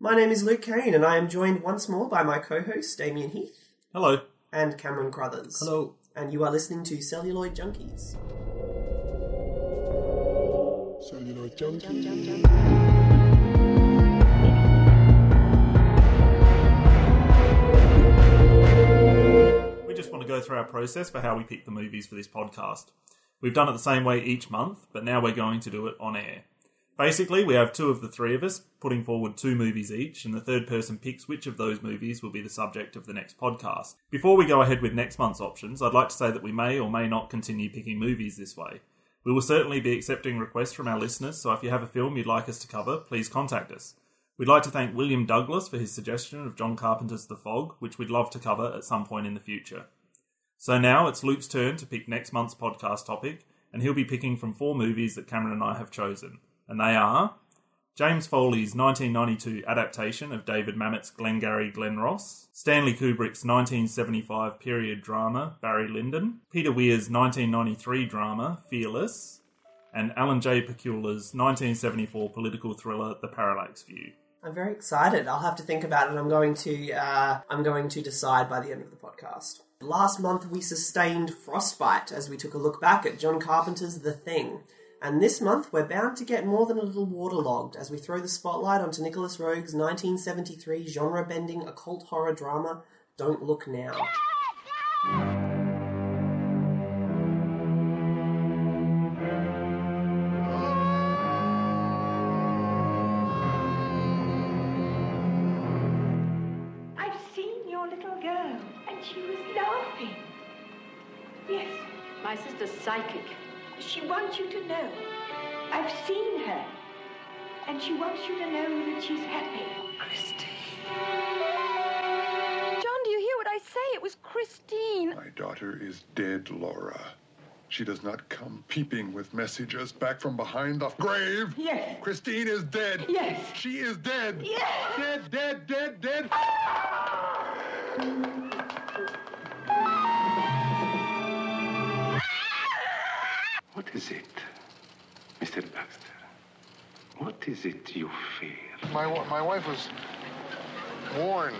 My name is Luke Kane, and I am joined once more by my co host, Damien Heath Hello. and Cameron Crothers. Hello. And you are listening to Celluloid Junkies. Celluloid junkie. We just want to go through our process for how we pick the movies for this podcast. We've done it the same way each month, but now we're going to do it on air. Basically, we have two of the three of us putting forward two movies each, and the third person picks which of those movies will be the subject of the next podcast. Before we go ahead with next month's options, I'd like to say that we may or may not continue picking movies this way. We will certainly be accepting requests from our listeners, so if you have a film you'd like us to cover, please contact us. We'd like to thank William Douglas for his suggestion of John Carpenter's The Fog, which we'd love to cover at some point in the future. So now it's Luke's turn to pick next month's podcast topic, and he'll be picking from four movies that Cameron and I have chosen. And they are James Foley's 1992 adaptation of David Mamet's Glengarry Glen Ross, Stanley Kubrick's 1975 period drama Barry Lyndon, Peter Weir's 1993 drama Fearless, and Alan J. Pakula's 1974 political thriller The Parallax View. I'm very excited. I'll have to think about it. I'm going to. Uh, I'm going to decide by the end of the podcast. Last month we sustained frostbite as we took a look back at John Carpenter's The Thing, and this month we're bound to get more than a little waterlogged as we throw the spotlight onto Nicolas Roeg's 1973 genre-bending occult horror drama Don't Look Now. I've seen your little girl, and she was laughing. Yes, My sister's psychic. She wants you to know. I've seen her, and she wants you to know that she's happy. Christine. John, do you hear what I say? It was Christine. My daughter is dead, Laura. She does not come peeping with messages back from behind the grave. Yes. Christine is dead. Yes. She is dead. Yes. Dead, dead, dead, dead. What is it, Mr. Baxter? What is it you fear? My, my wife was warned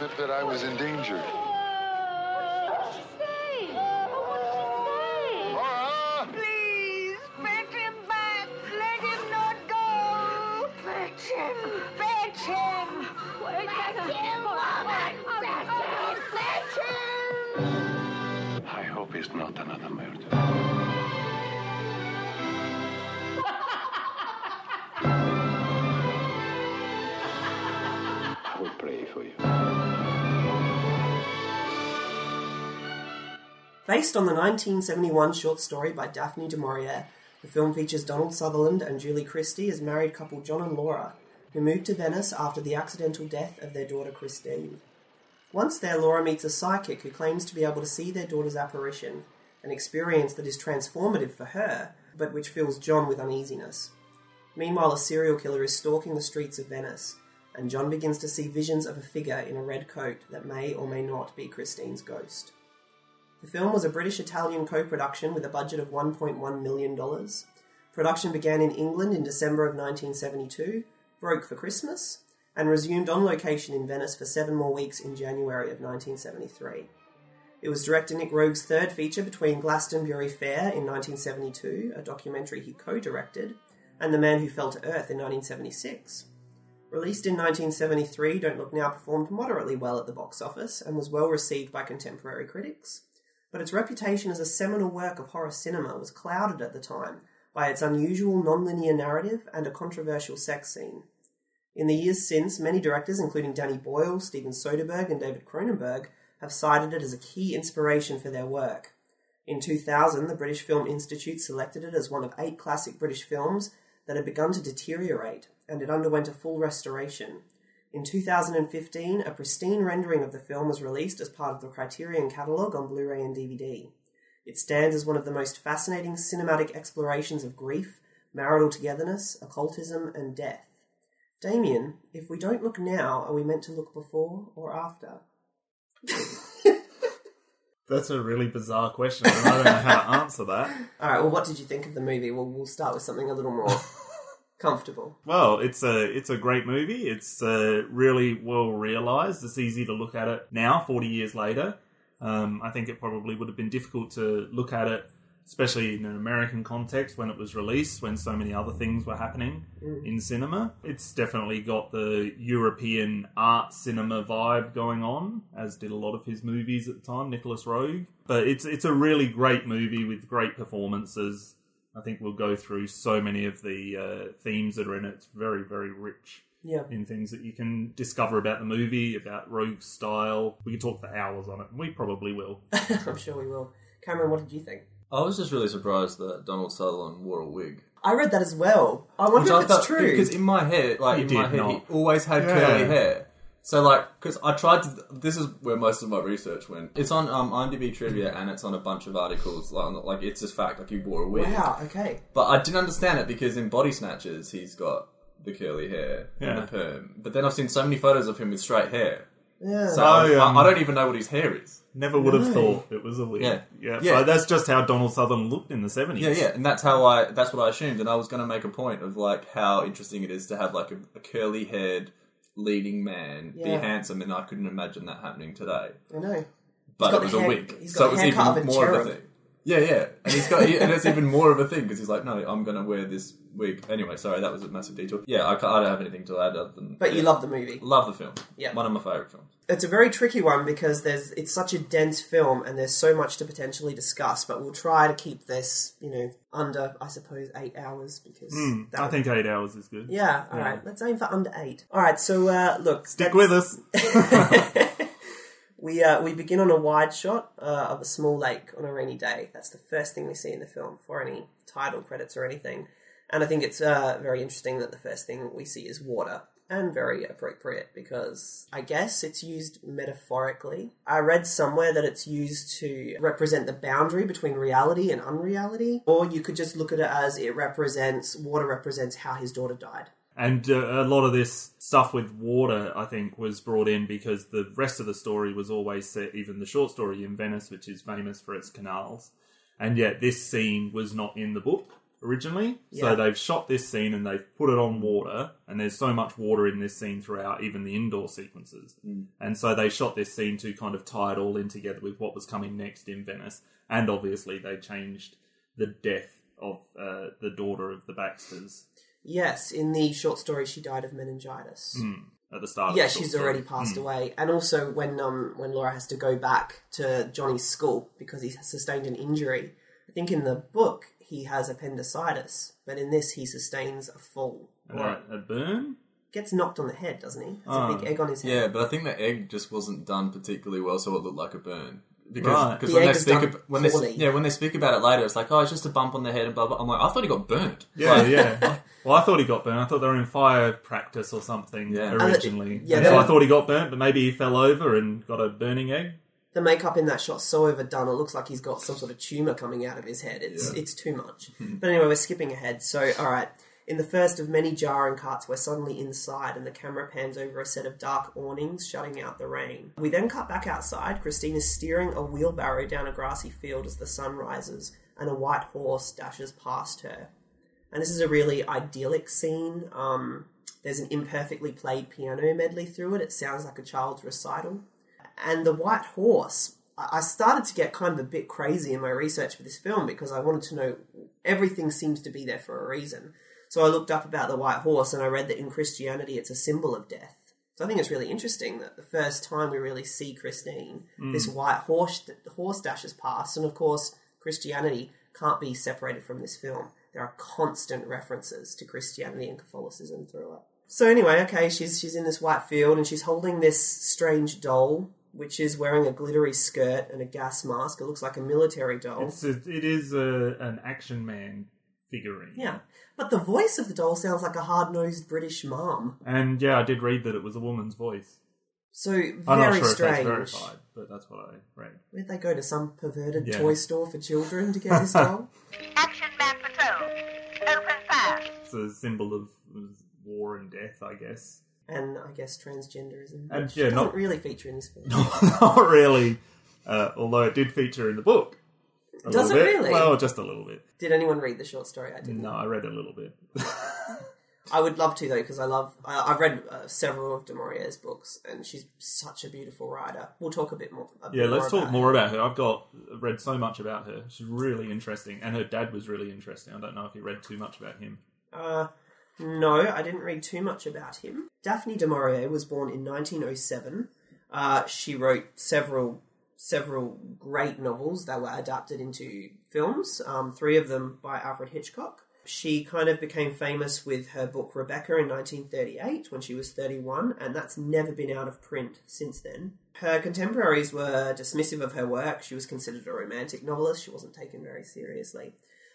that, that I was in danger. What did she say? What did she say? Laura! Please, fetch him back. Let him not go. Fetch him. Fetch him. Fetch him, woman. Fetch him. Fetch him. I hope it's not another murder. Pray for you. Based on the 1971 short story by Daphne du Maurier, the film features Donald Sutherland and Julie Christie as married couple John and Laura, who moved to Venice after the accidental death of their daughter Christine. Once there, Laura meets a psychic who claims to be able to see their daughter's apparition, an experience that is transformative for her, but which fills John with uneasiness. Meanwhile, a serial killer is stalking the streets of Venice, and John begins to see visions of a figure in a red coat that may or may not be Christine's ghost. The film was a British Italian co production with a budget of $1.1 million. Production began in England in December of 1972, broke for Christmas, and resumed on location in Venice for seven more weeks in January of 1973. It was director Nick Roeg's third feature between Glastonbury Fayre in 1972, a documentary he co directed, and The Man Who Fell to Earth in 1976. Released in 1973, Don't Look Now performed moderately well at the box office and was well received by contemporary critics but its reputation as a seminal work of horror cinema was clouded at the time by its unusual non-linear narrative and a controversial sex scene. In the years since, many directors, including Danny Boyle, Steven Soderbergh, and David Cronenberg, have cited it as a key inspiration for their work. In 2000, the British Film Institute selected it as one of eight classic British films that had begun to deteriorate, and it underwent a full restoration. In 2015, a pristine rendering of the film was released as part of the Criterion catalogue on Blu ray and DVD. It stands as one of the most fascinating cinematic explorations of grief, marital togetherness, occultism, and death. Damien, if we don't look now, are we meant to look before or after? That's a really bizarre question, and I don't know how to answer that. All right. Well, what did you think of the movie? Well, we'll start with something a little more Comfortable. Well, it's a it's a great movie. It's uh, really well realized. It's easy to look at it now, forty years later. Um, I think it probably would have been difficult to look at it, especially in an American context when it was released, when so many other things were happening in cinema. It's definitely got the European art cinema vibe going on, as did a lot of his movies at the time, Nicolas Roeg. But it's it's a really great movie with great performances. I think we'll go through so many of the uh, themes that are in it. It's very, very rich Yeah. in things that you can discover about the movie, about Roeg's style. We could talk for hours on it, and we probably will. I'm sure we will. Cameron, what did you think? I was just really surprised that Donald Sutherland wore a wig. I read that as well. I wonder Which if I it's thought- true. Because in my head, like He in my did head, not. he always had Yeah. curly hair. So like, because I tried to. This is where most of my research went. It's on um, IMDb trivia and it's on a bunch of articles. Like, like it's just fact. Like he wore a wig. wow, okay. But I didn't understand it because in Body Snatchers he's got the curly hair and the perm. But then I've seen so many photos of him with straight hair. Yeah. So Oh, I, yeah. I, I don't even know what his hair is. Never would have No. thought it was a wig. Yeah. yeah. Yeah. So that's just how Donald Sutherland looked in the seventies. Yeah, yeah, and that's how I. That's what I assumed, and I was going to make a point of like how interesting it is to have like a, a curly haired leading man be handsome, and I couldn't imagine that happening today. I know. But got it was the a hair- wig, he's so got it was haircut even of a more of a cherub. thing. Yeah, yeah, and he's got, he, and it's even more of a thing because he's like, no, I'm going to wear this wig anyway. Sorry, that was a massive detour. Yeah, I, ca- I don't have anything to add other than. But you yeah. love the movie. love the film. Yeah. one of my favorite films. It's a very tricky one because there's it's such a dense film and there's so much to potentially discuss. But we'll try to keep this, you know, under I suppose eight hours because that I would- think eight hours is good. Yeah. All right. Let's aim for under eight. All right. So uh, look, Stick that's- with us. We uh, we begin on a wide shot uh, of a small lake on a rainy day. That's the first thing we see in the film for any title credits or anything. And I think it's uh, very interesting that the first thing we see is water. And very appropriate because I guess it's used metaphorically. I read somewhere that it's used to represent the boundary between reality and unreality. Or you could just look at it as it represents, water represents how his daughter died. And uh, a lot of this stuff with water, I think, was brought in because the rest of the story was always set, even the short story in Venice, which is famous for its canals. And yet, this scene was not in the book originally. Yeah. So they've shot this scene and they've put it on water. And there's so much water in this scene throughout, even the indoor sequences. And so they shot this scene to kind of tie it all in together with what was coming next in Venice. And obviously, they changed the death of uh, the daughter of the Baxters Yes, in the short story, she died of meningitis. at the start. of Yeah, the short she's story. already passed away. And also when um when Laura has to go back to Johnny's school because he sustained an injury. I think in the book he has appendicitis, but in this he sustains a fall. And Or a, a burn. gets knocked on the head, doesn't he? Has Ah. a big egg on his head. Yeah, but I think the egg just wasn't done particularly well, so it looked like a burn. Because, Right. because The when egg they speak, ab- when they poorly. yeah when they speak about it later, it's like oh it's just a bump on the head and blah blah. I'm like I thought he got burnt. Yeah, Like, yeah. Well, I thought he got burnt. I thought they were in fire practice or something Yeah. And the- originally. yeah, so they- I thought he got burnt, but maybe he fell over and got a burning egg. The makeup in that shot's so overdone; it looks like he's got some sort of tumor coming out of his head. It's Yeah. it's too much. but anyway, we're skipping ahead. So, all right. In the first of many jarring cuts, we're suddenly inside, and the camera pans over a set of dark awnings, shutting out the rain. We then cut back outside. Christine is steering a wheelbarrow down a grassy field as the sun rises, and a white horse dashes past her. And this is a really idyllic scene. Um, there's an imperfectly played piano medley through it. It sounds like a child's recital and the white horse I I started to get kind of a bit crazy in my research for this film because I wanted to know everything seems to be there for a reason. So I looked up about the white horse and I read that in Christianity it's a symbol of death. So I think it's really interesting that the first time we really see Christine, mm. this white horse the horse dashes past, and of course Christianity can't be separated from this film. There are constant references to Christianity and Catholicism through it. So anyway, okay, she's she's in this white field and she's holding this strange doll, which is wearing a glittery skirt and a gas mask. It looks like a military doll. It's a, it is a, an action man figurine. yeah, but the voice of the doll sounds like a hard-nosed British mom. And yeah, I did read that it was a woman's voice. So very I'm not sure strange. if that's verified, but that's what I read. Where'd they go to some perverted Yeah. toy store for children to get this doll? Action Man Patrol. Open fire. It's a symbol of war and death, I guess. and I guess transgenderism, And, which yeah, doesn't not- really feature in this film. Not really, uh, although it did feature in the book. A Does it bit. really? Well, just a little bit. Did anyone read the short story? I didn't. No, I read a little bit. I would love to though because I love. I, I've read uh, several of Du books, and she's such a beautiful writer. We'll talk a bit more. A Yeah, bit let's more talk about more about her. I've got read so much about her. She's really interesting, and her dad was really interesting. I don't know if you read too much about him. Uh, no, I didn't read too much about him. Daphne du Maurier was born in 1907. Uh, she wrote several several great novels that were adapted into films. Um, three of them by Alfred Hitchcock. She kind of became famous with her book Rebecca in 1938 when she was 31, and that's never been out of print since then. Her contemporaries were dismissive of her work. She was considered a romantic novelist. She wasn't taken very seriously.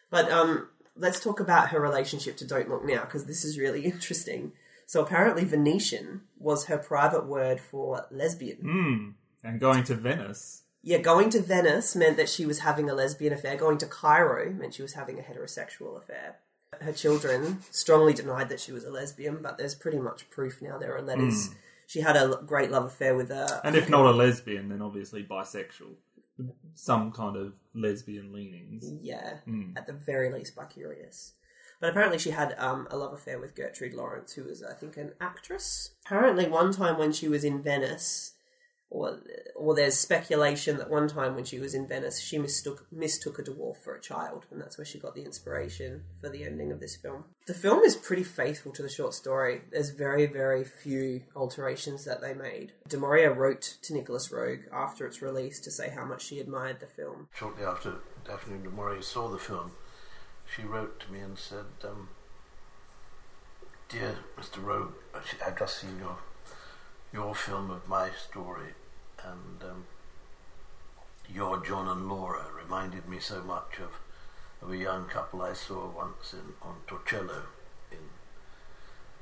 But um, let's talk about her relationship to Don't Look Now because this is really interesting. So apparently, Venetian was her private word for lesbian. Hmm. And going to Venice. Yeah, going to Venice meant that she was having a lesbian affair. Going to Cairo meant she was having a heterosexual affair. Her children strongly denied that she was a lesbian, but there's pretty much proof now. There are letters. She had a great love affair with a. And if not a lesbian, then obviously bisexual. Some kind of lesbian leanings. Yeah, at the very least by Curious. But apparently she had um, a love affair with Gertrude Lawrence, who was, I think, an actress. Apparently, one time when she was in Venice, or or there's speculation that one time when she was in Venice, she mistook mistook a dwarf for a child, and that's where she got the inspiration for the ending of this film. The film is pretty faithful to the short story. There's very very few alterations that they made. Maurier wrote to Nicolas Roeg after its release to say how much she admired the film. Shortly after Daphne Maurier saw the film, she wrote to me and said, um, "Dear Mr. Roeg, I've just seen your your film of my story, and um, your John and Laura reminded me so much of of a young couple I saw once in on Torcello in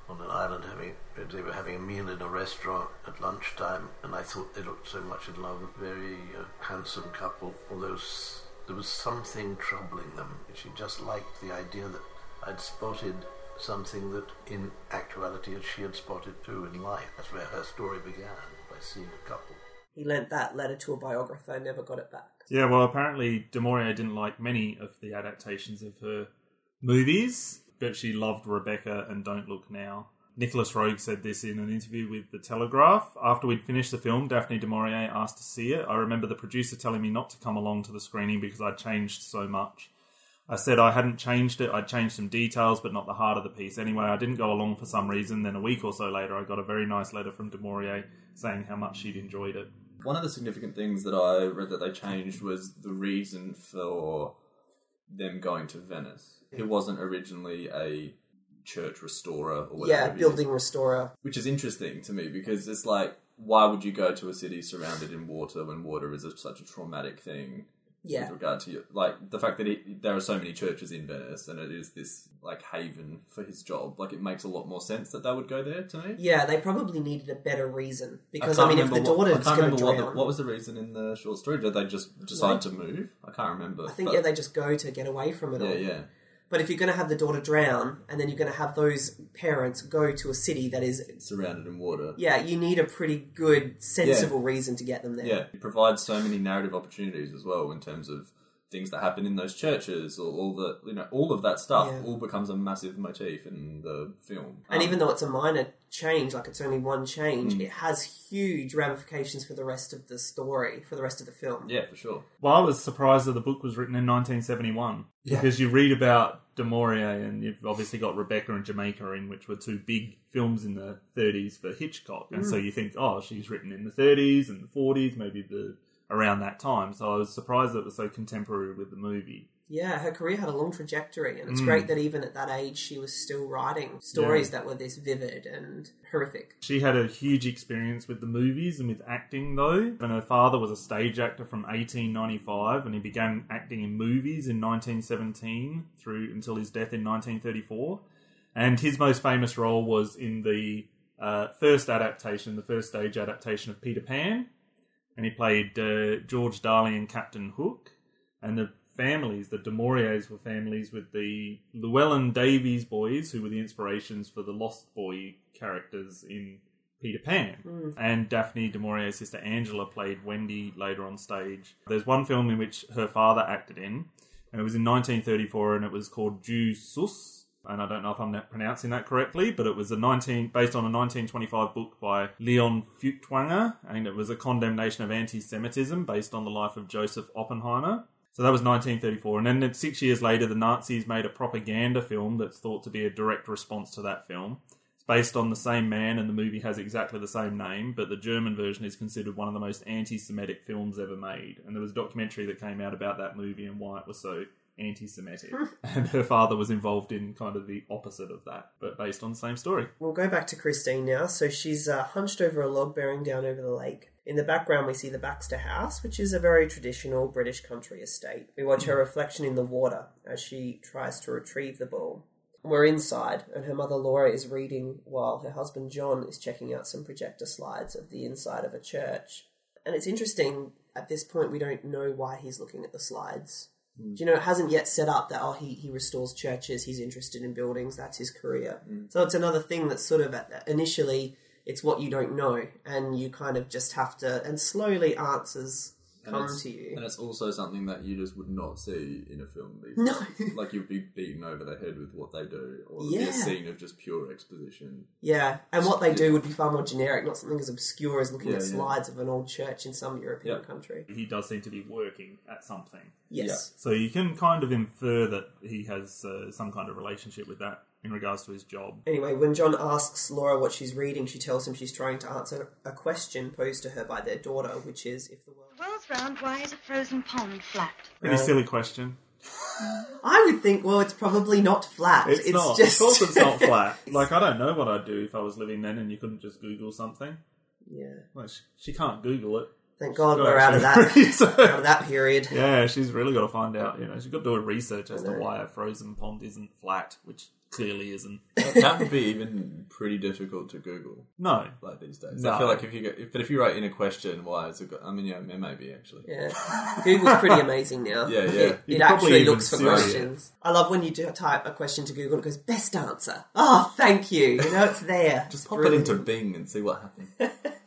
on an island having they were having a meal in a restaurant at lunchtime and I thought they looked so much in love a very uh, handsome couple although s- there was something troubling them. She just liked the idea that I'd spotted something that in actuality she had spotted too in life. That's where her story began by seeing a couple He lent that letter to a biographer and never got it back. Yeah, well, apparently Du Maurier didn't like many of the adaptations of her movies, but she loved Rebecca and Don't Look Now. Nicolas Roeg said this in an interview with The Telegraph. After we'd finished the film, Daphne du Maurier asked to see it. I remember the producer telling me not to come along to the screening because I'd changed so much. I said I hadn't changed it, I'd changed some details, but not the heart of the piece. Anyway, I didn't go along for some reason. Then a week or so later, I got a very nice letter from du Maurier saying how much she'd enjoyed it. One of the significant things that I read that they changed was the reason for them going to Venice. He wasn't originally a church restorer or whatever. Yeah, building is. restorer. Which is interesting to me because it's like, why would you go to a city surrounded in water when water is a, such a traumatic thing? Yeah. With regard to you, like the fact that it, there are so many churches in Venice and it is this like haven for his job, like it makes a lot more sense that they would go there to me. Yeah, they probably needed a better reason because can't I, mean, if the daughter's I can't going to remember what, the, what was the reason in the short story. Did they just decide Like- to move? I can't remember. I think But- yeah, they just go to get away from it yeah, all. yeah. But if you're going to have the daughter drown, and then you're going to have those parents go to a city that is, surrounded in water. yeah, you need a pretty good, sensible reason to get them there. Yeah, it provides so many narrative opportunities as well in terms of things that happen in those churches or all the you know all of that stuff Yeah. all becomes a massive motif in the film. And Um, even though it's a minor change, like it's only one change, Mm. it has huge ramifications for the rest of the story, for the rest of the film. yeah, for sure. Well, I was surprised that the book was written in 1971 Yeah. because you read about Du Maurier and you've obviously got Rebecca and Jamaica Inn, which were two big films in the 30s for Hitchcock, and so Mm. you think, oh, she's written in the 30s and the 40s, maybe the around that time. So I was surprised that it was so contemporary with the movie. Yeah, her career had a long trajectory, and it's Mm. great that even at that age she was still writing stories Yeah. that were this vivid and horrific. She had a huge experience with the movies and with acting, though. And her father was a stage actor from 1895, and he began acting in movies in 1917 through until his death in 1934. And his most famous role was in the uh, first adaptation, the first stage adaptation of Peter Pan, and he played uh, George Darling and Captain Hook. And the families, the Du Mauriers, were families with the Llewellyn Davies boys, who were the inspirations for the Lost Boy characters in Peter Pan. Mm. And Daphne du Maurier's sister Angela played Wendy later on stage. There's one film in which her father acted in, and it was in 1934, and it was called Jew Süss, and I don't know if I'm pronouncing that correctly, but it was a 19 based on a 1925 book by Leon Feuchtwanger, and it was a condemnation of anti-Semitism based on the life of Joseph Oppenheimer. So that was 1934, and then six years later, the Nazis made a propaganda film that's thought to be a direct response to that film. It's based on the same man, and the movie has exactly the same name, but the German version is considered one of the most anti-Semitic films ever made. And there was a documentary that came out about that movie and why it was so anti-Semitic. and her father was involved in kind of the opposite of that, but based on the same story. We'll go back to Christine now. So she's uh, hunched over a log bearing down over the lake. In the background, we see the Baxter House, which is a very traditional British country estate. We watch her reflection in the water as she tries to retrieve the ball. We're inside, and her mother Laura is reading while her husband John is checking out some projector slides of the inside of a church. And it's interesting, at this point, we don't know why he's looking at the slides. Mm. Do you know, it hasn't yet set up that, oh, he, he restores churches, he's interested in buildings, that's his career. Mm. So it's another thing that's sort of, uh, initially, it's what you don't know, and you kind of just have to, and slowly answers And it's- to you. And it's also something that you just would not see in a film. These No. days. like you'd be beaten over the head with what they do, or it'd be a scene of just pure exposition. Yeah, and what they do would be far more generic, not something as obscure as looking Yeah, at yeah. slides of an old church in some European Yeah. country. He does seem to be working at something. Yes. So you can kind of infer that he has uh, some kind of relationship with that in regards to his job. Anyway, when John asks Laura what she's reading, she tells him she's trying to answer a question posed to her by their daughter, which is if the world. World's round, why is a frozen pond flat? Pretty um, silly question. I would think, well, it's probably not flat. It's, not. just. Of course, it's not flat. Like I don't know what I'd do if I was living then and you couldn't just Google something. yeah. Like she, she can't Google it. Thank God She's we're out of that. research. out of that period. Yeah, she's really got to find out. You know, she's got to do a research as to why a frozen pond isn't flat, which clearly isn't. that would be even pretty difficult to Google. No, Like these days, No. I feel like if you go, if, but if you write in a question, why is it? Got, I mean, yeah, maybe actually. Yeah. Google's pretty amazing now. Yeah, yeah. It, it actually looks for see it. questions. I love when you do type a question to Google and it goes, best answer. Oh, thank you. You know, it's there. Just It's pop brilliant. it into Bing and see what happens.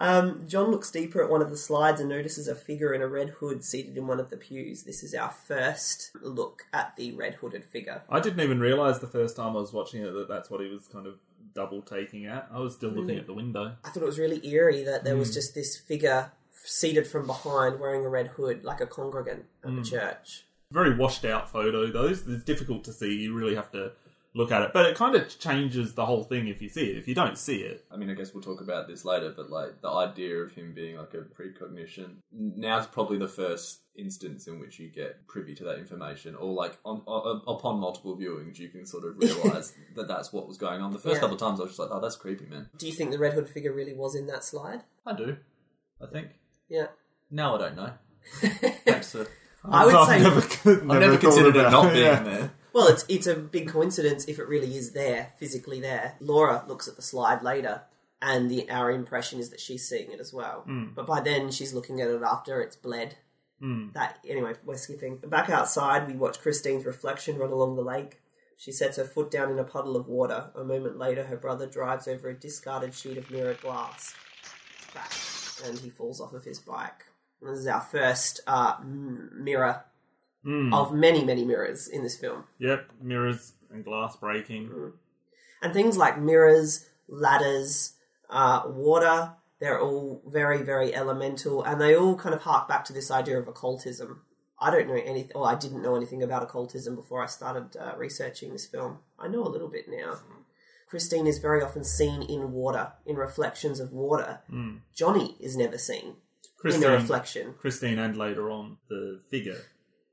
Um, John looks deeper at one of the slides and notices a figure in a red hood seated in one of the pews. This is our first look at the red hooded figure. I didn't even realize the first time I was watching it that that's what he was kind of double taking at. I was still looking at the window. I thought it was really eerie that there Hmm. was just this figure seated from behind wearing a red hood, like a congregant at Hmm. the church. Very washed out photo. Those it's difficult to see. You really have to look at it, but it kind of changes the whole thing if you see it. If you don't see it, I mean, I guess we'll talk about this later, but like the idea of him being like a precognition now's probably the first instance in which you get privy to that information, or like on, on upon multiple viewings, you can sort of realize that that's what was going on. The first Yeah. couple of times, I was just like, "Oh, that's creepy, man." Do you think the red hood figure really was in that slide? I do. I think. Yeah. Now I don't know. Thanks for. I would I've say never, I've never thought considered it not being yeah. there. Well, it's it's a big coincidence if it really is there, physically there. Laura looks at the slide later, and the our impression is that she's seeing it as well. But by then, she's looking at it after it's bled. That anyway, we're skipping. Back outside, we watch Christine's reflection run along the lake. She sets her foot down in a puddle of water. A moment later, her brother drives over a discarded sheet of mirrored glass. Crash, and he falls off of his bike. This is our first uh, m- mirror of many, many mirrors in this film. Yep, mirrors and glass breaking. and things like mirrors, ladders, uh, water. They're all very, very elemental, and they all kind of hark back to this idea of occultism. I don't know anything, or I didn't know anything about occultism before I started uh, researching this film. I know a little bit now. Christine is very often seen in water, in reflections of water. Johnny is never seen in Christine, the reflection. Christine, and later on the figure.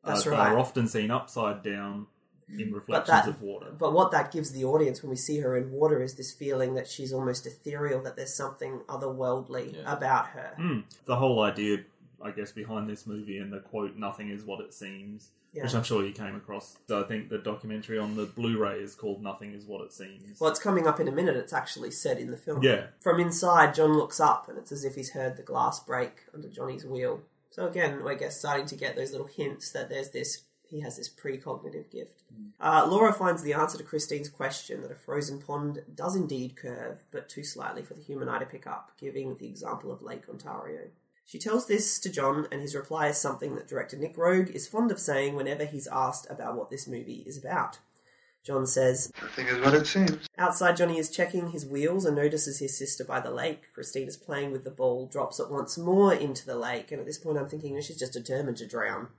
That's uh, right. Are often seen upside down in reflections that, of water. but what that gives the audience when we see her in water is this feeling that she's almost ethereal, that there's something otherworldly Yeah. about her. Mm. The whole idea, I guess, behind this movie and the quote "Nothing is what it seems," which I'm sure you came across. So I think the documentary on the Blu-ray is called "Nothing is what it seems." Well, it's coming up in a minute. It's actually said in the film. Yeah. From inside, John looks up, and it's as if he's heard the glass break under Johnny's wheel. So again, I guess starting to get those little hints that there's this. He has this precognitive gift. Uh, Laura finds the answer to Christine's question that a frozen pond does indeed curve, but too slightly for the human eye to pick up, giving the example of Lake Ontario. She tells this to John, and his reply is something that director Nick Roeg is fond of saying whenever he's asked about what this movie is about. John says, Nothing is what it seems. Outside, Johnny is checking his wheels and notices his sister by the lake. Christine is playing with the ball, drops it once more into the lake, and at this point I'm thinking oh, she's just determined to drown.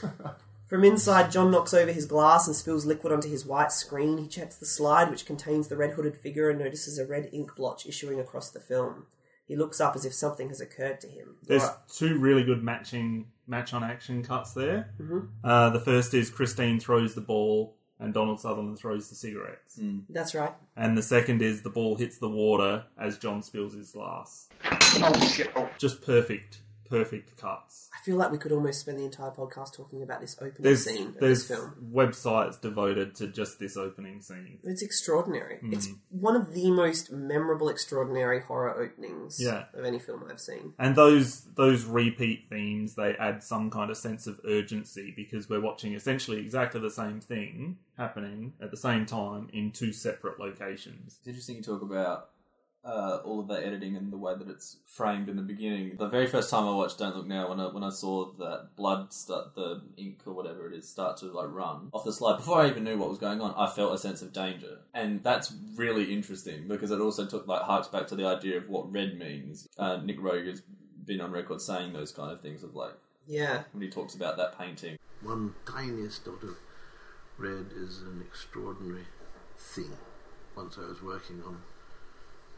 From inside, John knocks over his glass and spills liquid onto his white screen. He checks the slide, which contains the red hooded figure, and notices a red ink blotch issuing across the film. He looks up as if something has occurred to him. There's Laura- two really good matching match on action cuts there. Mhm. Uh, the first is Christine throws the ball and Donald Sutherland throws the cigarettes. Hmm. That's right. And the second is the ball hits the water as John spills his glass. Oh, shit. Oh. Just perfect, perfect cuts. I feel like we could almost spend the entire podcast talking about this opening There's scene of there's this film. websites devoted to just this opening scene. It's extraordinary. It's Mm. one of the most memorable, extraordinary horror openings Yeah. of any film I've seen. And those those repeat themes they add some kind of sense of urgency because we're watching essentially exactly the same thing happening at the same time in two separate locations. It's interesting you talk about uh, all of that editing and the way that it's framed in the beginning. The very first time I watched Don't Look Now, when I, when I saw that blood start, the ink or whatever it is, start to like run off the slide, before I even knew what was going on, I felt a sense of danger, and that's really interesting because it also took like harks back to the idea of what red means. Uh, Nick Roeg has been on record saying those kind of things of like Yeah. when he talks about that painting. One tiniest dot of red is an extraordinary thing. Once I was working on,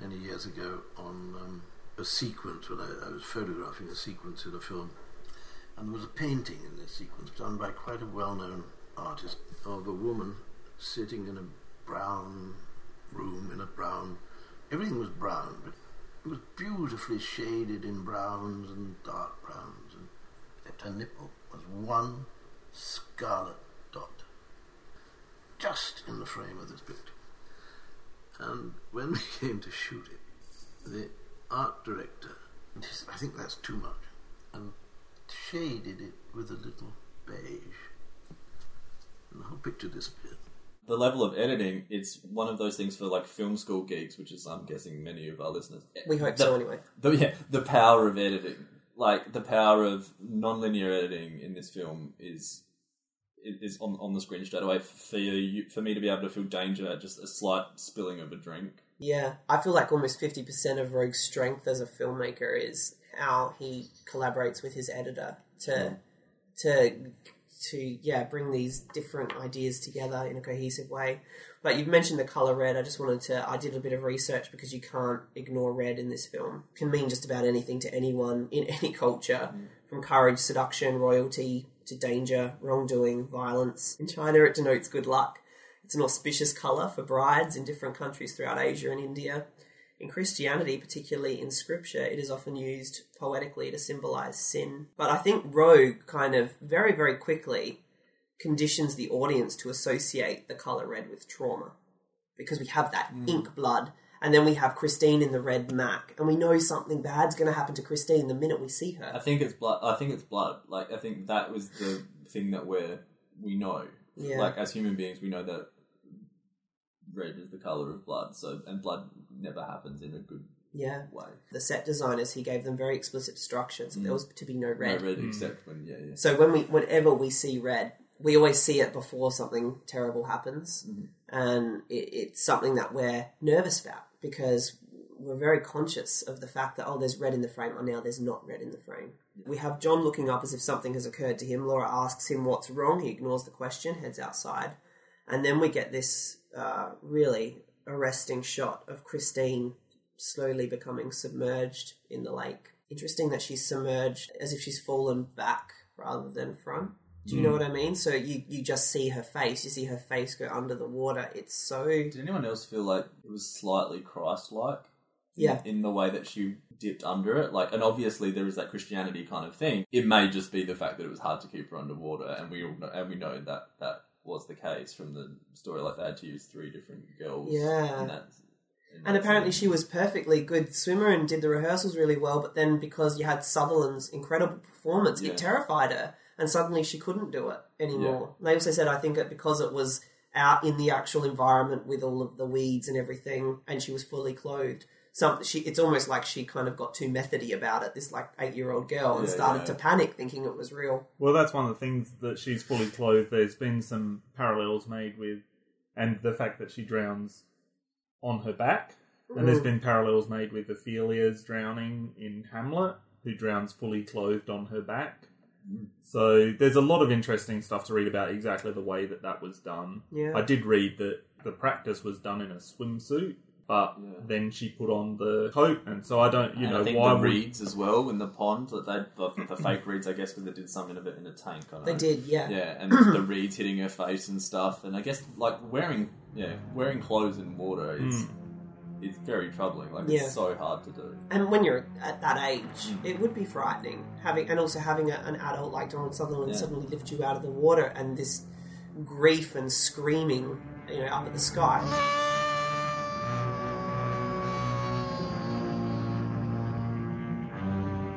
many years ago, on um, a sequence, when I, I was photographing a sequence in a film, and there was a painting in this sequence done by quite a well known artist of a woman sitting in a brown room in a brown. Everything was brown, but it was beautifully shaded in browns and dark browns, and except her nipple was one scarlet dot, just in the frame of this picture. And when we came to shoot it, the art director, this, I think that's too much, and shaded it with a little beige. And the whole picture disappeared. the level of editing, it's one of those things for like film school geeks, which is I'm guessing many of our listeners. We hope The- so anyway. The, yeah, the power of editing, like the power of non-linear editing in this film is is on on the screen straight away for you, for me to be able to feel danger just a slight spilling of a drink. Yeah, I feel like almost 50% of Roeg's strength as a filmmaker is how he collaborates with his editor to hmm. to to yeah, bring these different ideas together in a cohesive way. But you've mentioned the color red. I just wanted to I did a bit of research because you can't ignore red in this film. It can mean just about anything to anyone in any culture, hmm. from courage, seduction, royalty to danger, wrongdoing, violence. In China it denotes good luck. It's an auspicious colour for brides in different countries throughout Asia and India. In Christianity, particularly in scripture, it is often used poetically to symbolize sin. But I think Roeg kind of very, very quickly conditions the audience to associate the colour red with trauma. Because we have that mm. ink blood, and then we have Christine in the red Mac, and we know something bad's going to happen to Christine the minute we see her. I think it's blood. I think it's blood. Like I think that was the thing that we're we know. Yeah. Like as human beings, we know that red is the color of blood. So and blood never happens in a good Yeah. way. The set designers, he gave them very explicit instructions. There mm. was to be no red. No red mm. except when yeah yeah. So when we, whenever we see red, we always see it before something terrible happens, mm-hmm. and it, it's something that we're nervous about because we're very conscious of the fact that oh, there's red in the frame, or now there's not red in the frame. We have John looking up as if something has occurred to him. Laura asks him what's wrong. He ignores the question, heads outside, and then we get this uh, really arresting shot of Christine slowly becoming submerged in the lake. Interesting that she's submerged as if she's fallen back rather than front. Do you know mm. what I mean? So you, you just see her face, you see her face go under the water. It's so Did anyone else feel like it was slightly Christ-like? Yeah. In the way that she dipped under it, like, and obviously there is that Christianity kind of thing. It may just be the fact that it was hard to keep her underwater, and we all know, and we know that that was the case from the story. Like they had to use three different girls. Yeah. in in And apparently scene. she was perfectly good swimmer and did the rehearsals really well, but then because you had Sutherland's incredible performance, Yeah. it terrified her, and suddenly she couldn't do it anymore. They also said, I think it because it was out in the actual environment with all of the weeds and everything, and she was fully clothed. Some, she, it's almost like she kind of got too methody about it. This like eight year old girl and Yeah, started yeah. to panic, thinking it was real. Well, that's one of the things that she's fully clothed. There's been some parallels made with and the fact that she drowns on her back. And there's mm. been parallels made with Ophelia's drowning in Hamlet, who drowns fully clothed on her back. So there's a lot of interesting stuff to read about exactly the way that that was done. Yeah. I did read that the practice was done in a swimsuit, but Yeah. then she put on the coat, and so I don't, you and know, I think why the would reeds as well in the pond that they the, the fake reeds, I guess, because they did something of it in a tank. I don't They know. did, yeah. Yeah, and the reeds hitting her face and stuff, and I guess like wearing yeah wearing clothes in water is hmm. Is very troubling. Like Yeah. it's so hard to do. And when you're at that age, mm. it would be frightening having, and also having a, an adult like Donald Sutherland Yeah. suddenly lift you out of the water, and this grief and screaming, you know, up at the sky.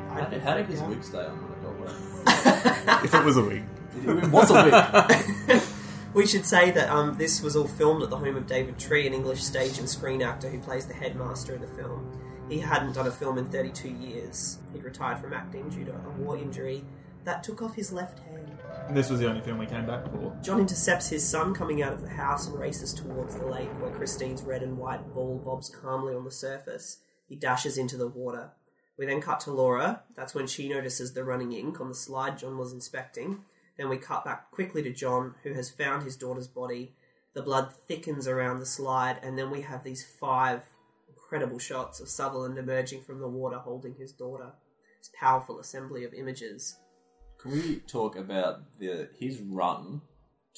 How, I'd be how did his wig stay on when it got wet? if it was a wig. It was a wig. We should say that um, this was all filmed at the home of David Tree, an English stage and screen actor who plays the headmaster in the film. He hadn't done a film in 32 years. He'd retired from acting due to a war injury that took off his left hand. And this was the only film we came back for. John intercepts his son coming out of the house and races towards the lake where Christine's red and white ball bobs calmly on the surface. He dashes into the water. We then cut to Laura. That's when she notices the running ink on the slide John was inspecting. Then we cut back quickly to John, who has found his daughter's body. The blood thickens around the slide, and then we have these five incredible shots of Sutherland emerging from the water holding his daughter. This powerful assembly of images. Can we talk about the his run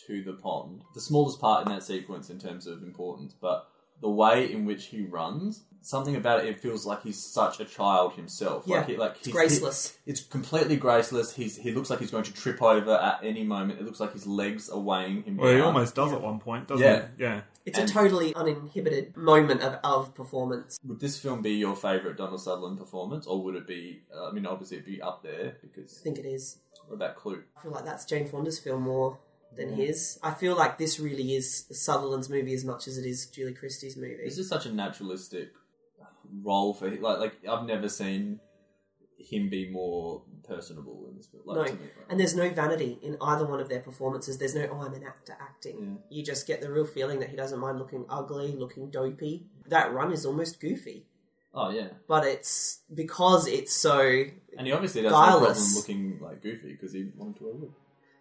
to the pond? The smallest part in that sequence in terms of importance, but the way in which he runs, something about it, it feels like he's such a child himself. Yeah, like, he, like it's he's, graceless. he- it's completely graceless. He's he looks like he's going to trip over at any moment. It looks like his legs are weighing him Well, he almost does at one point, doesn't Yeah. he? Yeah. It's And- a totally uninhibited moment of, of performance. Would this film be your favourite Donald Sutherland performance, or would it be? Uh, I mean, obviously it'd be up there because I think it is. what about Klute? I feel like that's Jane Fonda's film more than his. I feel like this really is Sutherland's movie as much as it is Julie Christie's movie. This is such a naturalistic role for him. Like, like I've never seen him be more personable in this film. Like, no, like- and there's no vanity in either one of their performances. There's no, oh, I'm an actor acting. You just get the real feeling that he doesn't mind looking ugly, looking dopey. That run is almost goofy, oh yeah, but it's because it's so, and he obviously has no problem looking like goofy because he wanted to a wig.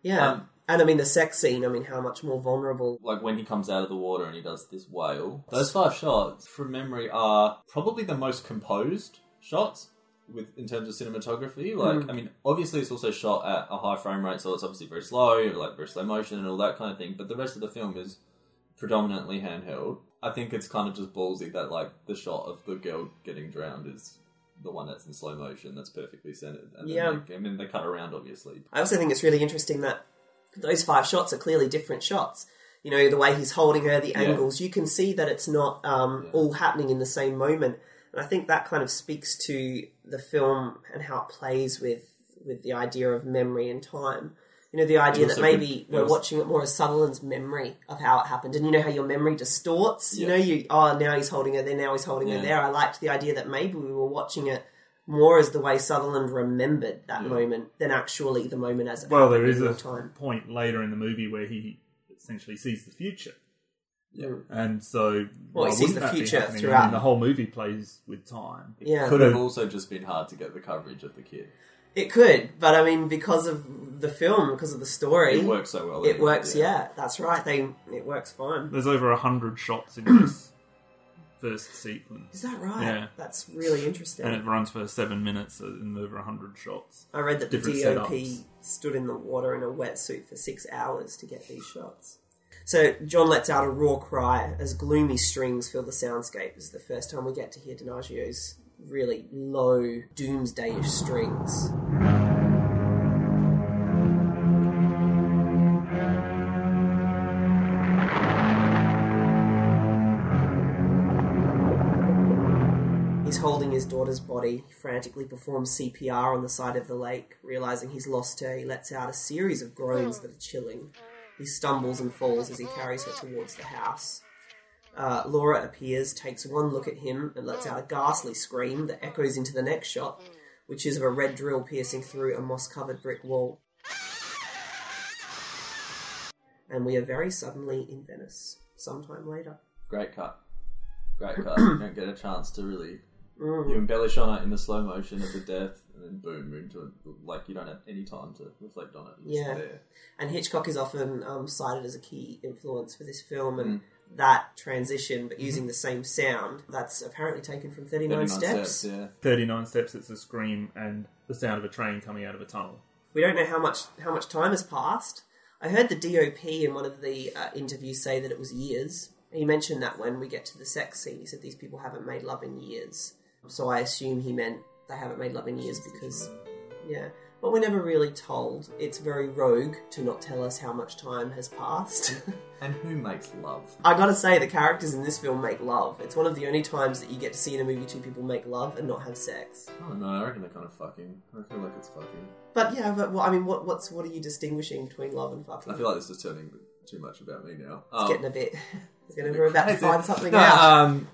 yeah. Um, and I mean, the sex scene, I mean, how much more vulnerable. Like when he comes out of the water and he does this wail. Those five shots, from memory, are probably the most composed shots with in terms of cinematography. Like, hmm. I mean, obviously it's also shot at a high frame rate, so it's obviously very slow, like very slow motion and all that kind of thing. But the rest of the film is predominantly handheld. I think it's kind of just ballsy that like the shot of the girl getting drowned is the one that's in slow motion, that's perfectly centered. And then Yeah. I mean, they cut around obviously. I also think it's really interesting that those five shots are clearly different shots. You know, the way he's holding her, the angles, you can see that it's not um, all happening in the same moment. And I think that kind of speaks to the film and how it plays with with the idea of memory and time. You know, the idea that maybe we're watching it more as Sutherland's memory of how it happened. And you know how your memory distorts? You know, you, oh, now he's holding her there, now he's holding her there. I liked the idea that maybe we were watching it more as the way Sutherland remembered that moment than actually the moment as it Well, there is a time. point later in the movie where he essentially sees the future. Yeah. And so, Well, he sees the future happening? I throughout. mean, the whole movie plays with time. Yeah, Could have also just been hard to get the coverage of the kid. it could, but I mean, because of the film, because of the story, It works so well. It anyway, works, yeah. that's right. They it works fine. There's over a hundred shots in this first sequence. Is that right? Yeah. That's really interesting. And it runs for seven minutes uh, and over a hundred shots. I read that the DOP setups. stood in the water in a wetsuit for six hours to get these shots. So John lets out a raw cry as gloomy strings fill the soundscape. This is the first time we get to hear Donaggio's really low, doomsdayish strings. His body. He frantically performs CPR on the side of the lake. Realizing he's lost her, he lets out a series of groans that are chilling. He stumbles and falls as he carries her towards the house. Uh, Laura appears, takes one look at him, and lets out a ghastly scream that echoes into the next shot, which is of a red drill piercing through a moss covered brick wall. And we are very suddenly in Venice. sometime later. Great cut. Great cut. you don't get a chance to really. You embellish on it in the slow motion of the death, and then boom, you're into it. Like you don't have any time to reflect on it. It's Yeah. there. And Hitchcock is often um, cited as a key influence for this film, and Mm. that transition, but using the same sound, that's apparently taken from 39, 39 Steps. yeah. 39 steps, it's a scream and the sound of a train coming out of a tunnel. We don't know how much how much time has passed. I heard the DOP in one of the uh, interviews say that it was years. He mentioned that when we get to the sex scene, he said these people haven't made love in years. So I assume he meant they haven't made love in years because, yeah. But we're never really told. It's very Roeg to not tell us how much time has passed. And who makes love? I gotta say, the characters in this film make love. It's one of the only times that you get to see in a movie two people make love and not have sex. Oh no, I reckon they're kind of fucking. I feel like it's fucking. But yeah, but well, I mean, what what's what are you distinguishing between love and fucking? I feel like this is turning too much about me now. it's Um, getting a bit. We're gonna- we're about to find something no, out. Um,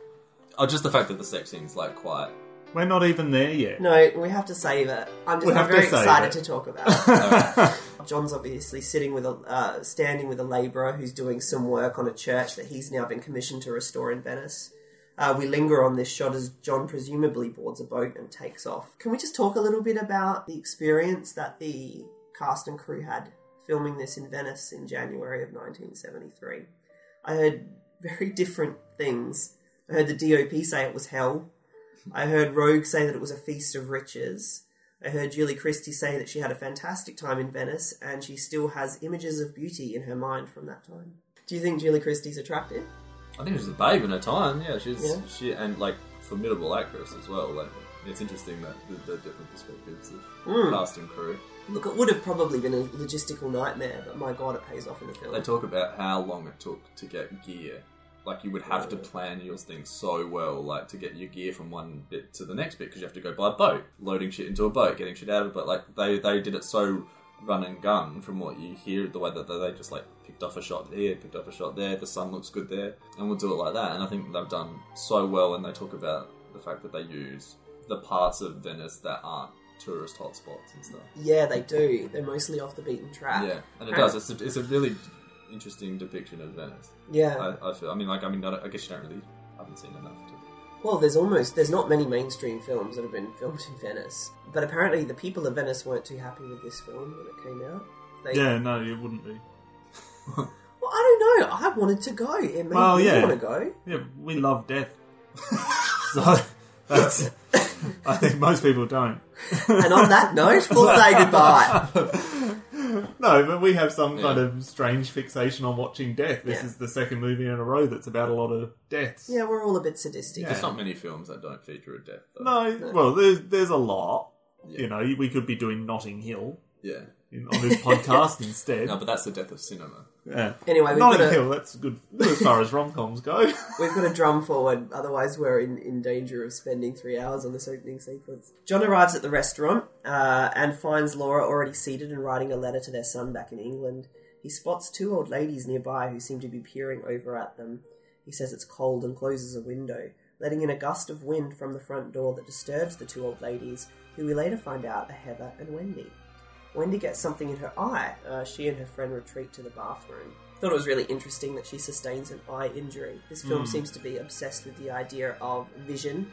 oh, just the fact that the sex scene's like quite. We're not even there yet. No, we have to save it. I'm just We I'm have to very save excited it. to talk about it. John's obviously sitting with a uh, standing with a labourer who's doing some work on a church that he's now been commissioned to restore in Venice. Uh, we linger on this shot as John presumably boards a boat and takes off. Can we just talk a little bit about the experience that the cast and crew had filming this in Venice in January of 1973? I heard very different things. I heard the DOP say it was hell. I heard Roeg say that it was a feast of riches. I heard Julie Christie say that she had a fantastic time in Venice and she still has images of beauty in her mind from that time. Do you think Julie Christie's attractive? I think she's a babe in her time. Yeah, she's Yeah. she and like formidable actress as well. Like it's interesting that the, the different perspectives of Mm. cast and crew. Look, it would have probably been a logistical nightmare, but my god, it pays off in the film. They talk about how long it took to get gear. Like you would have to plan your things so well, like to get your gear from one bit to the next bit, because you have to go by boat, loading shit into a boat, getting shit out of it. But Like they they did it so run and gun from what you hear, the way that they just like picked off a shot here, picked off a shot there. The sun looks good there, and we'll do it like that. And I think they've done so well, and they talk about the fact that they use the parts of Venice that aren't tourist hotspots and stuff. Yeah, they do. They're mostly off the beaten track. Yeah, and it does. It's a, it's a really interesting depiction of Venice. Yeah. I, I feel. I mean, like, I mean, I, don't- I guess you don't really haven't seen enough. To, Well, there's almost there's not many mainstream films that have been filmed in Venice, but apparently the people of Venice weren't too happy with this film when it came out. They, Yeah, no, it wouldn't be. Well, I don't know. I wanted to go. It made Well, me yeah. want to go. Yeah, we love death. so that's. I think most people don't. And on that note, we'll say goodbye. No, but we have some kind of strange fixation on watching death. This Yeah. is the second movie in a row that's about a lot of deaths. Yeah, we're all a bit sadistic. There's not many films that don't feature a death, though. No, well, there's there's a lot. Yeah. You know, we could be doing Notting Hill Yeah. In, on this podcast instead. No, but that's the death of cinema. yeah. Anyway, we've Notting got, to, Hill, that's good as far as rom coms go. we've got to drum forward, otherwise we're in, in danger of spending three hours on this opening sequence. John arrives at the restaurant uh, and finds Laura already seated and writing a letter to their son back in England. He spots two old ladies nearby who seem to be peering over at them. He says it's cold and closes a window, letting in a gust of wind from the front door that disturbs the two old ladies, who we later find out are Heather and Wendy. Wendy gets something in her eye. Uh, she and her friend retreat to the bathroom. Thought it was really interesting that she sustains an eye injury. This film seems to be obsessed with the idea of vision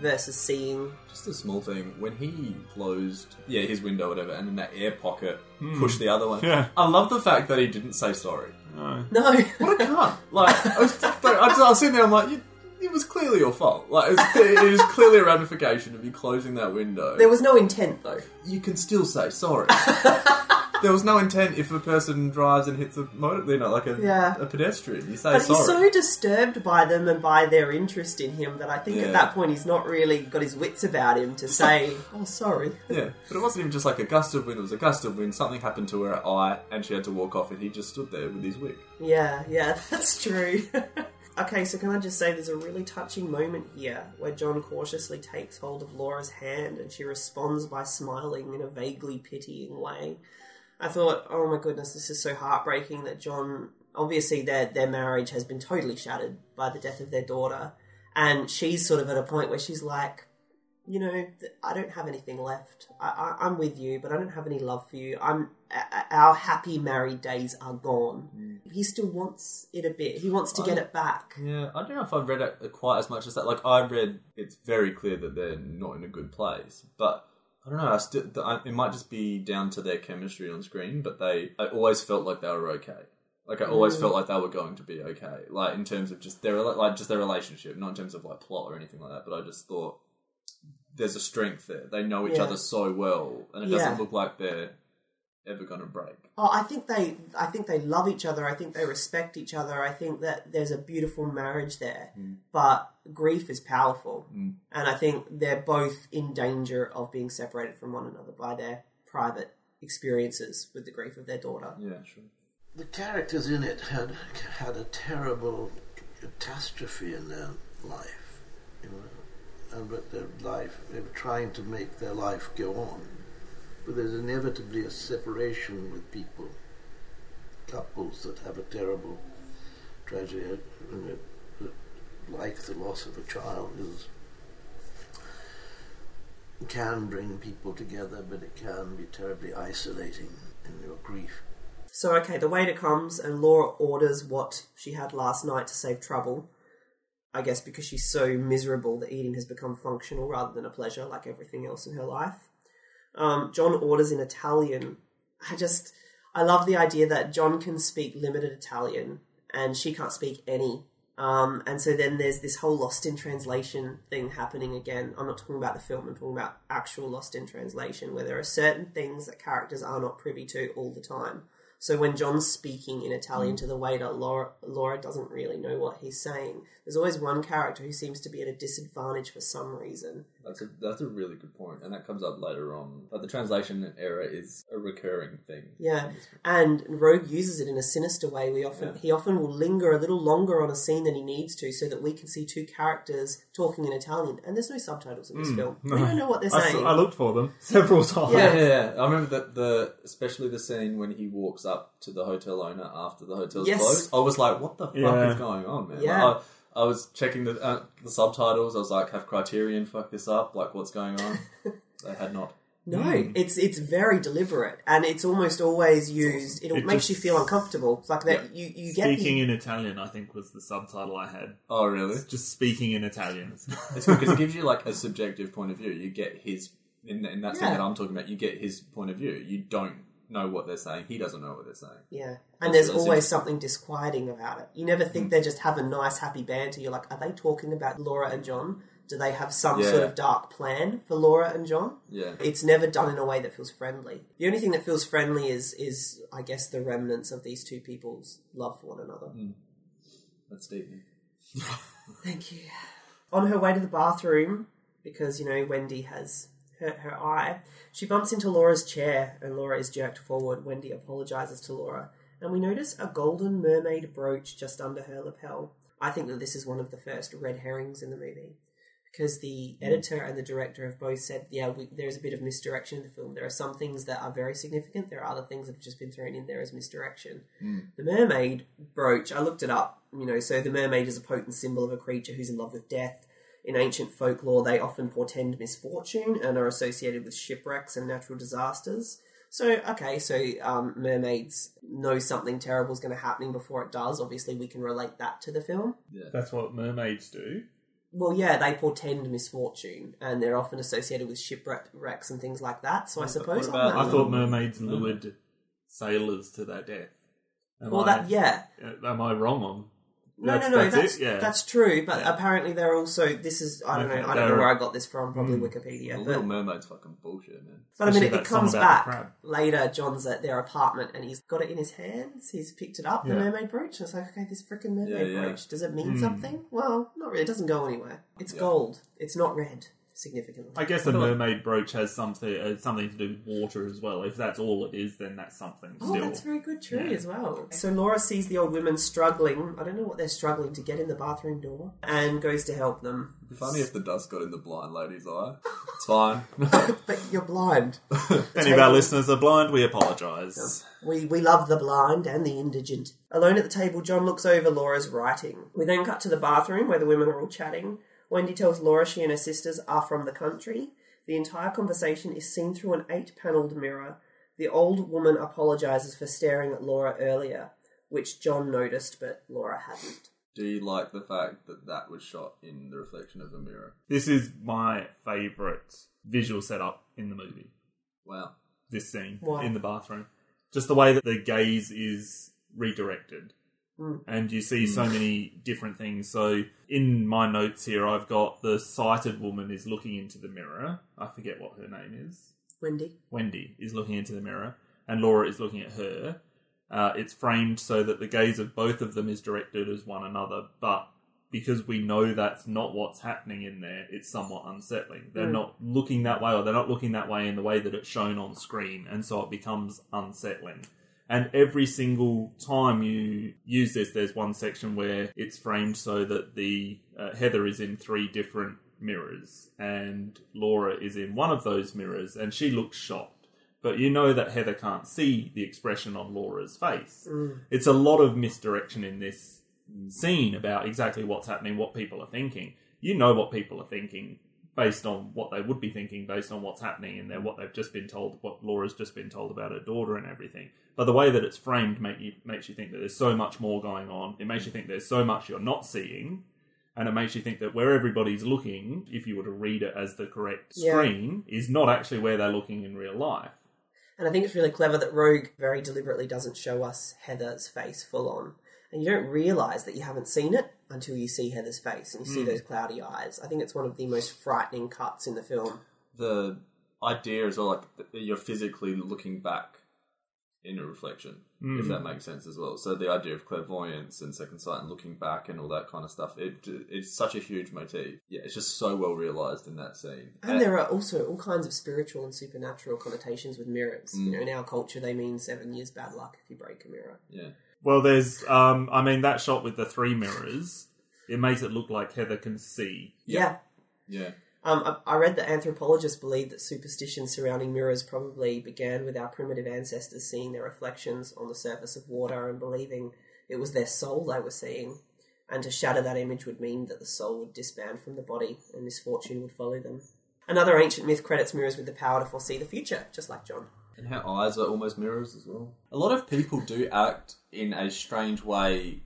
versus seeing. Just a small thing. When he closed, yeah, his window, whatever, and in that air pocket pushed the other one. Yeah. I love the fact that he didn't say sorry. No. No, What a cunt! Like, I was, I was, I was sitting there, I'm like, you, it was clearly your fault. Like, it was, it was clearly a ramification of you closing that window. there was no intent though. you can still say sorry. there was no intent if a person drives and hits a motor, you know, like a, Yeah. a pedestrian. You say But sorry. he's so disturbed by them and by their interest in him that I think Yeah. at that point he's not really got his wits about him to say, "Oh, sorry." Yeah, but it wasn't even just like a gust of wind. It was a gust of wind. Something happened to her eye, and she had to walk off, and he just stood there with his wig. Yeah, yeah, that's true. Okay, so can I just say there's a really touching moment here where John cautiously takes hold of Laura's hand and she responds by smiling in a vaguely pitying way. I thought, oh my goodness, this is so heartbreaking that John obviously their their marriage has been totally shattered by the death of their daughter. And she's sort of at a point where she's like, you know, I don't have anything left. I, I, I'm with you, but I don't have any love for you. I'm our happy married days are gone. He still wants it a bit. He wants to get it back. Yeah, I don't know if I've read it quite as much as that. Like I read, it's very clear that they're not in a good place. But I don't know. I still, it might just be down to their chemistry on screen. But they, I always felt like they were okay. Like I always Mm. felt like they were going to be okay. Like in terms of just their, like just their relationship, not in terms of like plot or anything like that. But I just thought there's a strength there. They know each Yeah. other so well, and it Yeah. doesn't look like they're ever going to break. Oh, I think they, I think they love each other. I think they respect each other. I think that there's a beautiful marriage there. Mm. But grief is powerful, mm. and I think they're both in danger of being separated from one another by their private experiences with the grief of their daughter. Yeah, sure. The characters in it had had a terrible catastrophe in their life, you know, and but their life they're trying to make their life go on, but there's inevitably a separation with people, couples that have a terrible tragedy, uh, it, like the loss of a child is can bring people together, but it can be terribly isolating in your grief. So, okay, the waiter comes and Laura orders what she had last night to save trouble. I guess because she's so miserable that eating has become functional rather than a pleasure, like everything else in her life. Um, John orders in Italian. I just, I love the idea that John can speak limited Italian and she can't speak any. Um, and so then there's this whole lost in translation thing happening again. I'm not talking about the film, I'm talking about actual lost in translation, where there are certain things that characters are not privy to all the time. So when John's speaking in Italian mm. to the waiter, Laura, Laura doesn't really know what he's saying. There's always one character who seems to be at a disadvantage for some reason. That's a that's a really good point, and that comes up later on. But the translation error is a recurring thing. Yeah, and Roeg uses it in a sinister way. We often he often will linger a little longer on a scene than he needs to, so that we can see two characters talking in Italian. And there's no subtitles in this hmm. film. We don't know what they're I, saying. I looked for them several times. Yeah. Yeah, yeah, yeah. I remember that the especially the scene when he walks up to the hotel owner after the hotel's Yes. closed. I was like, "What the fuck Yeah. is going on, man?" Yeah. Like, I, I was checking the uh, the subtitles. I was like, "Have Criterion fucked this up? Like, what's going on?" they had not. No, Hmm. it's it's very deliberate, and it's almost always used. It, It makes just- you feel uncomfortable. It's like that you you get Speaking the, in Italian, I think was the subtitle I had. Oh, really? Just speaking in Italian. It's good because it gives you like a subjective point of view. You get his in, in that scene Yeah. that I'm talking about. You get his point of view. You don't know what they're saying. He doesn't know what they're saying. yeah, and there's that's always something disquieting about it. You never think mm. they just have a nice happy banter. You're like, are they talking about Laura and John? Do they have some Yeah. sort of dark plan for Laura and John? Yeah. It's never done in a way that feels friendly. The only thing that feels friendly is is I guess the remnants of these two people's love for one another. Mm. That's deep. Thank you. On her way to the bathroom, because, you know, Wendy has hurt her eye, she bumps into Laura's chair and Laura is jerked forward. Wendy apologizes to Laura, and we notice a golden mermaid brooch just under her lapel. I think that this is one of the first red herrings in the movie. Because the editor and the director have both said, yeah, we, there's a bit of misdirection in the film. There are some things that are very significant. There are other things that have just been thrown in there as misdirection. Hmm. The mermaid brooch, I looked it up, you know, so the mermaid is a potent symbol of a creature who's in love with death. In ancient folklore, they often portend misfortune and are associated with shipwrecks and natural disasters. So, okay, so um, mermaids know something terrible is going to happen before it does. Obviously, we can relate that to the film. Yeah. That's what mermaids do. Well, yeah, they portend misfortune, and they're often associated with shipwrecks and things like that. So I suppose about- I thought mermaids lured sailors to their death. Am well, I, that yeah, Am I wrong on? No, That's- no, no. that's That's? Yeah. that's true. But Yeah. apparently, they're also. This is I don't know. I don't know where I got this from. Probably Hmm. Wikipedia. The But, Little Mermaid's fucking bullshit, man. but I mean, it, comes back later. John's at their apartment and he's got it in his hands. He's picked it up, the mermaid brooch. And was like, okay, this freaking mermaid Yeah, yeah. brooch. Does it mean Hmm. something? Well, not really. It doesn't go anywhere. It's Yeah. gold. It's not red. Significantly. I guess the mermaid brooch has something uh, something to do with water as well. If that's all it is, then that's something Oh, still. that's very good, true Yeah. as well. So Laura sees the old women struggling. I don't know what they're struggling to get in the bathroom door, and goes to help them. It'd be funny if the dust got in the blind lady's eye. It's fine. But you're blind. If any of our listeners are blind, we apologise. We we love the blind and the indigent. Alone at the table, John looks over Laura's writing. We then cut to the bathroom where the women are all chatting. Wendy tells Laura she and her sisters are from the country. The entire conversation is seen through an eight panelled mirror. The old woman apologises for staring at Laura earlier, which John noticed but Laura hadn't. Do you like the fact that that was shot in the reflection of a mirror? This is my favourite visual setup in the movie. Wow. This scene Why? in the bathroom. Just the way that the gaze is redirected. Mm. And you see so many different things. So in my notes here, I've got the sighted woman is looking into the mirror. I forget what her name is. Wendy? Wendy is looking into the mirror, and Laura is looking at her. Uh, it's framed so that the gaze of both of them is directed as one another, but because we know that's not what's happening in there, it's somewhat unsettling. They're Mm. not looking that way, or they're not looking that way in the way that it's shown on screen, and so it becomes unsettling. And every single time you use this, there's one section where it's framed so that the uh, Heather is in three different mirrors, and Laura is in one of those mirrors, and she looks shocked. But you know that Heather can't see the expression on Laura's face. Mm. It's a lot of misdirection in this scene about exactly what's happening, what people are thinking. You know what people are thinking based on what they would be thinking, based on what's happening in there, what they've just been told, what Laura's just been told about her daughter and everything. But the way that it's framed make you, makes you think that there's so much more going on. It makes you think there's so much you're not seeing. And it makes you think that where everybody's looking, if you were to read it as the correct Yeah. screen, is not actually where they're looking in real life. And I think it's really clever that Roeg very deliberately doesn't show us Heather's face full on. And you don't realise that you haven't seen it until you see Heather's face and you see Mm. those cloudy eyes. I think it's one of the most frightening cuts in the film. The idea as well, like that you're physically looking back in a reflection, if that makes sense as well. So the idea of clairvoyance and second sight and looking back and all that kind of stuff, it it's such a huge motif. Yeah, it's just so well realised in that scene. And there are also all kinds of spiritual and supernatural connotations with mirrors. You Mm. know, in our culture, they mean seven years bad luck if you break a mirror. Yeah. Well, there's, um, I mean, that shot with the three mirrors, it makes it look like Heather can see. Yeah. Yeah. Um, I, I read that anthropologists believe that superstitions surrounding mirrors probably began with our primitive ancestors seeing their reflections on the surface of water and believing it was their soul they were seeing. And to shatter that image would mean that the soul would disband from the body and misfortune would follow them. Another ancient myth credits mirrors with the power to foresee the future, just like John. And her eyes are almost mirrors as well. A lot of people do act in a strange way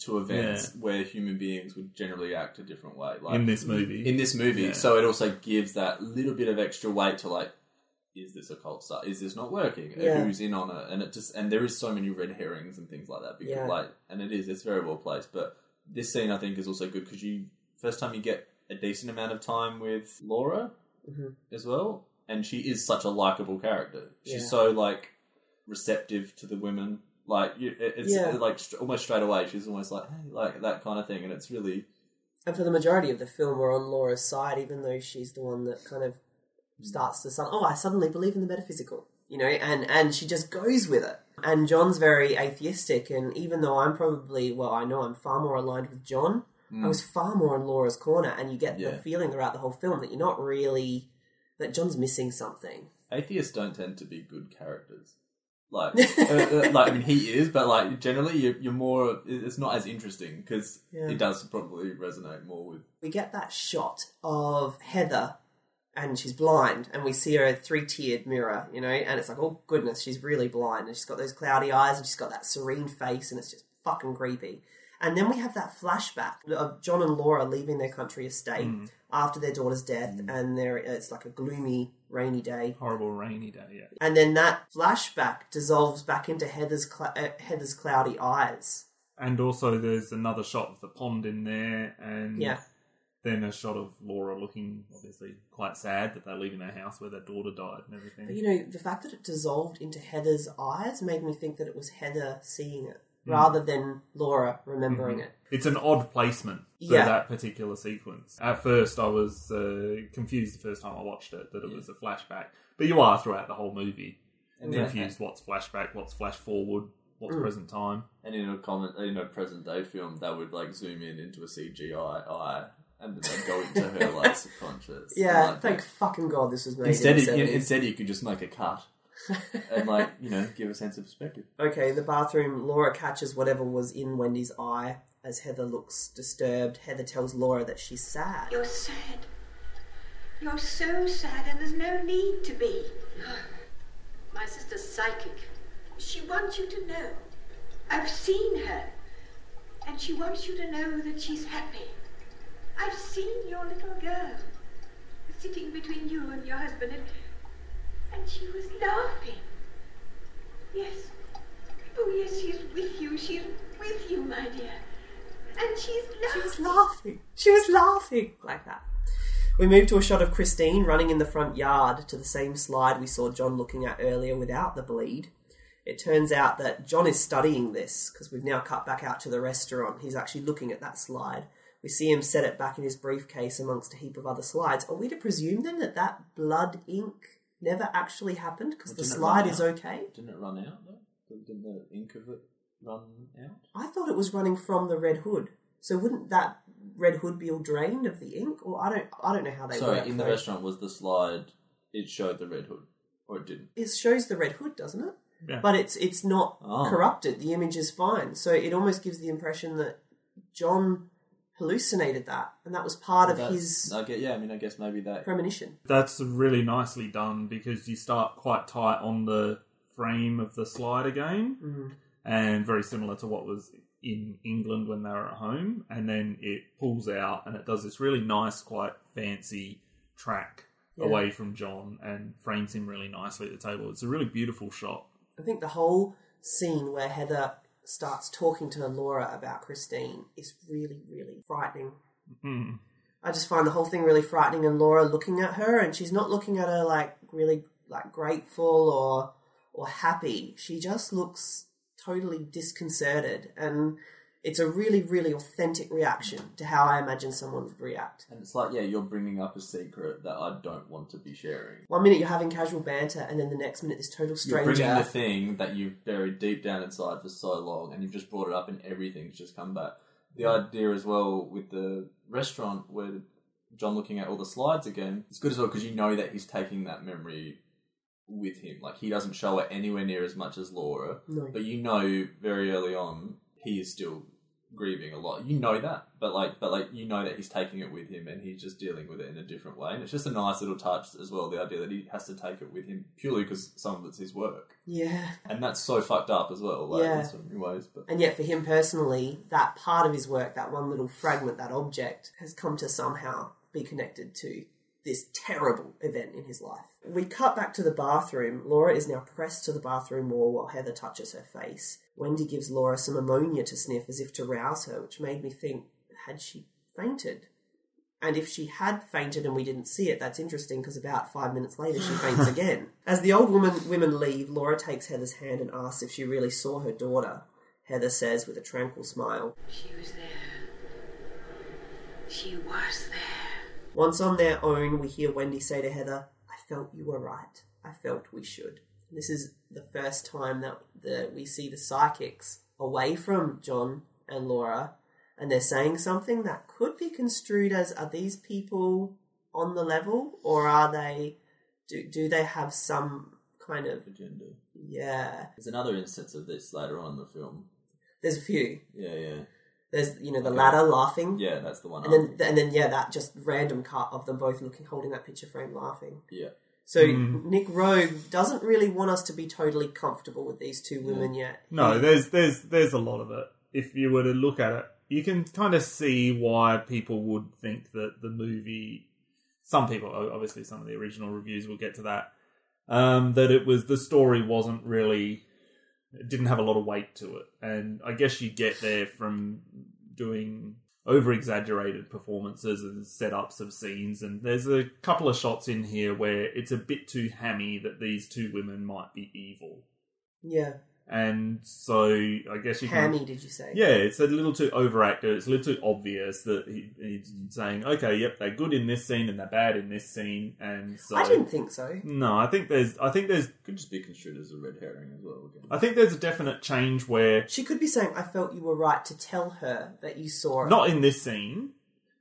to events where human beings would generally act a different way. Like In this movie. In this movie. Yeah. So it also gives that little bit of extra weight to like, is this a cult star? Is this not working? Yeah. Who's in on it? And it just and there is so many red herrings and things like that. Because Yeah. like and it is, it's very well placed. But this scene I think is also good because you first time you get a decent amount of time with Laura Mhm. as well, and she is such a likable character. She's Yeah. so like receptive to the women. Like you, it's Yeah. like almost straight away. She's almost like hey, like that kind of thing, and it's really And for the majority of the film, we're on Laura's side, even though she's the one that kind of starts to suddenly, oh, I suddenly believe in the metaphysical, you know, and, and she just goes with it. And John's very atheistic, and even though I'm probably, well, I know I'm far more aligned with John, I mm. was far more on Laura's corner, and you get the feeling throughout the whole film that you're not really, that John's missing something. atheists don't tend to be good characters. Like, uh, uh, like I mean, he is, but like generally, you're, you're more. It's not as interesting because Yeah. it does probably resonate more with. we get that shot of Heather and she's blind and we see her three tiered mirror, you know, and it's like, oh goodness, she's really blind and she's got those cloudy eyes and she's got that serene face and it's just fucking creepy. And then we have that flashback of John and Laura leaving their country estate after their daughter's death and there it's like a gloomy, rainy day. Horrible rainy day, yeah. And then that flashback dissolves back into Heather's cl- uh, Heather's cloudy eyes. And also, there's another shot of the pond in there, and Yeah. then a shot of Laura looking obviously quite sad that they're leaving their house where their daughter died and everything. But you know, the fact that it dissolved into Heather's eyes made me think that it was Heather seeing it Mm. Rather than Laura remembering Mhm. it. It's an odd placement for Yeah. that particular sequence. At first, I was uh, confused the first time I watched it that it was a flashback, but you are throughout the whole movie And then- confused what's flashback, what's flash forward, what's Mm. present time. And in a comment, in a present day film, they would like zoom in into a CGI eye, and then they'd go into her like subconscious. Yeah, Like, thank fucking God this was made Instead, in the you, instead you could just make a cut and like you know give a sense of perspective. Okay, the bathroom, Laura catches whatever was in Wendy's eye As Heather looks disturbed, Heather tells Laura that she's sad. You're sad. You're so sad, and there's no need to be. My sister's psychic. She wants you to know. I've seen her. And she wants you to know that she's happy. I've seen your little girl sitting between you and your husband, and, and she was laughing. Yes. Oh, yes, she's with you. She's with you, my dear. And she's laughing. She was laughing. She was laughing like that. We move to a shot of Christine running in the front yard to the same slide we saw John looking at earlier without the bleed. It turns out that John is studying this because we've now cut back out to the restaurant. He's actually looking at that slide. We see him set it back in his briefcase amongst a heap of other slides. Are we to presume then that that blood ink never actually happened because the slide is out? okay? Didn't it run out though? Didn't the ink of it run out? I thought it was running from the red hood. So wouldn't that red hood be all drained of the ink? Or I don't I don't know how they Sorry, work. in the restaurant was the slide. It showed the red hood, or it didn't. It shows the red hood, doesn't it? Yeah. But it's it's not Oh. corrupted. The image is fine. So it almost gives the impression that John hallucinated that, and that was part of his I get, yeah, I mean, I guess maybe that. premonition. That's really nicely done because you start quite tight on the frame of the slide again, Mm. and very similar to what was in England when they were at home. And then it pulls out and it does this really nice, quite fancy track Yeah. away from John and frames him really nicely at the table. It's a really beautiful shot. I think the whole scene where Heather starts talking to Laura about Christine is really, really frightening. Mm. I just find the whole thing really frightening, and Laura looking at her, and she's not looking at her like really like grateful or or happy. She just looks totally disconcerted, and it's a really, really authentic reaction to how I imagine someone would react. And it's like, yeah, you're bringing up a secret that I don't want to be sharing. One minute you're having casual banter, and then the next minute this total stranger. You're bringing the thing that you've buried deep down inside for so long, and you've just brought it up, and everything's just come back. The idea as well with the restaurant where John looking at all the slides again, it's good as well because you know that he's taking that memory with him. Like he doesn't show it anywhere near as much as Laura, No. but you know very early on he is still grieving a lot. You know that, but like, but like you know that he's taking it with him and he's just dealing with it in a different way. And it's just a nice little touch as well. The idea that he has to take it with him purely because some of it's his work yeah. and that's so fucked up as well, like Yeah. in so many ways. But And yet, for him personally, that part of his work, that one little fragment, that object, has come to somehow be connected to this terrible event in his life. We cut back to the bathroom. Laura is now pressed to the bathroom wall while Heather touches her face. Wendy gives Laura some ammonia to sniff as if to rouse her, which made me think had she fainted? And if she had fainted and we didn't see it, that's interesting because about five minutes later she faints again. As the old woman women leave, Laura takes Heather's hand and asks if she really saw her daughter. Heather says with a tranquil smile. She was there. She was there. Once on their own, we hear Wendy say to Heather, I felt you were right. I felt we should. This is the first time that the, we see the psychics away from John and Laura, and they're saying something that could be construed as are these people on the level, or are they, do, do they have some kind of, agenda. yeah. There's another instance of this later on in the film. There's a few. Yeah, yeah, There's, you know, the Okay. ladder laughing. yeah. That's the one. And then, and then, yeah, that just random cut of them both looking, holding that picture frame, laughing. yeah, So Hmm. Nick Roeg doesn't really want us to be totally comfortable with these two women yet. No, there's there's there's a lot of it. If you were to look at it, you can kind of see why people would think that the movie. Some people, obviously, some of the original reviews will get to that. Um, that it was the story wasn't really, it didn't have a lot of weight to it, and I guess you get there from doing over exaggerated performances and setups of scenes. And there's a couple of shots in here where it's a bit too hammy that these two women might be evil. Yeah, and so I guess you can. hammy. Did you say? Yeah, it's a little too overacted. It's a little too obvious that he, he's saying, "Okay, yep, they're good in this scene and they're bad in this scene," and so I didn't think so. No, I think there's, I think there's, could just be construed as a red herring as well. Again. I think there's a definite change where She could be saying, "I felt you were right to tell her that you saw it." not in this scene,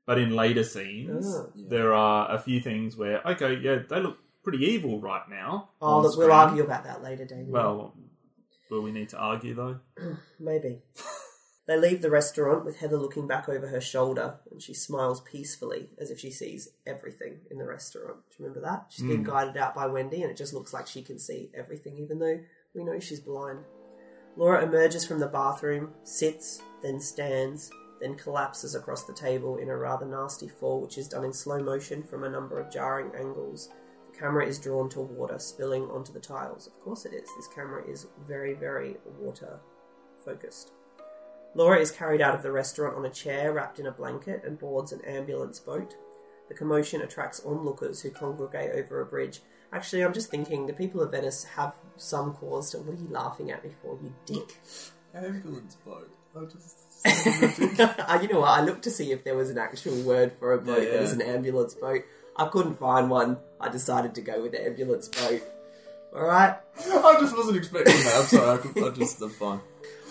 but in later scenes, Oh. there are a few things where okay, yeah, they look pretty evil right now. oh, on look, we'll screen. argue about that later, Damien. Well, will we need to argue though? maybe. They leave the restaurant with Heather looking back over her shoulder, and she smiles peacefully as if she sees everything in the restaurant. Do you remember that? She's been hmm. guided out by Wendy, and it just looks like she can see everything, even though we know she's blind. Laura emerges from the bathroom, sits, then stands, then collapses across the table in a rather nasty fall, which is done in slow motion from a number of jarring angles. Camera is drawn to water spilling onto the tiles. Of course it is. This camera is very, very water focused. Laura is carried out of the restaurant on a chair wrapped in a blanket and boards an ambulance boat. The commotion attracts onlookers who congregate over a bridge. Actually, I'm just thinking the people of Venice have some cause to. What are you laughing at me for, you dick? Ambulance boat. I just. Uh, you know what? I looked to see if there was an actual word for a boat Yeah, that was an ambulance boat. I couldn't find one. I decided to go with ambulance boat. Alright? I just wasn't expecting that. I'm sorry. I, could, I just. I'm fine.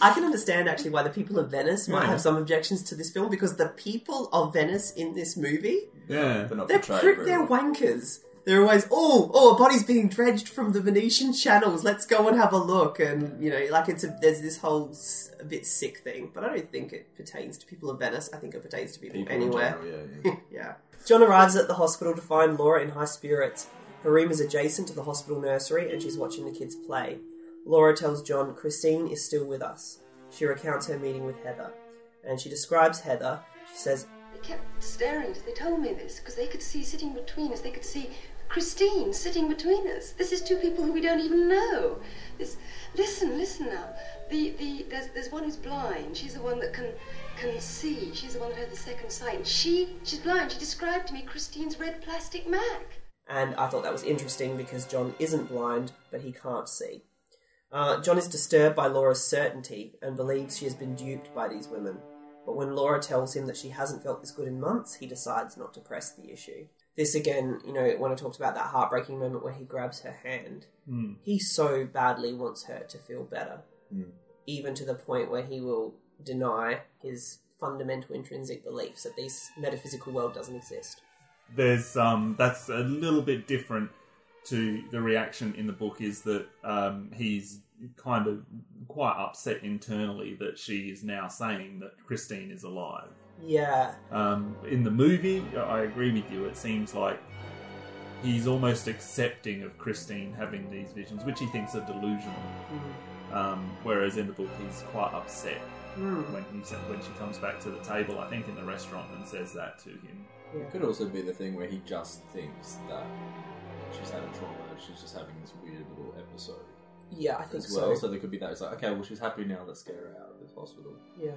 I can understand actually why the people of Venice might Yeah. have some objections to this film because the people of Venice in this movie, Yeah. They're not they're, portrayed pri- very they're well. wankers. They're always, oh, oh, a body's being dredged from the Venetian channels. Let's go and have a look. And you know, like it's a, there's this whole s- a bit sick thing, but I don't think it pertains to people of Venice. I think it pertains to people, People in anywhere. general, yeah, yeah. yeah. John arrives at the hospital to find Laura in high spirits. Her room is adjacent to the hospital nursery and she's watching the kids play. Laura tells John Christine is still with us. She recounts her meeting with Heather. And she describes Heather. She says, They kept staring they told me this because they could see sitting between us. They could see Christine sitting between us. This is two people who we don't even know. This, listen, listen now. The, the, there's, there's one who's blind. She's the one that can can see. She's the one that had the second sight. And she, she's blind. She described to me Christine's red plastic Mac. and I thought that was interesting because John isn't blind, but he can't see. Uh, John is disturbed by Laura's certainty and believes she has been duped by these women. But when Laura tells him that she hasn't felt this good in months, he decides not to press the issue. This again, you know, when I talked about that heartbreaking moment where he grabs her hand, he so badly wants her to feel better, even to the point where he will deny his fundamental intrinsic beliefs that this metaphysical world doesn't exist. there's um that's a little bit different to the reaction in the book is that um he's kind of quite upset internally that she is now saying that Christine is alive. Yeah, Um, in the movie, I agree with you. It seems like he's almost accepting of Christine having these visions, which he thinks are delusional. Um, whereas in the book, he's quite upset when he when she comes back to the table. I think in the restaurant and says that to him. It could also be the thing where he just thinks that she's had a trauma. She's just having this weird little episode yeah, I think as well. so. So there could be that. It's like, okay, well, she's happy now. Let's get her out of this hospital. Yeah.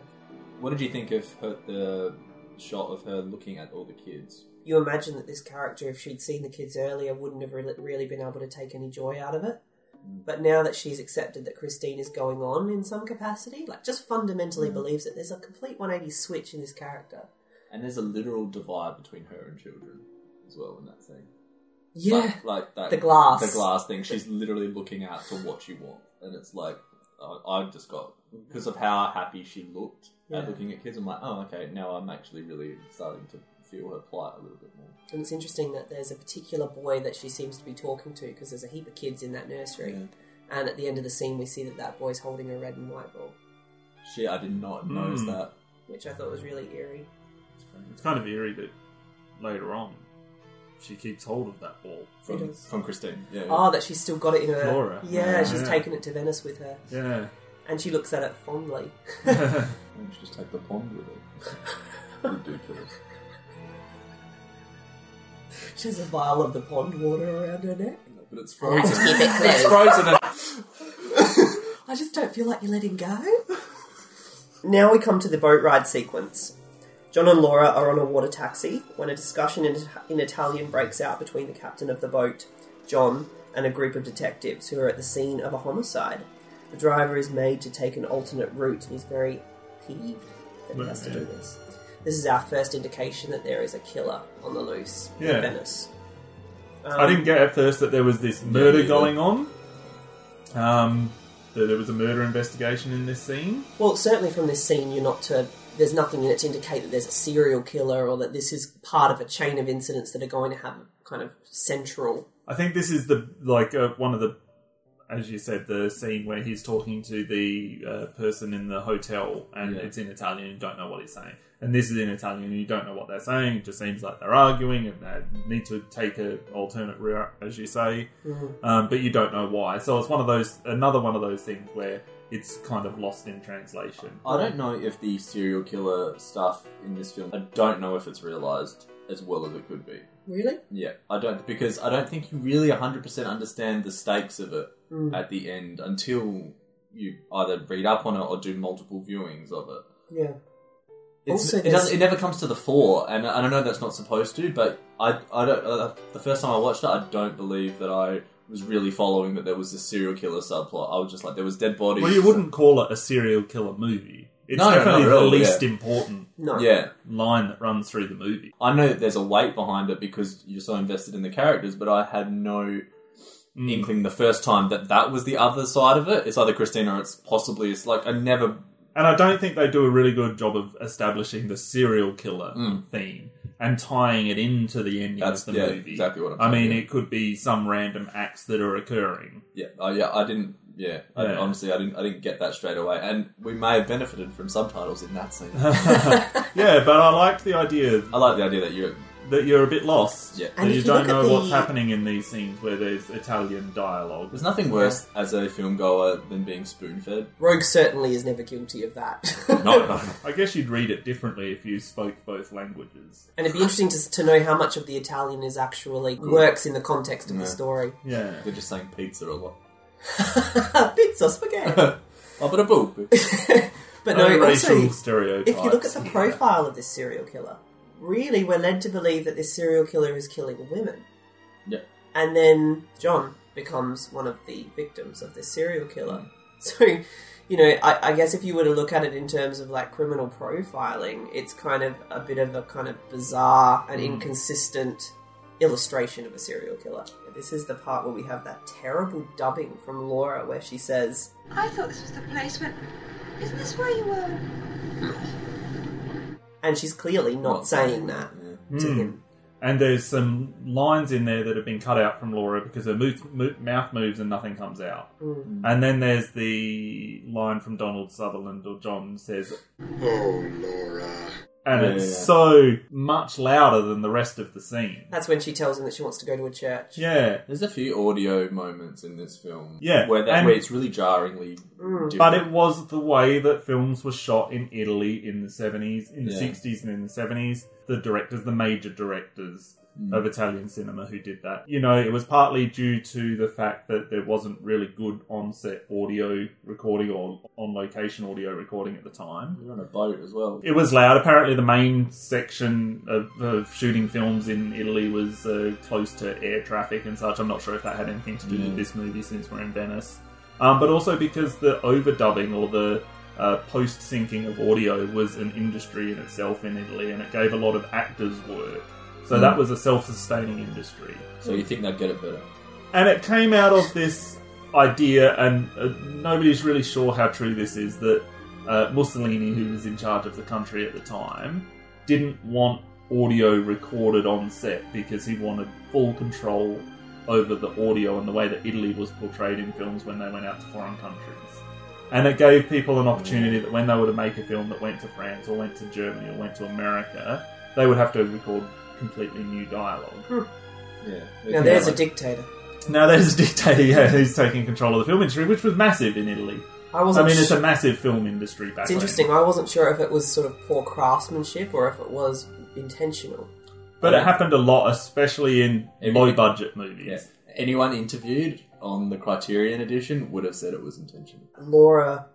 What did you think of her, the shot of her looking at all the kids? You imagine that this character, if she'd seen the kids earlier, wouldn't have really, really been able to take any joy out of it. But now that she's accepted that Christine is going on in some capacity, like just fundamentally hmm. believes it, there's a complete 180 switch in this character. And there's a literal divide between her and children as well in that scene. Yeah. like, like that The glass. the glass thing. She's literally looking out for what you want, and it's like I, I just got because of how happy she looked Yeah. at looking at kids. I'm like, oh, okay, now I'm actually really starting to feel her plight a little bit more. And it's interesting that there's a particular boy that she seems to be talking to because there's a heap of kids in that nursery. And at the end of the scene, we see that that boy's holding a red and white ball, Shit, I did not notice Hmm. that. which I thought was really eerie. It's kind of eerie that later on she keeps hold of that ball. From, from Christine. Yeah. Oh, that she's still got it in her. Laura. Yeah, Yeah. she's Yeah. taken it to Venice with her. Yeah. And she looks at it fondly. Why don't you just take the pond with her? Ridiculous. She has a vial of the pond water around her neck. But it's I frozen. keep it it's frozen. And- I just don't feel like you're letting go. now we come to the boat ride sequence. John and Laura are on a water taxi when a discussion in, in Italian breaks out between the captain of the boat, John, and a group of detectives who are at the scene of a homicide. The driver is made to take an alternate route and he's very peeved that he has to do this. This is our first indication that there is a killer on the loose Yeah. in Venice. I didn't get at first that there was this murder neither. going on. Um, that there was a murder investigation in this scene. Well, certainly from this scene, you're not to. There's nothing in it to indicate that there's a serial killer or that this is part of a chain of incidents that are going to have a kind of central. I think this is the like uh, one of the as you said, the scene where he's talking to the uh, person in the hotel and Yeah. it's in Italian and you don't know what he's saying. And this is in Italian and you don't know what they're saying. It just seems like they're arguing and they need to take an alternate route, as you say. Um, but you don't know why. So it's one of those, another one of those things where it's kind of lost in translation. I don't know if the serial killer stuff in this film. I don't know if it's realized as well as it could be. Really? Yeah, I don't because I don't think you really 100% understand the stakes of it at the end until you either read up on it or do multiple viewings of it. Yeah. It's, Also, it, doesn't, it never comes to the fore, and I don't know that's not supposed to, but I, I don't. Uh, the first time I watched it, I don't believe that I was really following that there was a serial killer subplot. I was just like, there was dead bodies. Well, you wouldn't call it a serial killer movie. It's No, no, definitely not the least yeah. important No. Yeah, line that runs through the movie. I know that there's a weight behind it because you're so invested in the characters, but I had no Mm. Inkling the first time that that was the other side of it. It's either Christina or it's possibly it's like I never. And I don't think they do a really good job of establishing the serial killer theme and tying it into the ending Mm. That's- of the yeah, movie. exactly what I'm I mean, it could be some random acts that are occurring. Yeah, oh yeah, I didn't. Yeah, I, Yeah. honestly, I didn't. I didn't get that straight away, and we may have benefited from subtitles in that scene. Yeah, but I liked the idea I like the idea that you're. That you're a bit lost. Yeah. That And you if you don't look at know what's the- happening in these scenes where there's Italian dialogue. There's nothing worse as a film goer than being spoon fed. Roeg certainly is never guilty of that. No, no. I guess you'd read it differently if you spoke both languages. And it'd be interesting to, to know how much of the Italian is actually works in the context of Yeah. the story. Yeah. They're just saying pizza a lot. Pizza, spaghetti. Oh, but a boop. But no, No also, racial stereotypes. if you look at the profile of this serial killer, really we're led to believe that this serial killer is killing women. Yeah. And then John becomes one of the victims of this serial killer. So, you know, I, I guess if you were to look at it in terms of like criminal profiling, it's kind of a bit of a kind of bizarre and mm. inconsistent illustration of a serial killer. This is the part where we have that terrible dubbing from Laura where she says, I thought this was the place when. Isn't this where you were? And she's clearly not, Not saying saying that that, to Mm. him. And there's some lines in there that have been cut out from Laura because her mo- mo- mouth moves and nothing comes out. Mm. And then there's the line from Donald Sutherland or John says, Oh, Laura. And Yeah, it's yeah, yeah. so much louder than the rest of the scene. That's when she tells him that she wants to go to a church. Yeah, There's a few audio moments in this film. Yeah, where that and- where it's really jarringly. Mm. different. but it was the way that films were shot in Italy in the 70s, in the Yeah. 60s, and in the 70s. The directors, the major directors Mm. of Italian cinema who did that. You know, it was partly due to the fact that there wasn't really good on set audio recording or on location audio recording at the time. You're on a boat as well. It was loud. Apparently, the main section of, of shooting films in Italy was uh, close to air traffic and such. I'm not sure if that had anything to do Yeah. with this movie since we're in Venice. Um, but also because the overdubbing or the uh, post syncing of audio was an industry in itself in Italy and it gave a lot of actors work. So that was a self sustaining industry. So you think they'd get it better? And it came out of this idea, and uh, nobody's really sure how true this is, that uh, Mussolini, who was in charge of the country at the time, didn't want audio recorded on set because he wanted full control over the audio and the way that Italy was portrayed in films when they went out to foreign countries. And it gave people an opportunity that when they were to make a film that went to France or went to Germany or went to America, they would have to record completely new dialogue. Hmm. Yeah. Now there's a dictator. Now there's a dictator yeah, who's taking control of the film industry, which was massive in Italy. I I wasn't. mean, it's a massive film industry back it's then. interesting. I wasn't sure if it was sort of poor craftsmanship or if it was intentional. But it happened a lot, especially in Everything- low budget movies. Yeah. Anyone interviewed on the Criterion edition would have said it was intentional. Laura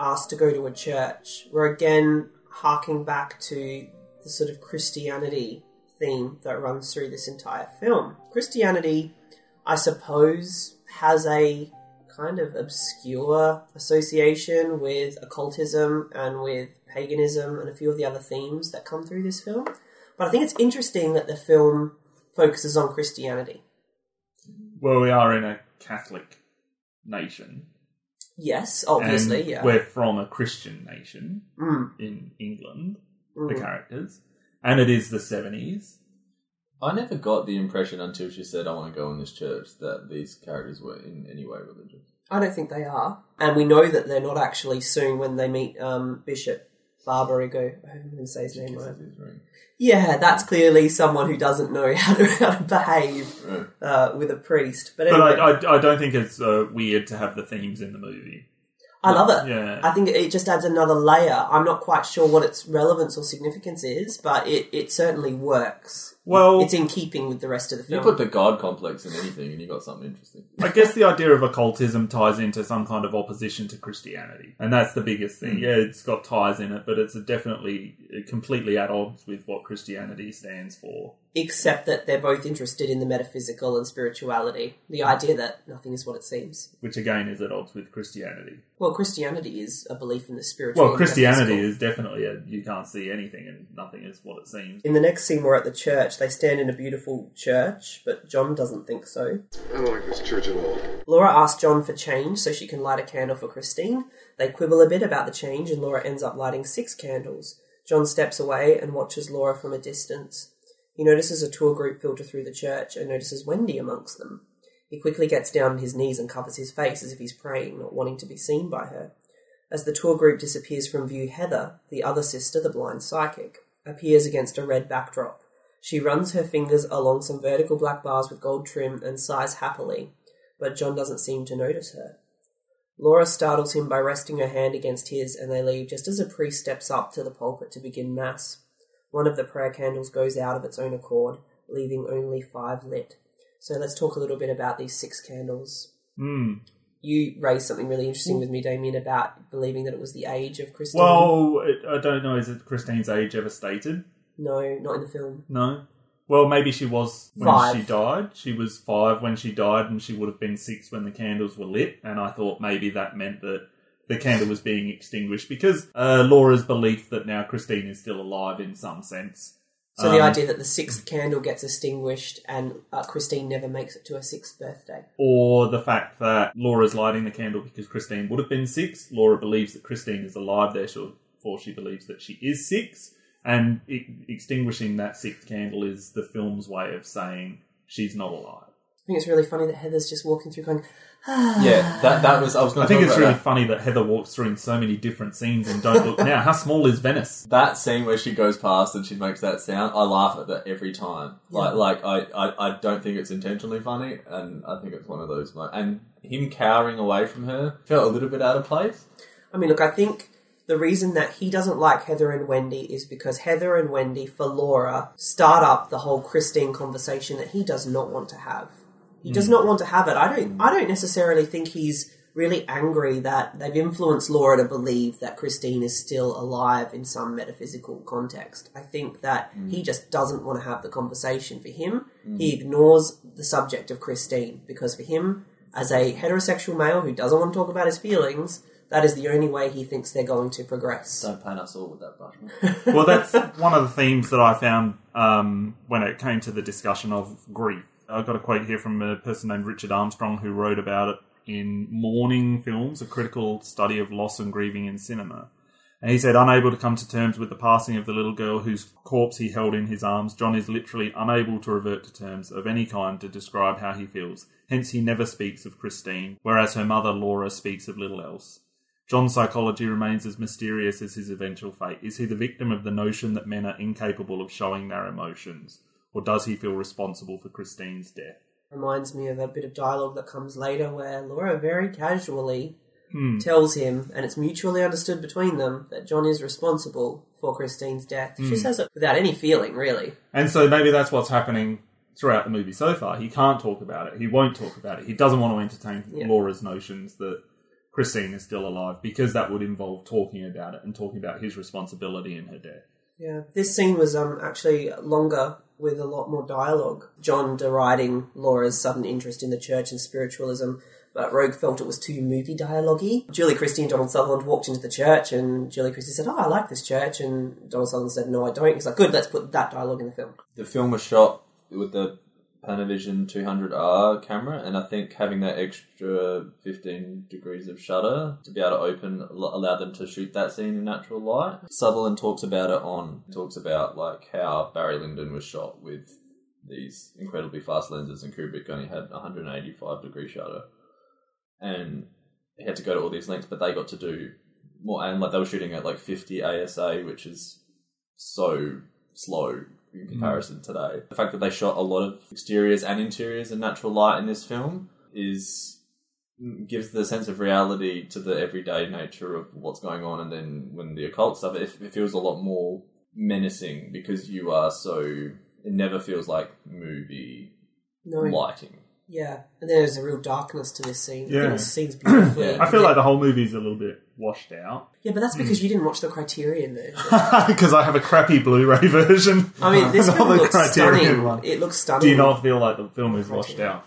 asked to go to a church. We're again harking back to the sort of Christianity theme that runs through this entire film. Christianity, I suppose, has a kind of obscure association with occultism and with paganism and a few of the other themes that come through this film. But I think it's interesting that the film focuses on Christianity. Well, we are in a Catholic nation. Yes, obviously, and yeah. We're from a Christian nation Mm. in England, the Mm. characters. And it is the 70s. I never got the impression until she said, I want to go in this church, that these characters were in any way religious. I don't think they are. And we know that they're not actually soon when they meet um, Bishop Barbarigo. I haven't even say his name right. His ring. Yeah, that's clearly someone who doesn't know how to, how to behave Right. uh, with a priest. But, But I, I, I don't think it's uh, weird to have the themes in the movie. I love it. Yeah. I think it just adds another layer. I'm not quite sure what its relevance or significance is, but it, it certainly works. Well, It's in keeping with the rest of the film. You put the God complex in anything and you got something interesting. I guess the idea of occultism ties into some kind of opposition to Christianity, and that's the biggest thing. Hmm. Yeah, it's got ties in it, but it's definitely completely at odds with what Christianity stands for. Except that they're both interested in the metaphysical and spirituality. The idea that nothing is what it seems. Which again is at odds with Christianity. Well, Christianity is a belief in the spiritual. Well, Christianity is definitely a, you can't see anything and nothing is what it seems. In the next scene, we're at the church. They stand in a beautiful church, but John doesn't think so. I don't like this church at all. Laura asks John for change so she can light a candle for Christine. They quibble a bit about the change, and Laura ends up lighting six candles. John steps away and watches Laura from a distance. He notices a tour group filter through the church and notices Wendy amongst them. He quickly gets down on his knees and covers his face as if he's praying, not wanting to be seen by her. As the tour group disappears from view, Heather, the other sister, the blind psychic, appears against a red backdrop. She runs her fingers along some vertical black bars with gold trim and sighs happily, but John doesn't seem to notice her. Laura startles him by resting her hand against his, and they leave just as a priest steps up to the pulpit to begin Mass. One of the prayer candles goes out of its own accord, leaving only five lit. So let's talk a little bit about these six candles. Hmm. You raised something really interesting with me, Damien, about believing that it was the age of Christine. Well, I don't know. Is it Christine's age ever stated? No, not in the film. No. Well, maybe she was when Five. she died. She was five when she died, and she would have been six when the candles were lit. And I thought maybe that meant that the candle was being extinguished because uh, Laura's belief that now Christine is still alive in some sense. So the Um, idea that the sixth candle gets extinguished and uh, Christine never makes it to her sixth birthday. or the fact that Laura's lighting the candle because Christine would have been six. Laura believes that Christine is alive, therefore she believes that she is six. And e- extinguishing that sixth candle is the film's way of saying she's not alive. I think it's really funny that Heather's just walking through going, ah. Yeah, that that was I was going I think it's really that. funny that Heather walks through in so many different scenes and don't look now. How small is Venice? That scene where she goes past and she makes that sound, I laugh at that every time. Like, like I, I, I don't think it's intentionally funny, and I think it's one of those. mo- And him cowering away from her felt a little bit out of place. I mean, look, I think the reason that he doesn't like Heather and Wendy is because Heather and Wendy, for Laura, start up the whole Christine conversation that he does not want to have. He does hmm. not want to have it. I don't. I don't necessarily think he's really angry that they've influenced Laura to believe that Christine is still alive in some metaphysical context. I think that hmm. he just doesn't want to have the conversation. For him, hmm. he ignores the subject of Christine because for him, as a heterosexual male who doesn't want to talk about his feelings, that is the only way he thinks they're going to progress. Don't paint us all with that brush. Well, that's one of the themes that I found um, when it came to the discussion of grief. I got a quote here from a person named Richard Armstrong who wrote about it in Mourning Films, a critical study of loss and grieving in cinema. And he said, unable to come to terms with the passing of the little girl whose corpse he held in his arms, John is literally unable to revert to terms of any kind to describe how he feels. Hence, he never speaks of Christine, whereas her mother, Laura, speaks of little else. John's psychology remains as mysterious as his eventual fate. Is he the victim of the notion that men are incapable of showing their emotions? Or does he feel responsible for Christine's death? Reminds me of a bit of dialogue that comes later where Laura very casually Hmm. tells him, and it's mutually understood between them, that John is responsible for Christine's death. She Hmm. says it without any feeling, really. And so maybe that's what's happening throughout the movie so far. He can't talk about it. He won't talk about it. He doesn't want to entertain Yeah. Laura's notions that Christine is still alive because that would involve talking about it and talking about his responsibility in her death. Yeah, this scene was um actually longer with a lot more dialogue. John deriding Laura's sudden interest in the church and spiritualism, but Roeg felt it was too movie dialogue-y. Julie Christie and Donald Sutherland walked into the church, and Julie Christie said, "Oh, I like this church," and Donald Sutherland said, "No, I don't." He's like, "Good, let's put that dialogue in the film." The film was shot with the Panavision 200R camera, and I think having that extra 15 degrees of shutter to be able to open al- allowed them to shoot that scene in natural light. Sutherland talks about it on talks about like how Barry Lyndon was shot with these incredibly fast lenses, and Kubrick only had 185 degree shutter, and he had to go to all these lengths, but they got to do more, and like they were shooting at like 50 ASA, which is so slow in mm. comparison today. The fact that they shot a lot of exteriors and interiors in natural light in this film is mm, gives the sense of reality to the everyday nature of what's going on, and then when the occult stuff, it, it feels a lot more menacing because you are so. It never feels like movie No. lighting. Yeah, and there's a real darkness to this scene. Yeah. Yeah. This scene's beautiful. Yeah. I feel like the whole movie's a little bit washed out Yeah, but that's because you didn't watch the Criterion version. because I have a crappy Blu-ray version. I mean, this Not film looks Criterion stunning. one. It looks stunning. Do you not feel like the film is washed out?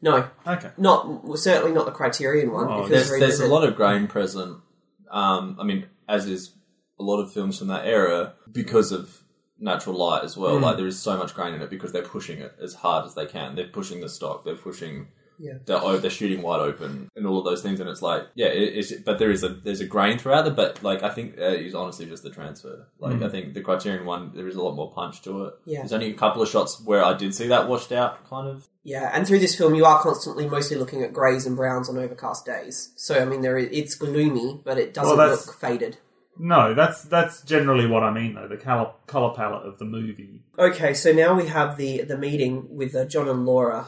No, Okay. not well, certainly not the Criterion one. Oh, There's there's a lot of grain present. Um, I mean, as is a lot of films from that era because of natural light as well. Like there is so much grain in it because they're pushing it as hard as they can. They're pushing the stock. They're pushing. Yeah. They're, they're shooting wide open and all of those things, and it's like, yeah, it, it's, but there is a there's a grain throughout it, but like I think uh, it's honestly just the transfer. Like I think the Criterion one, there is a lot more punch to it. Yeah. There's only a couple of shots where I did see that washed out, kind of. Yeah, and through this film, you are constantly mostly looking at greys and browns on overcast days. So I mean, there is, it's gloomy, but it doesn't Well, look faded. No, that's that's generally what I mean though. The color color palette of the movie. Okay, so now we have the the meeting with uh, John and Laura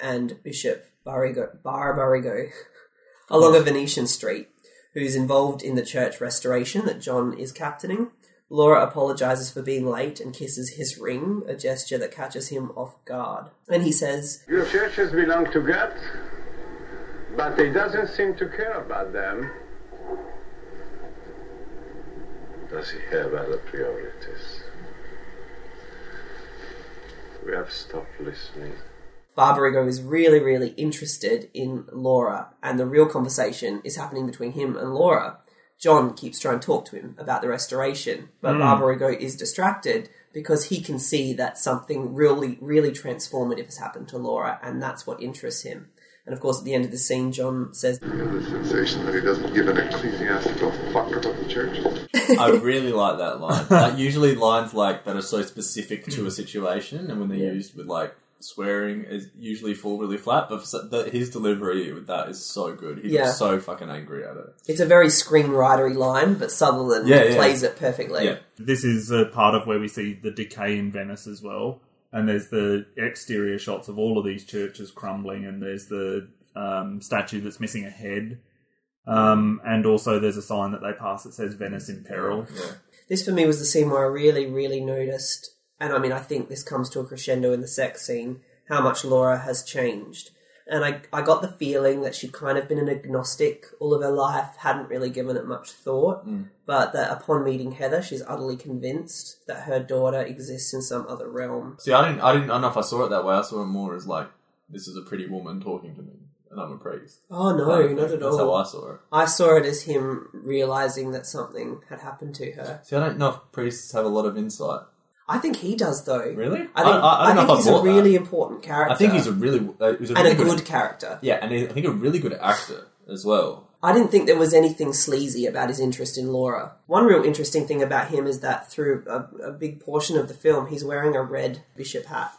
and Bishop Barigo, Barbarigo along a Venetian street, who's involved in the church restoration that John is captaining. Laura apologizes for being late and kisses his ring, a gesture that catches him off guard. And he says, Your churches belong to God, but He doesn't seem to care about them. Does He have other priorities? We have stopped listening. Barbarigo is really, really interested in Laura, and the real conversation is happening between him and Laura. John keeps trying to talk to him about the restoration, but hmm. Barbarigo is distracted because he can see that something really, really transformative has happened to Laura, and that's what interests him. And of course, at the end of the scene, John says, You have the sensation that he doesn't give an ecclesiastical fuck about the church. I really like that line. Like usually lines like that are so specific to a situation, and when they're used with like swearing, is usually fall really flat. But for, the, his delivery with that is so good. He's Yeah. so fucking angry at it. it's a very screenwritery line, but Sutherland Yeah, yeah. plays it perfectly. Yeah, This is a part of where we see the decay in Venice as well. And there's the exterior shots of all of these churches crumbling, and there's the um, statue that's missing a head. Um, and also, there's a sign that they pass that says Venice in peril. yeah. This for me was the scene where I really, really noticed, and I mean, I think this comes to a crescendo in the sex scene, how much Laura has changed. And I, I got the feeling that she'd kind of been an agnostic all of her life, hadn't really given it much thought, but that upon meeting Heather, she's utterly convinced that her daughter exists in some other realm. See, I didn't. I didn't. I don't know if I saw it that way. I saw it more as like this is a pretty woman talking to me, I'm a priest. Oh no, not at That's all. how I saw it. I saw it as him realizing that something had happened to her. See, I don't know if priests have a lot of insight. I think he does, though. Really? I think, I- I- I don't know think if he's a bought that. really important character. I think he's a really, uh, he's a and really a good character. yeah, and I think a really good actor as well. I didn't think there was anything sleazy about his interest in Laura. One real interesting thing about him is that through a, a big portion of the film, he's wearing a red bishop hat.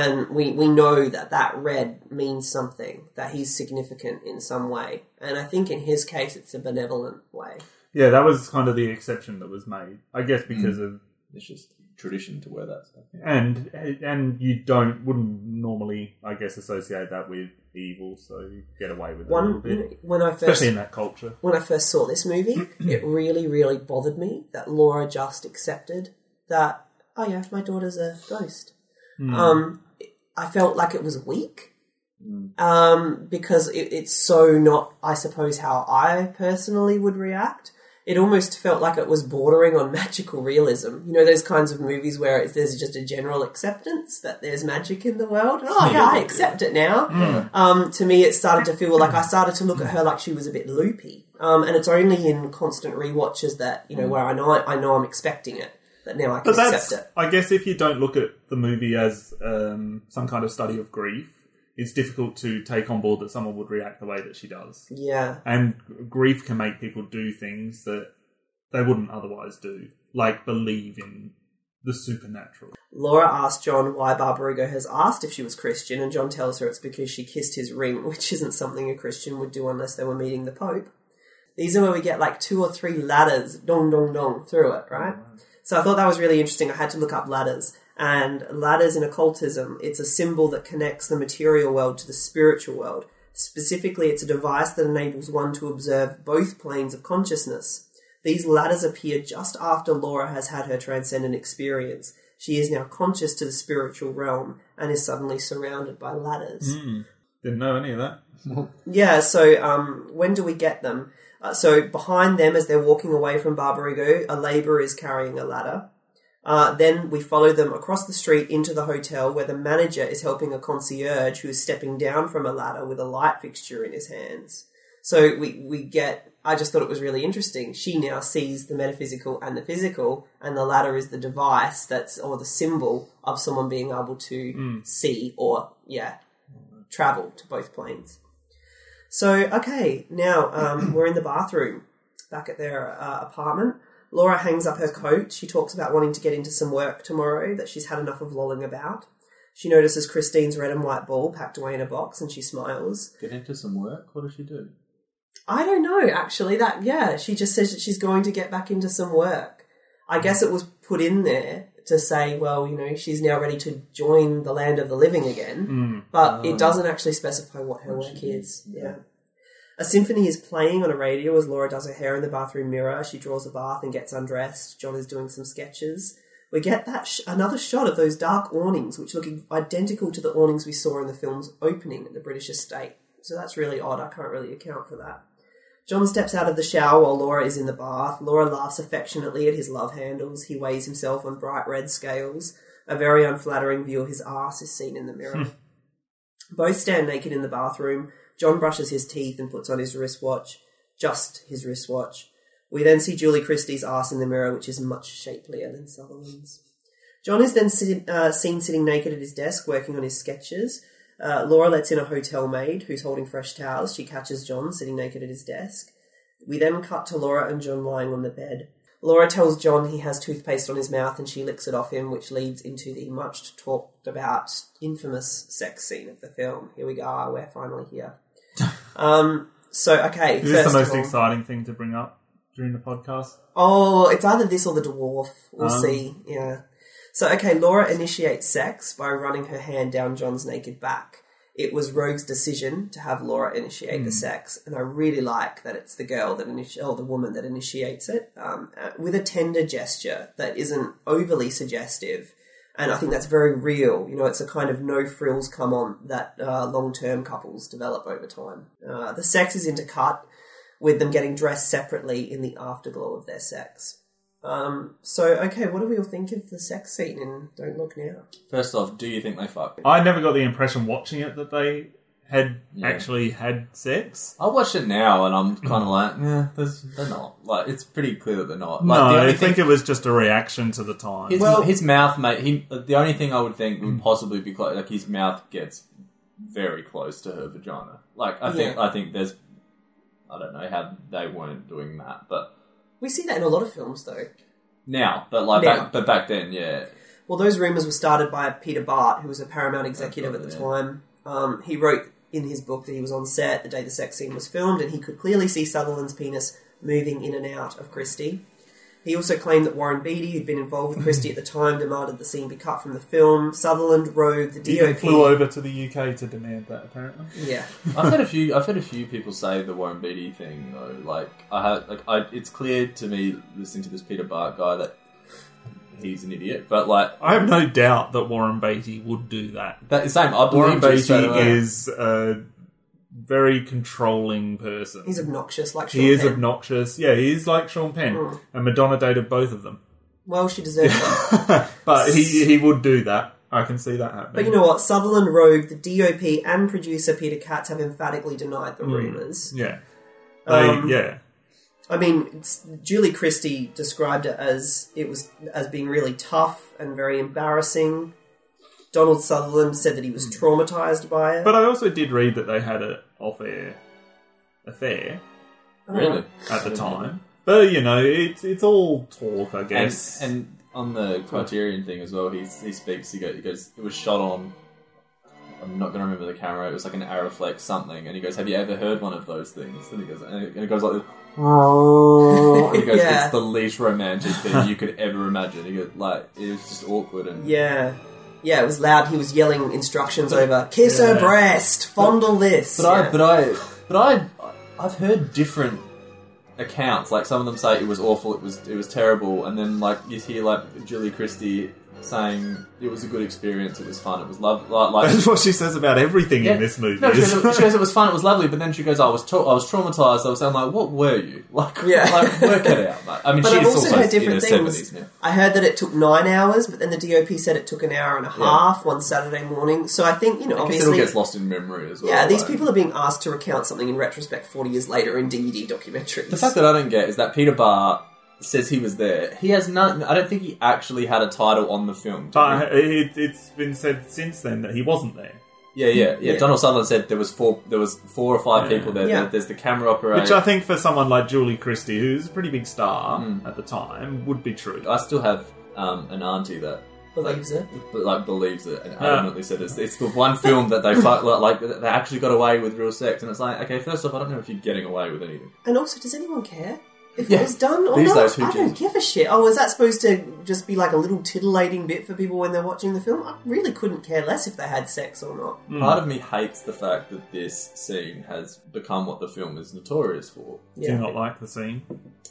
And we, we know that that red means something, that he's significant in some way. And I think in his case, it's a benevolent way. Yeah, that was kind of the exception that was made. I guess because of It's just tradition to wear that stuff. and and you don't wouldn't normally, I guess, associate that with evil, so you get away with it a little One, bit, when I first especially in that culture. when I first saw this movie, it really, really bothered me that Laura just accepted that, oh yeah, my daughter's a ghost. Um, I felt like it was weak. Um, because it, it's so not, I suppose, how I personally would react. It almost felt like it was bordering on magical realism. You know, those kinds of movies where it's, there's just a general acceptance that there's magic in the world. Oh yeah, I accept it now. Um, to me, it started to feel like I started to look at her like she was a bit loopy. Um, and it's only in constant rewatches that you know where I know I know I'm expecting it that now I can But that's, accept it. I guess, if you don't look at the movie as um, some kind of study of grief, it's difficult to take on board that someone would react the way that she does. Yeah, And grief can make people do things that they wouldn't otherwise do, like believe in the supernatural. Laura asks John why Barbarigo has asked if she was Christian, and John tells her it's because she kissed his ring, which isn't something a Christian would do unless they were meeting the Pope. These are where we get like two or three ladders, dong dong dong, through it, right? So I thought that was really interesting. I had to look up ladders. And ladders in occultism, it's a symbol that connects the material world to the spiritual world. Specifically, it's a device that enables one to observe both planes of consciousness. These ladders appear just after Laura has had her transcendent experience. She is now conscious to the spiritual realm and is suddenly surrounded by ladders. Hmm. Didn't know any of that. Yeah, so um, when do we get them? Uh, so behind them, as they're walking away from Barbarigo, a labourer is carrying a ladder. Uh, then we follow them across the street into the hotel where the manager is helping a concierge who is stepping down from a ladder with a light fixture in his hands. So we, we get, I just thought it was really interesting. She now sees the metaphysical and the physical, and the ladder is the device that's, or the symbol of someone being able to see or, yeah, travel to both planes. So, okay, now um, we're in the bathroom back at their uh, apartment. Laura hangs up her coat. She talks about wanting to get into some work tomorrow, that she's had enough of lolling about. She notices Christine's red and white ball packed away in a box and she smiles. Get into some work. What does she do? I don't know, actually. That, yeah, she just says that she's going to get back into some work. I guess it was put in there to say, well, you know, she's now ready to join the land of the living again, but it doesn't actually specify what her work is. Yeah. A symphony is playing on a radio as Laura does her hair in the bathroom mirror. She draws a bath and gets undressed. John is doing some sketches. We get that sh- another shot of those dark awnings, which look identical to the awnings we saw in the film's opening at the British estate. So that's really odd. I can't really account for that. John steps out of the shower while Laura is in the bath. Laura laughs affectionately at his love handles. He weighs himself on bright red scales. A very unflattering view of his ass is seen in the mirror. Both stand naked in the bathroom. John brushes his teeth and puts on his wristwatch. Just his wristwatch. We then see Julie Christie's ass in the mirror, which is much shapelier than Sutherland's. John is then sit, uh, seen sitting naked at his desk working on his sketches. Uh, Laura lets in a hotel maid who's holding fresh towels. She catches John sitting naked at his desk. We then cut to Laura and John lying on the bed. Laura tells John he has toothpaste on his mouth and she licks it off him, which leads into the much talked about infamous sex scene of the film. Here we go, we're finally here. um, so, okay, Is this the most all- exciting thing to bring up during the podcast? Oh, it's either this or the dwarf. We'll Um. see. Yeah. So, okay, Laura initiates sex by running her hand down John's naked back. It was Roeg's decision to have Laura initiate the sex, and I really like that it's the girl that initi- or the woman that initiates it um, uh, with a tender gesture that isn't overly suggestive. And I think that's very real. You know, it's a kind of no frills come on that uh, long term couples develop over time. Uh, the sex is intercut with them getting dressed separately in the afterglow of their sex. Um, so, okay, what do we all think of the sex scene in Don't Look Now? First off, do you think they fuck? I never got the impression watching it that they had Yeah. actually had sex. I watch it now and I'm kind of like, yeah, there's, they're not. Like, it's pretty clear that they're not. Like, no, the I only think it was just a reaction to the time. his, Well- his mouth, mate. He the only thing I would think would possibly be close, like his mouth gets very close to her vagina. Like, I think, Yeah. I think there's, I don't know how they weren't doing that, but We see that in a lot of films, though. now, but like, Now. back, but back then, yeah, Well, those rumours were started by Peter Bart, who was a Paramount executive at the yeah. time. Um, he wrote in his book that he was on set the day the sex scene was filmed, and he could clearly see Sutherland's penis moving in and out of Christie. He also claimed that Warren Beatty, who'd been involved with Christie at the time, demanded the scene be cut from the film. Sutherland, Roeg, the He even DOP. flew over to the UK to demand that. Apparently, Yeah. I've had a few. I've had a few people say the Warren Beatty thing though. Like I had, like I, it's clear to me listening to this Peter Bart guy that he's an idiot. But like I have no doubt that Warren Beatty would do that. that same, I Warren believe Beatty is a very controlling person. He's obnoxious, like Sean he is Penn. obnoxious. Yeah, he is like Sean Penn, Mm. and Madonna dated both of them. Well, she deserves it. but he he would do that. I can see that happening. But you know what? Sutherland, Roeg, the DOP, and producer Peter Katz have emphatically denied the Mm. rumours. Yeah. They, Um, yeah. I mean, Julie Christie described it as it was as being really tough and very embarrassing. Donald Sutherland said that he was traumatized by it. Hmm. But I also did read that they had a off-air affair Really? at the time. But you know, it's it's all talk, I guess. and on the Criterion thing as well. He he speaks. He goes, he goes. It was shot on. I'm not going to remember the camera. It was like an Arriflex something, and he goes, "Have you ever heard one of those things?" And he goes, and it goes like this. And he goes, Yeah. "It's the least romantic thing you could ever imagine." He goes, like it was just awkward and Yeah. Yeah, it was loud. He was yelling instructions over kiss her breast, fondle this. But I, but I, but I, I've heard different accounts. Like some of them say it was awful, it was, it was terrible, and then like you hear like Julie Christie saying it was a good experience, it was fun, it was lovely. like, like That's what she says about everything Yeah. in this movie. No, she goes, she goes, it was fun, it was lovely, but then she goes, oh, I was, tra- I was traumatized. I was saying, like, what were you? Like, Yeah. like work it out, mate. I mean, But she's I've also also, heard different things. I heard that it took nine hours, but then the DOP said it took an hour and a half one Saturday morning. So I think, you know, I guess it all obviously. gets lost in memory as well. yeah, these like- people are being asked to recount something in retrospect 40 years later in DVD documentaries. The fact that I don't get is that Peter Bart says he was there. He has none. I don't think he actually had a title on the film. did But it, it's been said since then that he wasn't there. Yeah, yeah, yeah. Yeah. Donald Sutherland said there was four. There was four or five Yeah. people there. Yeah. There- There's the camera operator. Which I think for someone like Julie Christie, who's a pretty big star Mm. at the time, would be true. I still have um, an auntie that believes it. but, like believes it and Yeah. adamantly said it's, it's the one film that they fuck, like they actually got away with real sex, and it's like okay, first off, I don't know if you're getting away with anything. And also, does anyone care? If Yeah. it was done or These not, I don't cares? give a shit. Oh, was that supposed to just be like a little titillating bit for people when they're watching the film? I really couldn't care less if they had sex or not. Hmm. Part of me hates the fact that this scene has become what the film is notorious for. Do you not like the scene?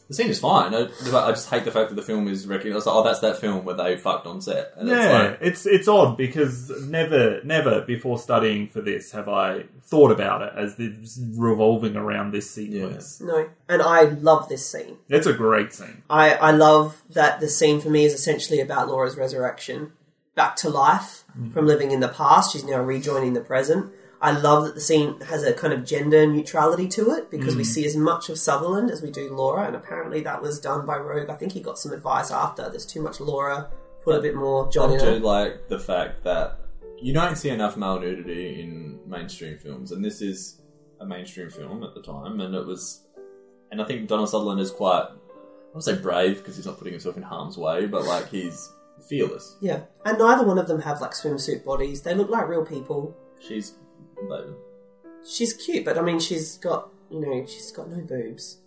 The scene is fine. I, I just hate the fact that the film is recognized. Oh, that's that film where they fucked on set. And it's yeah, like, it's it's odd because never never before studying for this have I thought about it as this revolving around this sequence. No. And I love this scene. It's a great scene. I, I love that the scene for me is essentially about Laura's resurrection back to life Mm. from living in the past. She's now rejoining the present. I love that the scene has a kind of gender neutrality to it because we Mm. see as much of Sutherland as we do Laura, and apparently that was done by Roeg. I think he got some advice after. There's too much Laura, put a bit more John I in do it. like the fact that you don't see enough male nudity in mainstream films, and this is a mainstream film at the time, and it was, and I think Donald Sutherland is quite, I won't say brave because he's not putting himself in harm's way, but like he's fearless. Yeah, and neither one of them have like swimsuit bodies. They look like real people. She's, like, She's cute, but I mean, she's got you know, she's got no boobs.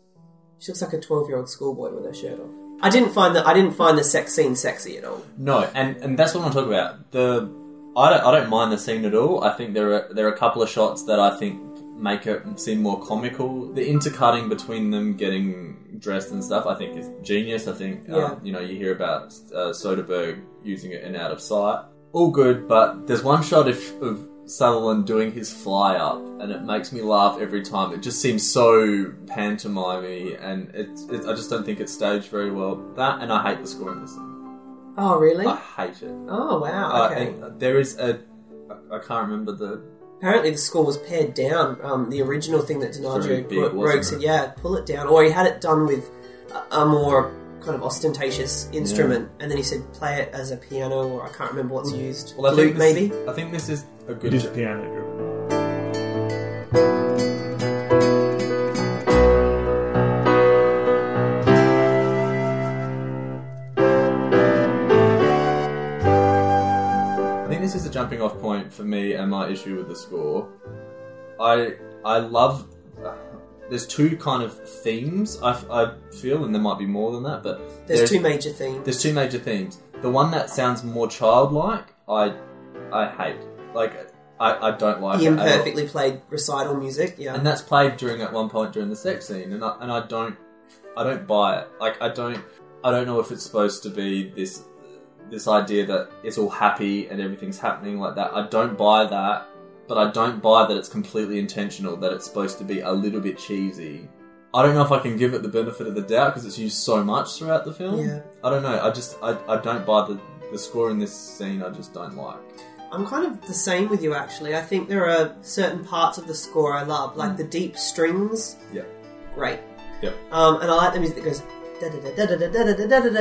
She looks like a twelve-year-old schoolboy with her shirt off. I didn't find that. I didn't find the sex scene sexy at all. No, and and that's what I'm talking about. The I don't I don't mind the scene at all. I think there are there are a couple of shots that I think make it seem more comical. The intercutting between them getting dressed and stuff, I think, is genius. I think Yeah. um, you know you hear about uh, Soderbergh using it in Out of Sight, all good. But there's one shot of, of Sutherland doing his fly up, and it makes me laugh every time. It just seems so pantomimey, and it, it I just don't think it's staged very well. That and I hate the score in this. Oh, really? I hate it. Oh, wow. Uh, Okay. and there is a. I- I can't remember the. Apparently, the score was pared down. Um, the original thing that Very Donaggio big, put, wasn't Roeg it? said, "Yeah, pull it down," or he had it done with a, a more kind of ostentatious instrument, and then he said, "Play it as a piano," or I can't remember what's used. Well, I Flute, think this, maybe. I think this is a It good. is piano driven. Jumping off point for me and my issue with the score. I I love. There's two kind of themes I, I feel, and there might be more than that, but There's two major themes. There's two major themes. The one that sounds more childlike, I I hate. Like I, I don't like the it at all. imperfectly played recital music. Yeah, and that's played during at one point during the sex scene, and I, and I don't I don't buy it. Like I don't I don't know if it's supposed to be this this idea that it's all happy and everything's happening like that. I don't buy that, but I don't buy that it's completely intentional. That it's supposed to be a little bit cheesy. I don't know if I can give it the benefit of the doubt because it's used so much throughout the film. Yeah. I don't know. I just I, I don't buy the the score in this scene. I just don't like. I'm kind of the same with you actually. I think there are certain parts of the score I love, like the deep strings. Yeah. Great. Yep. Um, and I like the music that goes.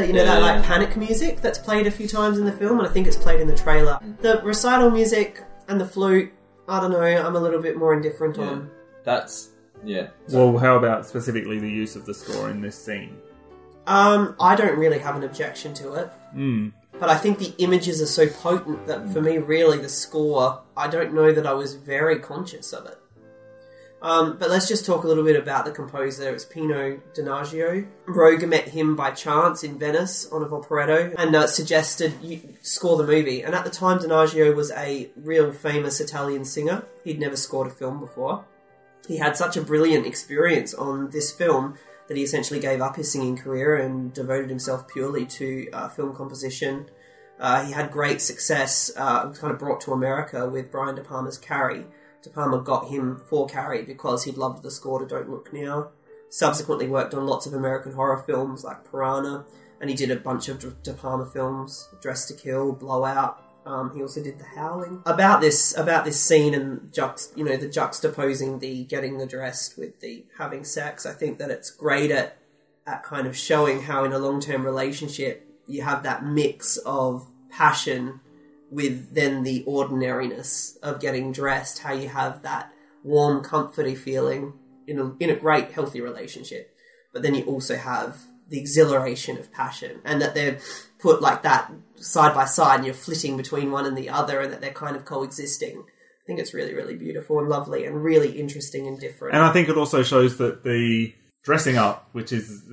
You know that like panic music that's played a few times in the film, and I think it's played in the trailer. The recital music and the flute. I don't know. I'm a little bit more indifferent on. That's yeah. Well, how about specifically the use of the score in this scene? Um, I don't really have an objection to it. Mm. But I think the images are so potent that for me, really, the score, I don't know that I was very conscious of it. Um, but let's just talk a little bit about the composer. It's Pino Donaggio. Roeg met him by chance in Venice on a vaporetto and uh, suggested you score the movie. And at the time, Donaggio was a real famous Italian singer. He'd never scored a film before. He had such a brilliant experience on this film that he essentially gave up his singing career and devoted himself purely to uh, film composition. Uh, he had great success, uh, kind of brought to America with Brian De Palma's Carrie. De Palma got him for Carrie because he'd loved the score to Don't Look Now. Subsequently worked on lots of American horror films like Piranha, and he did a bunch of De- Palma films, Dressed to Kill, Blowout. Um, he also did The Howling. About this, about this scene and juxt, you know, the juxtaposing the getting the dressed with the having sex. I think that it's great at at kind of showing how in a long term relationship you have that mix of passion with then the ordinariness of getting dressed, how you have that warm, comforty feeling in a, in a great, healthy relationship. But then you also have the exhilaration of passion, and that they're put like that side by side, and you're flitting between one and the other, and that they're kind of coexisting. I think it's really, really beautiful and lovely, and really interesting and different. And I think it also shows that the dressing up, which is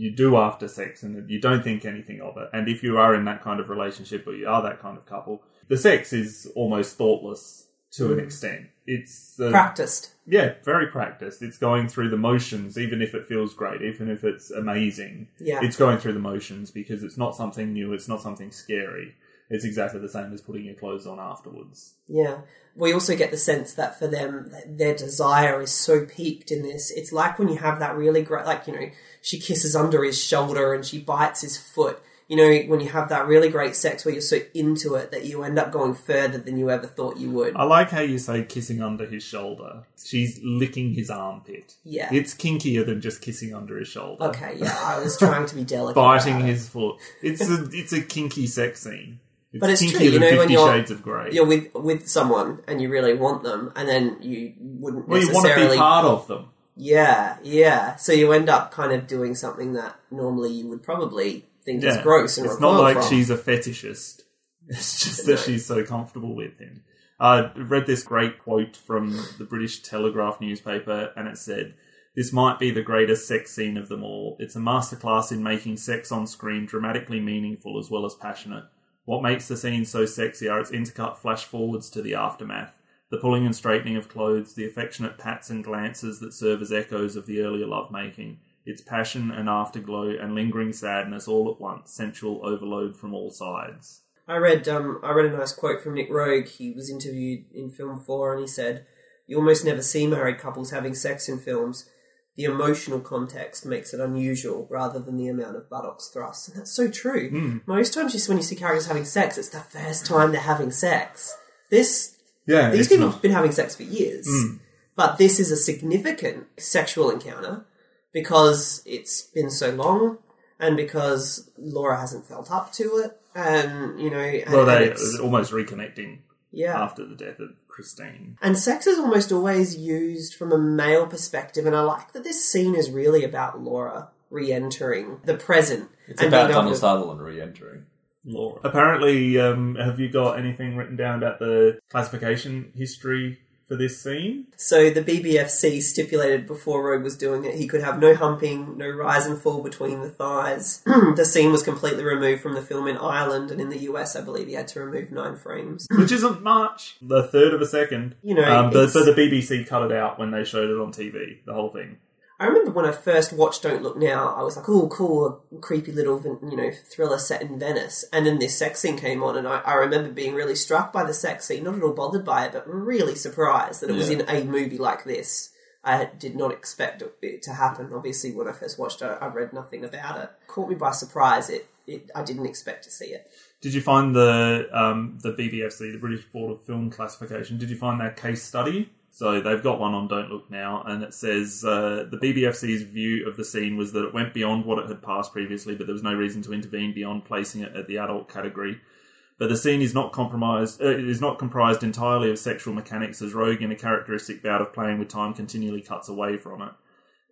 you do after sex, and you don't think anything of it. And if you are in that kind of relationship, or you are that kind of couple, the sex is almost thoughtless to an Mm. extent. It's uh, Practiced. Yeah, very practiced. It's going through the motions, even if it feels great, even if it's amazing. Yeah. It's going through the motions because it's not something new. It's not something scary. It's exactly the same as putting your clothes on afterwards. Yeah. We also get the sense that for them, their desire is so peaked in this. It's like when you have that really great, like, you know, she kisses under his shoulder and she bites his foot. You know, when you have that really great sex where you're so into it that you end up going further than you ever thought you would. I like how you say kissing under his shoulder. She's licking his armpit. Yeah. It's kinkier than just kissing under his shoulder. Okay, yeah, I was trying to be delicate. Biting his foot. It's a it's a kinky sex scene. It's but it's true, you know, when you're Shades of Grey. you're with with someone and you really want them, and then you wouldn't well, you want to be part of them. Yeah, yeah. So you end up kind of doing something that normally you would probably think is gross and it's not like from. she's a fetishist. It's just No. that she's so comfortable with him. I read this great quote from the British Telegraph newspaper, and it said, "This might be the greatest sex scene of them all. It's a masterclass in making sex on screen dramatically meaningful as well as passionate. What makes the scene so sexy are its intercut flash forwards to the aftermath." The pulling and straightening of clothes, the affectionate pats and glances that serve as echoes of the earlier lovemaking, its passion and afterglow and lingering sadness all at once, sensual overload from all sides. I read um, I read a nice quote from Nick Roeg. He was interviewed in Film Four, and he said, "You almost never see married couples having sex in films. The emotional context makes it unusual, rather than the amount of buttocks thrust." And that's so true. Mm. Most times, just when you see characters having sex, it's the first time they're having sex. This, Yeah, these people not- have been having sex for years, Mm. but this is a significant sexual encounter because it's been so long. And because Laura hasn't felt up to it, and you know, and, Well, they almost reconnecting Yeah. after the death of Christine. And sex is almost always used from a male perspective, and I like that this scene is really about Laura re-entering the present. It's about being Donald to- Sutherland re-entering. Laura. Apparently, um, have you got anything written down about the classification history for this scene? So the BBFC stipulated before Roeg was doing it, he could have no humping, no rise and fall between the thighs. the scene was completely removed from the film in Ireland, and in the US, I believe he had to remove nine frames. Which isn't much. The third of a second. You know, um, the, so the BBC cut it out when they showed it on TV, the whole thing. I remember when I first watched Don't Look Now, I was like, "Oh, cool, a creepy little, you know, thriller set in Venice." And then this sex scene came on, and I, I remember being really struck by the sex scene, not at all bothered by it, but really surprised that it was in a movie like this. I did not expect it to happen. Obviously, when I first watched it, I read nothing about it. Caught me by surprise. It, it I didn't expect to see it. Did you find the um, the BBFC, the British Board of Film Classification? Did you find that case study? So they've got one on Don't Look Now, and it says uh, the BBFC's view of the scene was that it went beyond what it had passed previously, but there was no reason to intervene beyond placing it at the adult category. But the scene is not compromised. Uh, it is not comprised entirely of sexual mechanics, as Roeg, in a characteristic bout of playing with time, continually cuts away from it.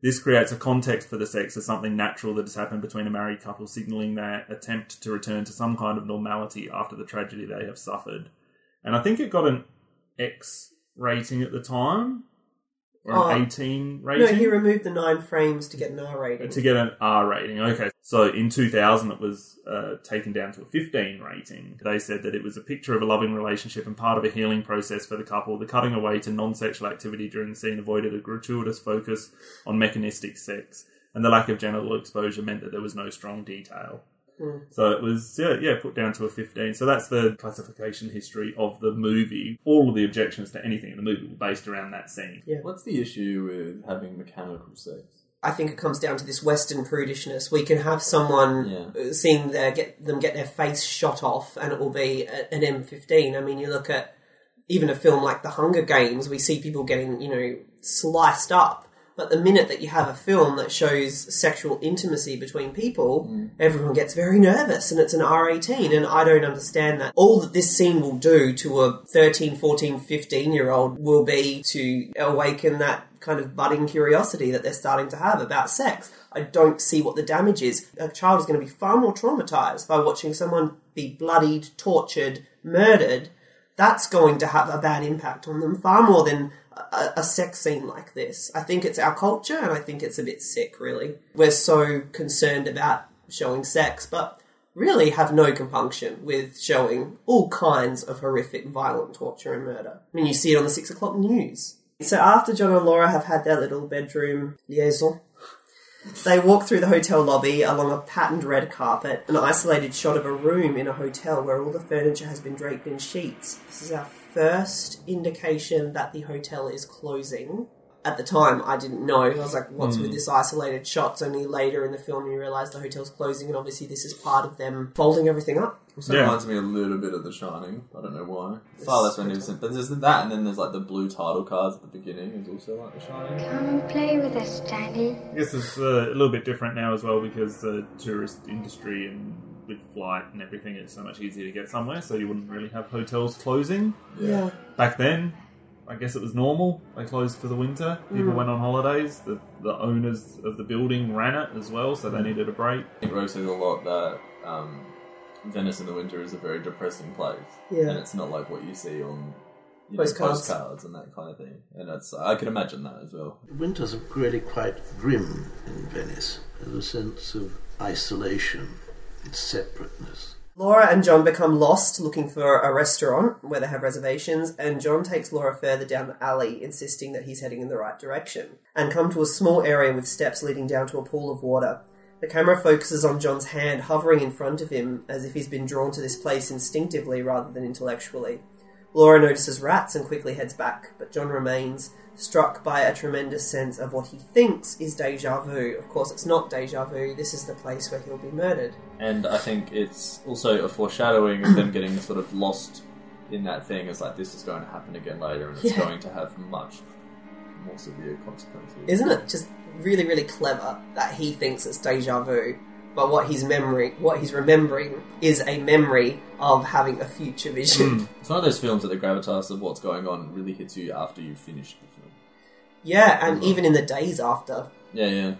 This creates a context for the sex as something natural that has happened between a married couple, signaling their attempt to return to some kind of normality after the tragedy they have suffered. And I think it got an X rating at the time, or an Oh. 18 No, rating he removed the nine frames to get an R rating. to get an R rating. Okay, so in 2000 it was uh, taken down to a 15 rating. They said that it was a picture of a loving relationship and part of a healing process for the couple. The cutting away to non-sexual activity during the scene avoided a gratuitous focus on mechanistic sex, and the lack of genital exposure meant that there was no strong detail. Hmm. So it was yeah, yeah put down to a 15. So that's the classification history of the movie. All of the objections to anything in the movie were based around that scene. Yeah. What's the issue with having mechanical sex? I think it comes down to this Western prudishness. We can have someone Yeah. uh, seeing their get them get their face shot off, and it will be an M15. I mean, you look at even a film like The Hunger Games, we see people getting you know sliced up. But the minute that you have a film that shows sexual intimacy between people, mm. everyone gets very nervous and it's an R18 and I don't understand that. All that this scene will do to a 13, 14, 15 year old will be to awaken that kind of budding curiosity that they're starting to have about sex. I don't see what the damage is. A child is going to be far more traumatized by watching someone be bloodied, tortured, murdered. That's going to have a bad impact on them far more than a, a sex scene like this. I think it's our culture and I think it's a bit sick, really. We're so concerned about showing sex, but really have no compunction with showing all kinds of horrific, violent torture and murder. I mean, you see it on the six o'clock news. So after John and Laura have had their little bedroom liaison, they walk through the hotel lobby along a patterned red carpet, an isolated shot of a room in a hotel where all the furniture has been draped in sheets. This is our first indication that the hotel is closing. At the time, I didn't know. I was like, what's with this isolated shot? It's only later in the film you realise the hotel's closing, and obviously this is part of them folding everything up. Also Yeah. reminds me a little bit of The Shining. I don't know why. Far less magnificent, but there's that, and then there's like the blue title cards at the beginning. Is also like The Shining. Come and play with us, Danny. I guess it's uh, a little bit different now as well because the tourist industry and with flight and everything, it's so much easier to get somewhere. So you wouldn't really have hotels closing. Yeah. Back then, I guess it was normal. They closed for the winter. People went on holidays. The the owners of the building ran it as well, so they needed a break. I think Rose says a lot that um, Venice in the winter is a very depressing place, Yeah. and it's not like what you see on you know, Postcards. postcards and that kind of thing. And it's I can imagine that as well. Winters are really quite grim in Venice. There's a sense of isolation, its separateness. Laura and John become lost looking for a restaurant where they have reservations, and John takes Laura further down the alley, insisting that he's heading in the right direction, and come to a small area with steps leading down to a pool of water. The camera focuses on John's hand hovering in front of him as if he's been drawn to this place instinctively rather than intellectually. Laura notices rats and quickly heads back, but John remains, struck by a tremendous sense of what he thinks is deja vu. Of course, it's not deja vu, this is the place where he'll be murdered. And I think it's also a foreshadowing of them getting sort of lost in that thing. It's like this is going to happen again later, and it's Yeah. going to have much more severe consequences. Isn't it just really, really clever that he thinks it's deja vu, but what he's memory, what he's remembering, is a memory of having a future vision. Mm. It's one of those films that the gravitas of what's going on really hits you after you've finished. Yeah, and even in the days after. Yeah, yeah.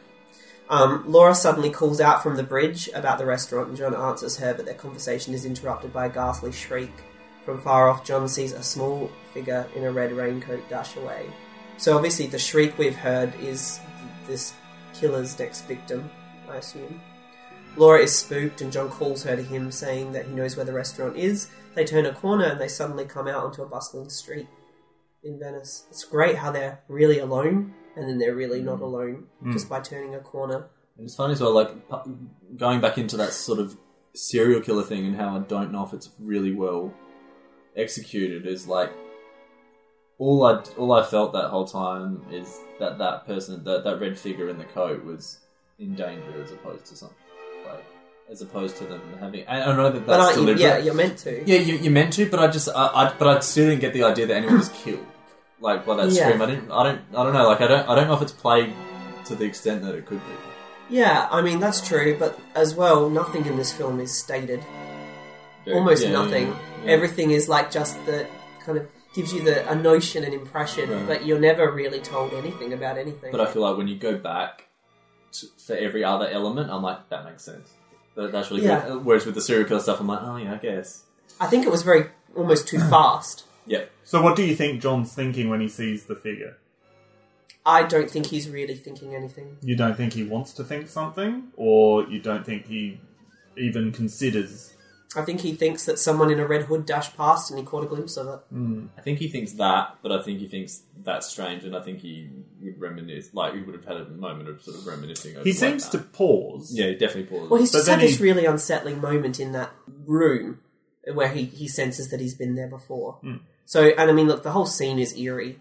Um, Laura suddenly calls out from the bridge about the restaurant, and John answers her, but their conversation is interrupted by a ghastly shriek. From far off, John sees a small figure in a red raincoat dash away. So obviously, the shriek we've heard is this killer's next victim, I assume. Laura is spooked, and John calls her to him, saying that he knows where the restaurant is. They turn a corner, and they suddenly come out onto a bustling street in Venice. It's great how they're really alone, and then they're really not mm. alone mm. just by turning a corner. And it's funny as well, like going back into that sort of serial killer thing and how I don't know if it's really well executed is like all I all I felt that whole time is that that person that that red figure in the coat was in danger as opposed to something like as opposed to them having. I don't know that But that's aren't you, deliberate. yeah, you're meant to. Yeah, you, you're meant to, but I just, I, I, but I still didn't get the idea that anyone was killed, like by that Yeah. scream. I didn't, I don't, I don't know. Like I don't, I don't know if it's played to the extent that it could be. Yeah, I mean that's true, but as well, nothing in this film is stated. Almost yeah, nothing. yeah. Everything is like just the kind of gives you the a notion and impression, Yeah. but you're never really told anything about anything. But I feel like when you go back to, for every other element, I'm like, that makes sense. That, that's really Yeah. good. Whereas with the serial killer stuff, I'm like, oh yeah, I guess. I think it was very almost too fast. Yeah. So, what do you think John's thinking when he sees the figure? I don't think he's really thinking anything. You don't think he wants to think something, or you don't think he even considers? I think he thinks that someone in a red hood dashed past and he caught a glimpse of it. I think he thinks that, but I think he thinks that's strange, and I think he would reminisce, like he would have had a moment of sort of reminiscing. Over He seems that. to pause. Yeah, he definitely paused. Well, he's But just then had this really unsettling moment in that room where he, he senses that he's been there before. Hmm. So, and I mean, look, the whole scene is eerie.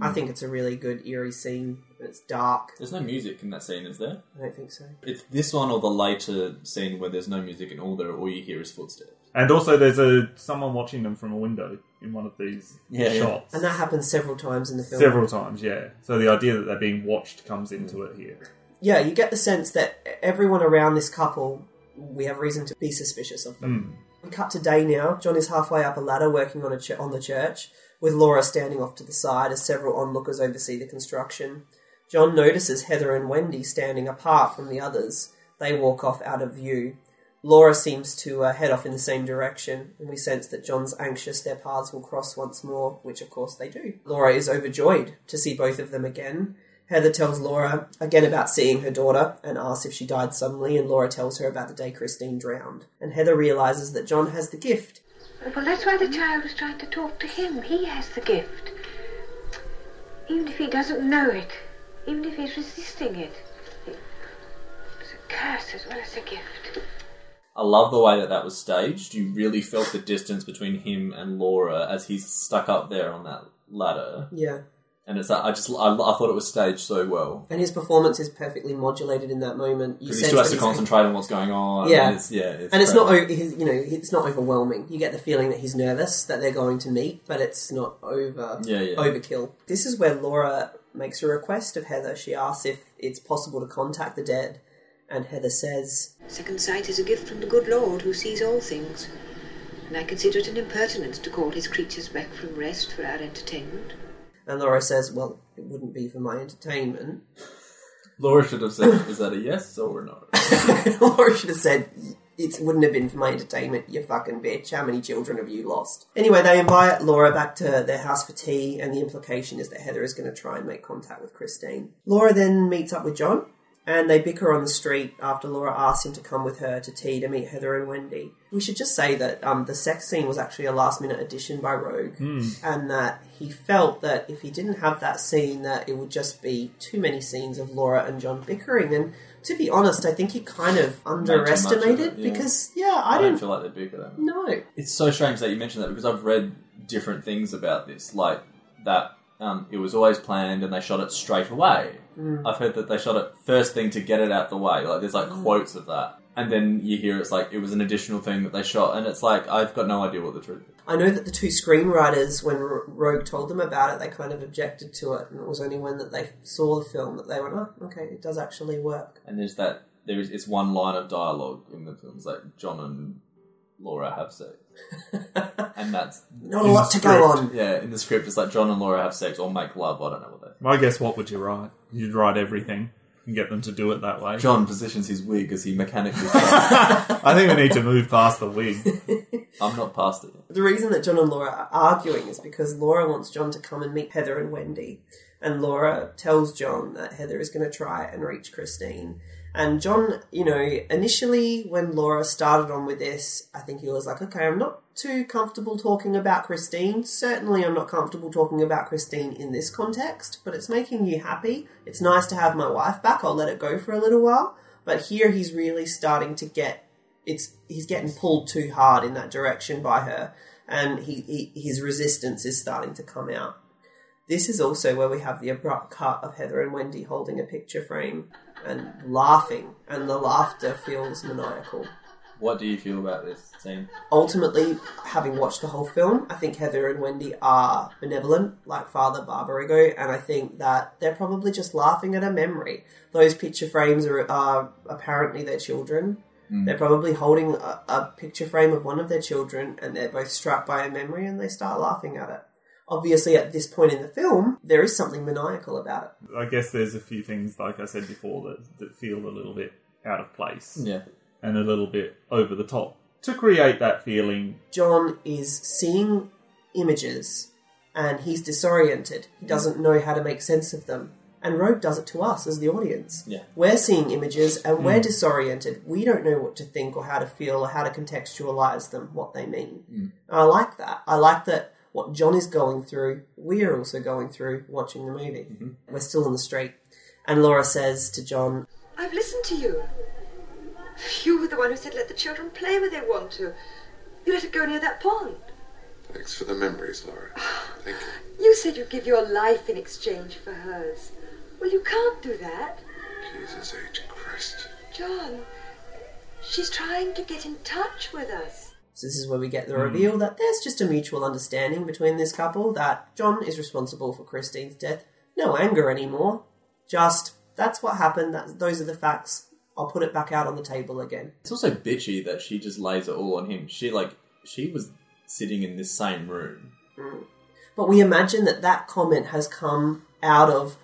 I think mm-hmm. it's a really good eerie scene. It's dark. There's no music in that scene, is there? I don't think so. It's this one or the later scene where there's no music and all there all you hear is footsteps. And also, there's a someone watching them from a window in one of these Yeah, yeah. shots. And that happens several times in the film. Several times, yeah. So the idea that they're being watched comes into it here. Yeah, you get the sense that everyone around this couple, we have reason to be suspicious of them. Hmm. We cut to day now. John is halfway up a ladder working on a ch- on the church, with Laura standing off to the side as several onlookers oversee the construction. John notices Heather and Wendy standing apart from the others. They walk off out of view. Laura seems to uh, head off in the same direction, and we sense that John's anxious their paths will cross once more, which of course they do. Laura is overjoyed to see both of them again. Heather tells Laura again about seeing her daughter and asks if she died suddenly, and Laura tells her about the day Christine drowned. And Heather realizes that John has the gift. Well, that's why the child was trying to talk to him. He has the gift. Even if he doesn't know it, even if he's resisting it, it's a curse as well as a gift. I love the way that that was staged. You really felt the distance between him and Laura as he's stuck up there on that ladder, Yeah. And it's like, I just I, I thought it was staged so well And his performance is perfectly modulated in that moment. You because he sense still has that to he's- concentrate on what's going on. Yeah. and it's, yeah, it's and it's not, great. o- his, you know, it's not overwhelming. You get the feeling that he's nervous that they're going to meet, but it's not over Yeah, yeah. overkill. This is where Laura makes a request of Heather. She asks if it's possible to contact the dead, and Heather says, Second sight is a gift from the good Lord who sees all things, and I consider it an impertinence to call his creatures back from rest for our entertainment. And Laura says, "Well, it wouldn't be for my entertainment." Laura should have said, "Is that a yes or a no?" Laura should have said, it wouldn't have been for my entertainment, you fucking bitch. How many children have you lost? Anyway, they invite Laura back to their house for tea, and the implication is that Heather is going to try and make contact with Christine. Laura then meets up with John, and they bicker on the street after Laura asks him to come with her to tea to meet Heather and Wendy. We should just say that um, the sex scene was actually a last minute addition by Roeg, and that he felt that if he didn't have that scene, that it would just be too many scenes of Laura and John bickering. And to be honest, I think he kind of much of underestimated it, yeah. because yeah, I, I don't didn't. feel like they're bigger that no, It's so strange that you mentioned that because I've read different things about this, like that um, it was always planned and they shot it straight away. Mm. I've heard that they shot it first thing to get it out the way. Like there's like mm. quotes of that, and then you hear it's like it was an additional thing that they shot, and it's like I've got no idea what the truth. is. I know that the two screenwriters, when Roeg told them about it, they kind of objected to it, and it was only when that they saw the film that they went, "Oh, okay, it does actually work." And there's that there is it's one line of dialogue in the films like John and Laura have sex, and that's Not a lot to go on. Yeah, in the script it's like John and Laura have sex or make love. I don't know what that. Well, I guess what would you write? You'd write everything and get them to do it that way. John positions his wig as he mechanically. I think we need to move past the wig. I'm not past it yet. The reason that John and Laura are arguing is because Laura wants John to come and meet Heather and Wendy. And Laura tells John that Heather is going to try and reach Christine. And John, you know, initially when Laura started on with this, I think he was like, okay, I'm not too comfortable talking about Christine. Certainly, I'm not comfortable talking about Christine in this context, but it's making you happy. It's nice to have my wife back. I'll let it go for a little while. But here he's really starting to get it's he's getting pulled too hard in that direction by her, and he, he his resistance is starting to come out. This is also where we have the abrupt cut of Heather and Wendy holding a picture frame and laughing, and the laughter feels maniacal. What do you feel about this scene? Ultimately, having watched the whole film, I think Heather and Wendy are benevolent, like Father Barbarigo, and I think that they're probably just laughing at a memory. Those picture frames are, are apparently their children. Hmm. They're probably holding a, a picture frame of one of their children, and they're both struck by a memory, and they start laughing at it. Obviously, at this point in the film, there is something maniacal about it. I guess there's a few things, like I said before, that, that feel a little bit out of place Yeah. and a little bit over the top to create that feeling. John is seeing images and he's disoriented. He doesn't know how to make sense of them. And Roeg does it to us as the audience. Yeah. We're seeing images and we're mm. disoriented. We don't know what to think or how to feel or how to contextualize them, what they mean. Mm. I like that. I like that what John is going through, we are also going through watching the movie. Mm-hmm. We're still on the street. And Laura says to John, I've listened to you. You were the one who said let the children play where they want to. You let it go near that pond. Thanks for the memories, Laura. Thank you. You said you'd give your life in exchange for hers. Well, you can't do that. Jesus H. Christ. John, she's trying to get in touch with us. So this is where we get the hmm. reveal that there's just a mutual understanding between this couple that John is responsible for Christine's death. No anger anymore. Just that's what happened. That those are the facts. I'll put it back out on the table again. It's also bitchy that she just lays it all on him. She like she was sitting in this same room. Hmm. But we imagine that that comment has come out of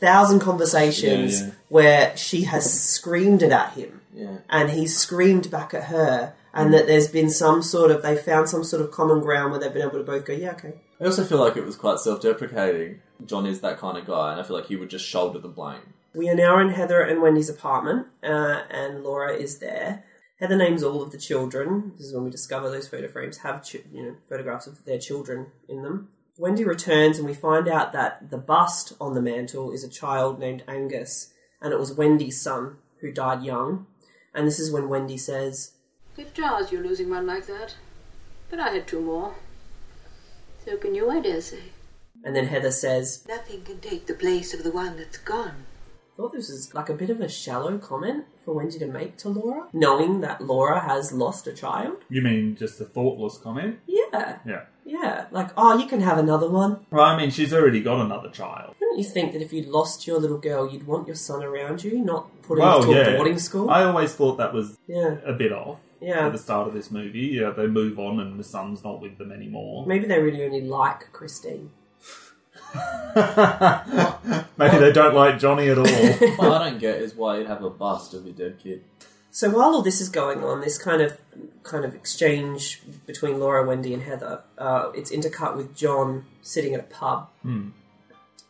thousand conversations Yeah, yeah. where she has screamed it at him Yeah. and he's screamed back at her and that there's been some sort of they found some sort of common ground where they've been able to both go yeah okay I also feel like it was quite self-deprecating. John is that kind of guy, and I feel like he would just shoulder the blame. We are now in Heather and Wendy's apartment, uh, and Laura is there. Heather names all of the children. This is when we discover those photo frames have, chi- you know, photographs of their children in them. Wendy returns, and we find out that the bust on the mantle is a child named Angus, and it was Wendy's son who died young. And this is when Wendy says, It jars you're losing one like that. But I had two more. So can you, I dare say. and then Heather says, Nothing can take the place of the one that's gone. I thought this was like a bit of a shallow comment for Wendy to make to Laura, knowing that Laura has lost a child. You mean just a thoughtless comment? Yeah, Yeah. yeah, like, oh, you can have another one. Well, I mean, she's already got another child. Wouldn't you think that if you'd lost your little girl, you'd want your son around you, not put him well, to yeah. a boarding school? I always thought that was Yeah. a bit off. Yeah. At the start of this movie, yeah, they move on and the son's not with them anymore. Maybe they really only like Christine. Maybe they don't like Johnny at all. what I don't get is why you'd have a bust of your dead kid. So while all this is going on, this kind of kind of exchange between Laura, Wendy, and Heather, uh, it's intercut with John sitting at a pub, Hmm.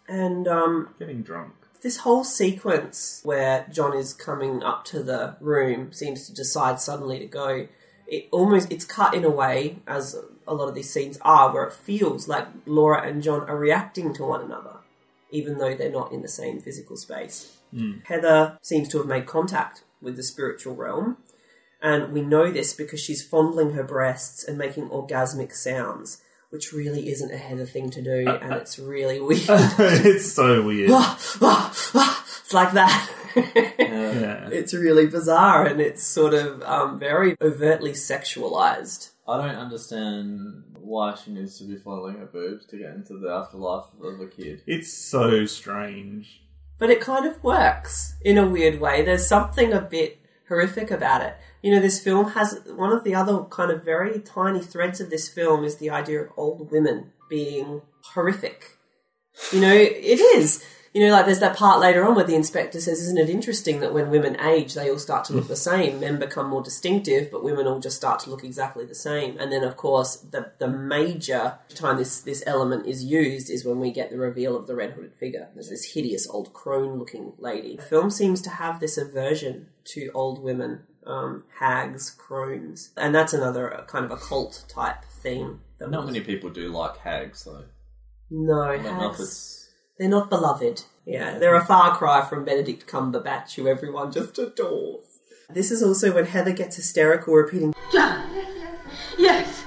and um, Getting drunk. This whole sequence where John is coming up to the room seems to decide suddenly to go. It almost it's cut in a way as a lot of these scenes are, where it feels like Laura and John are reacting to one another, even though they're not in the same physical space. Hmm. Heather seems to have made contact with the spiritual realm, and we know this because she's fondling her breasts and making orgasmic sounds, which really isn't a Heather thing to do, and it's really weird. it's so weird. it's like that. Yeah. It's really bizarre and it's sort of um, very overtly sexualized. I don't understand why she needs to be fondling her boobs to get into the afterlife of a kid. It's so strange. But it kind of works in a weird way. There's something a bit horrific about it. You know, this film has one of the other kind of very tiny threads of this film is the idea of old women being horrific. You know, it is. You know, like there's that part later on where the inspector says, Isn't it interesting that when women age, they all start to look the same? Men become more distinctive, but women all just start to look exactly the same. And then, of course, the, the major time this, this element is used is when we get the reveal of the red hooded figure. There's this hideous old crone looking lady. The film seems to have this aversion to old women, um, hags, crones. And that's another uh, kind of a cult type theme. that Not was- many people do like hags, though. No, don't hags. They're not beloved. Yeah, they're a far cry from Benedict Cumberbatch, who everyone just adores. This is also when Heather gets hysterical, repeating John! Yes!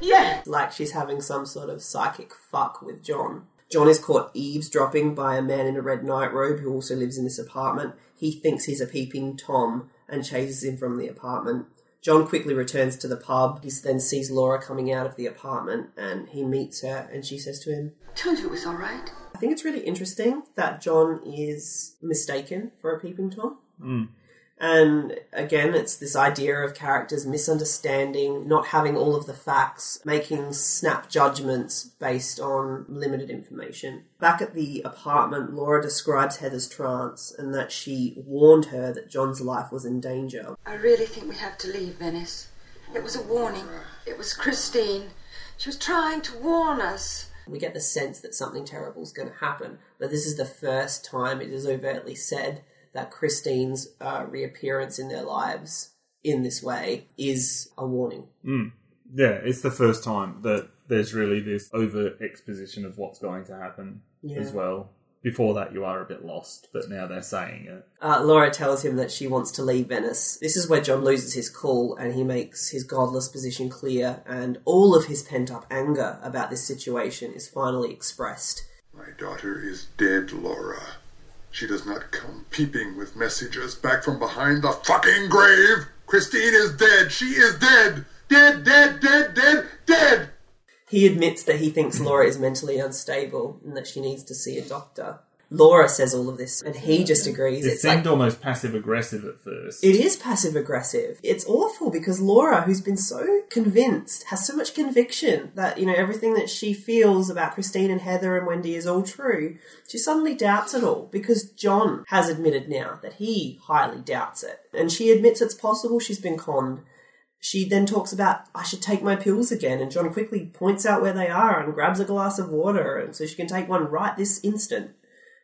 Yes! like she's having some sort of psychic fuck with John. John is caught eavesdropping by a man in a red nightrobe who also lives in this apartment. He thinks he's a peeping Tom and chases him from the apartment. John quickly returns to the pub. He then sees Laura coming out of the apartment and he meets her and she says to him, Told you it was alright. I think it's really interesting that John is mistaken for a peeping Tom. Mm. And again, it's this idea of characters misunderstanding, not having all of the facts, making snap judgments based on limited information. Back at the apartment, Laura describes Heather's trance and that she warned her that John's life was in danger. I really think we have to leave Venice. It was a warning. It was Christine. She was trying to warn us. We get the sense that something terrible is going to happen, but this is the first time it is overtly said that Christine's uh, reappearance in their lives in this way is a warning. Mm. Yeah, it's the first time that there's really this over exposition of what's going to happen Yeah. as well. Before that, you are a bit lost, but now they're saying it. Uh, Laura tells him that she wants to leave Venice. This is where John loses his cool and he makes his godless position clear, and all of his pent up anger about this situation is finally expressed. My daughter is dead, Laura. She does not come peeping with messages back from behind the fucking grave. Christine is dead. She is dead. Dead, dead, dead, dead, dead. He admits that he thinks Laura is mentally unstable and that she needs to see a doctor. Laura says all of this, and he just agrees. It it's seemed like almost passive aggressive at first. It is passive aggressive. It's awful because Laura, who's been so convinced, has so much conviction that, you know, everything that she feels about Christine and Heather and Wendy is all true, she suddenly doubts it all because John has admitted now that he highly doubts it. And she admits it's possible she's been conned. She then talks about, I should take my pills again, and John quickly points out where they are and grabs a glass of water, and so she can take one right this instant.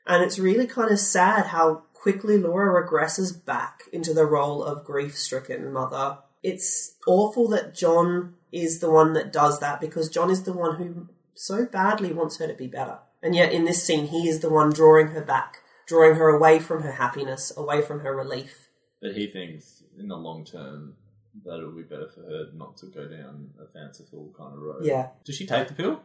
And it's really kind of sad how quickly Laura regresses back into the role of grief stricken mother. It's awful that John is the one that does that because John is the one who so badly wants her to be better. And yet in this scene, he is the one drawing her back, drawing her away from her happiness, away from her relief. But he thinks in the long term that it would be better for her not to go down a fanciful kind of road. Yeah. Does she take the pill?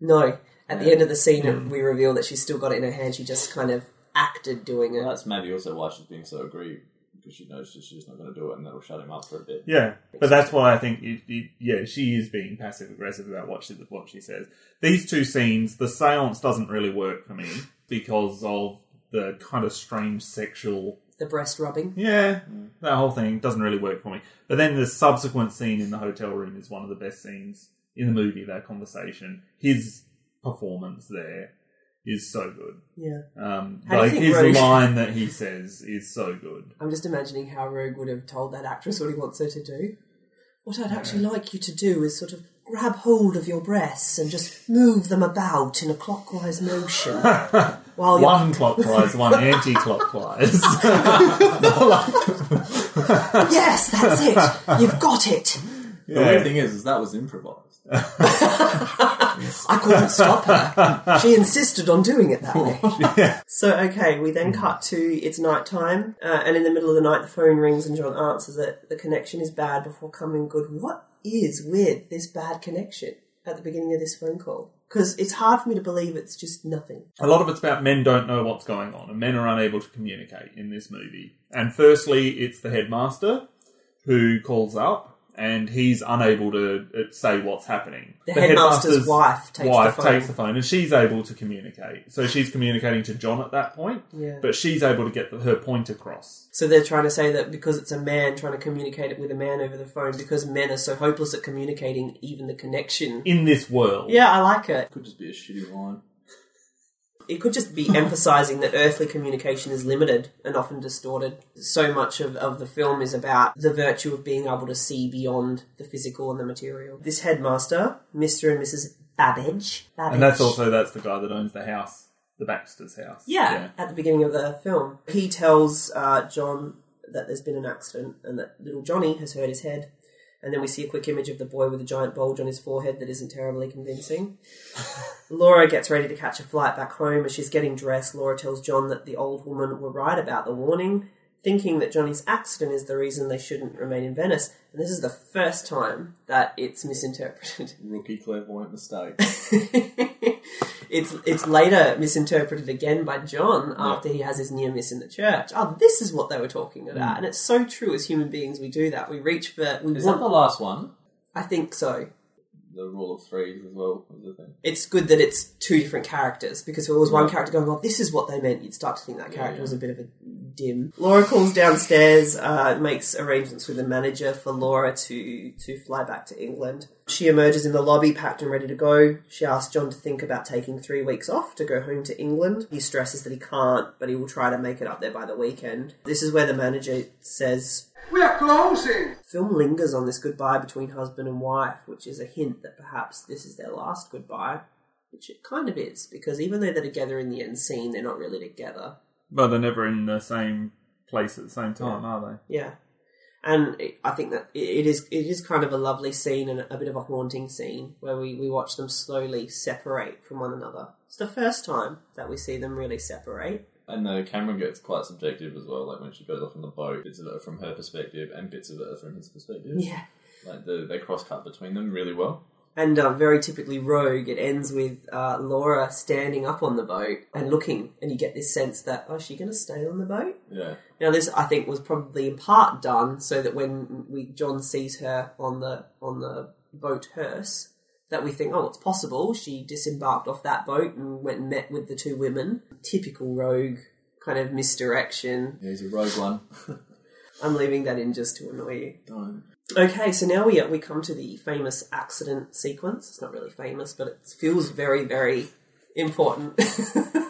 No, at the end of the scene, we reveal that she's still got it in her hand. She just kind of acted doing it. Well, that's maybe also why she's being so aggrieved because she knows she's not going to do it, and that'll shut him up for a bit. Yeah, but that's why I think, it, it, yeah, she is being passive aggressive about what she what she says. These two scenes, the séance doesn't really work for me because of the kind of strange sexual. The breast rubbing. Yeah, mm. that whole thing doesn't really work for me. But then the subsequent scene in the hotel room is one of the best scenes in the movie. That conversation, his performance there is so good. Yeah. Um, How do you like think his Roeg- line that he says is so good. I'm just imagining how Roeg would have told that actress what he wants her to do. What I'd actually like you to do is sort of grab hold of your breasts and just move them about in a clockwise motion. while you're one clockwise, one anti-clockwise. yes, that's it. You've got it. The weird thing is, is that was improvised. I couldn't stop her. She insisted on doing it that way. So, okay, we then cut to it's night time, uh, and in the middle of the night, the phone rings and John answers it. The connection is bad before coming good. What is with this bad connection at the beginning of this phone call? Because it's hard for me to believe it's just nothing. A lot of it's about men don't know what's going on, and men are unable to communicate in this movie. And firstly, it's the headmaster who calls up, and he's unable to uh, say what's happening. The headmaster's wife takes the wife phone. takes the phone, and she's able to communicate. So she's communicating to John at that point, Yeah. but she's able to get the, her point across. So they're trying to say that because it's a man trying to communicate it with a man over the phone, because men are so hopeless at communicating even the connection. In this world. Yeah, I like it. Could just be a shitty line. It could just be emphasizing that earthly communication is limited and often distorted. So much of, of the film is about the virtue of being able to see beyond the physical and the material. This headmaster, Mr. and Mrs. Babbage. Babbage. And that's also that's the guy that owns the house, the Baxter's house. Yeah, at the beginning of the film. He tells uh, John that there's been an accident and that little Johnny has hurt his head. And then we see a quick image of the boy with a giant bulge on his forehead that isn't terribly convincing. Laura gets ready to catch a flight back home. As she's getting dressed, Laura tells John that the old woman were right about the warning, thinking that Johnny's accident is the reason they shouldn't remain in Venice. And this is the first time that it's misinterpreted. Rookie clairvoyant mistake. it's it's later misinterpreted again by John after he has his near miss in the church. Oh, this is what they were talking about, Mm. and it's so true. As human beings, we do that. We reach for. We Is want that the last one? I think so. The rule of threes as well was the thing. It's good that it's two different characters because if it was one character going, "Well, this is what they meant," you'd start to think that Yeah, character yeah. was a bit of a dim. Laura calls downstairs, uh, makes arrangements with the manager for Laura to to fly back to England. She emerges in the lobby, packed and ready to go. She asks John to think about taking three weeks off to go home to England. He stresses that he can't, but he will try to make it up there by the weekend. This is where the manager says, We are closing! Film lingers on this goodbye between husband and wife, which is a hint that perhaps this is their last goodbye, which it kind of is, because even though they're together in the end scene, they're not really together. But they're never in the same place at the same time, are they? Yeah, and it- I think that it it is it is kind of a lovely scene and a bit of a haunting scene where we, we watch them slowly separate from one another. It's the first time that we see them really separate. And uh, the camera gets quite subjective as well. Like when she goes off on the boat, bits of it are from her perspective and bits of it are from his perspective. Yeah. like the, they cross cut between them really well. And uh, very typically Roeg, it ends with uh, Laura standing up on the boat and looking, and you get this sense that, oh, is she going to stay on the boat? Yeah, Now, this I think was probably in part done so that when we John sees her on the on the boat hearse, that we think, oh, it's possible she disembarked off that boat and went and met with the two women. Typical Roeg kind of misdirection. yeah he's a rogue one. I'm leaving that in just to annoy you. Don't. Okay, so now we we come to the famous accident sequence. It's not really famous, but it feels very very important.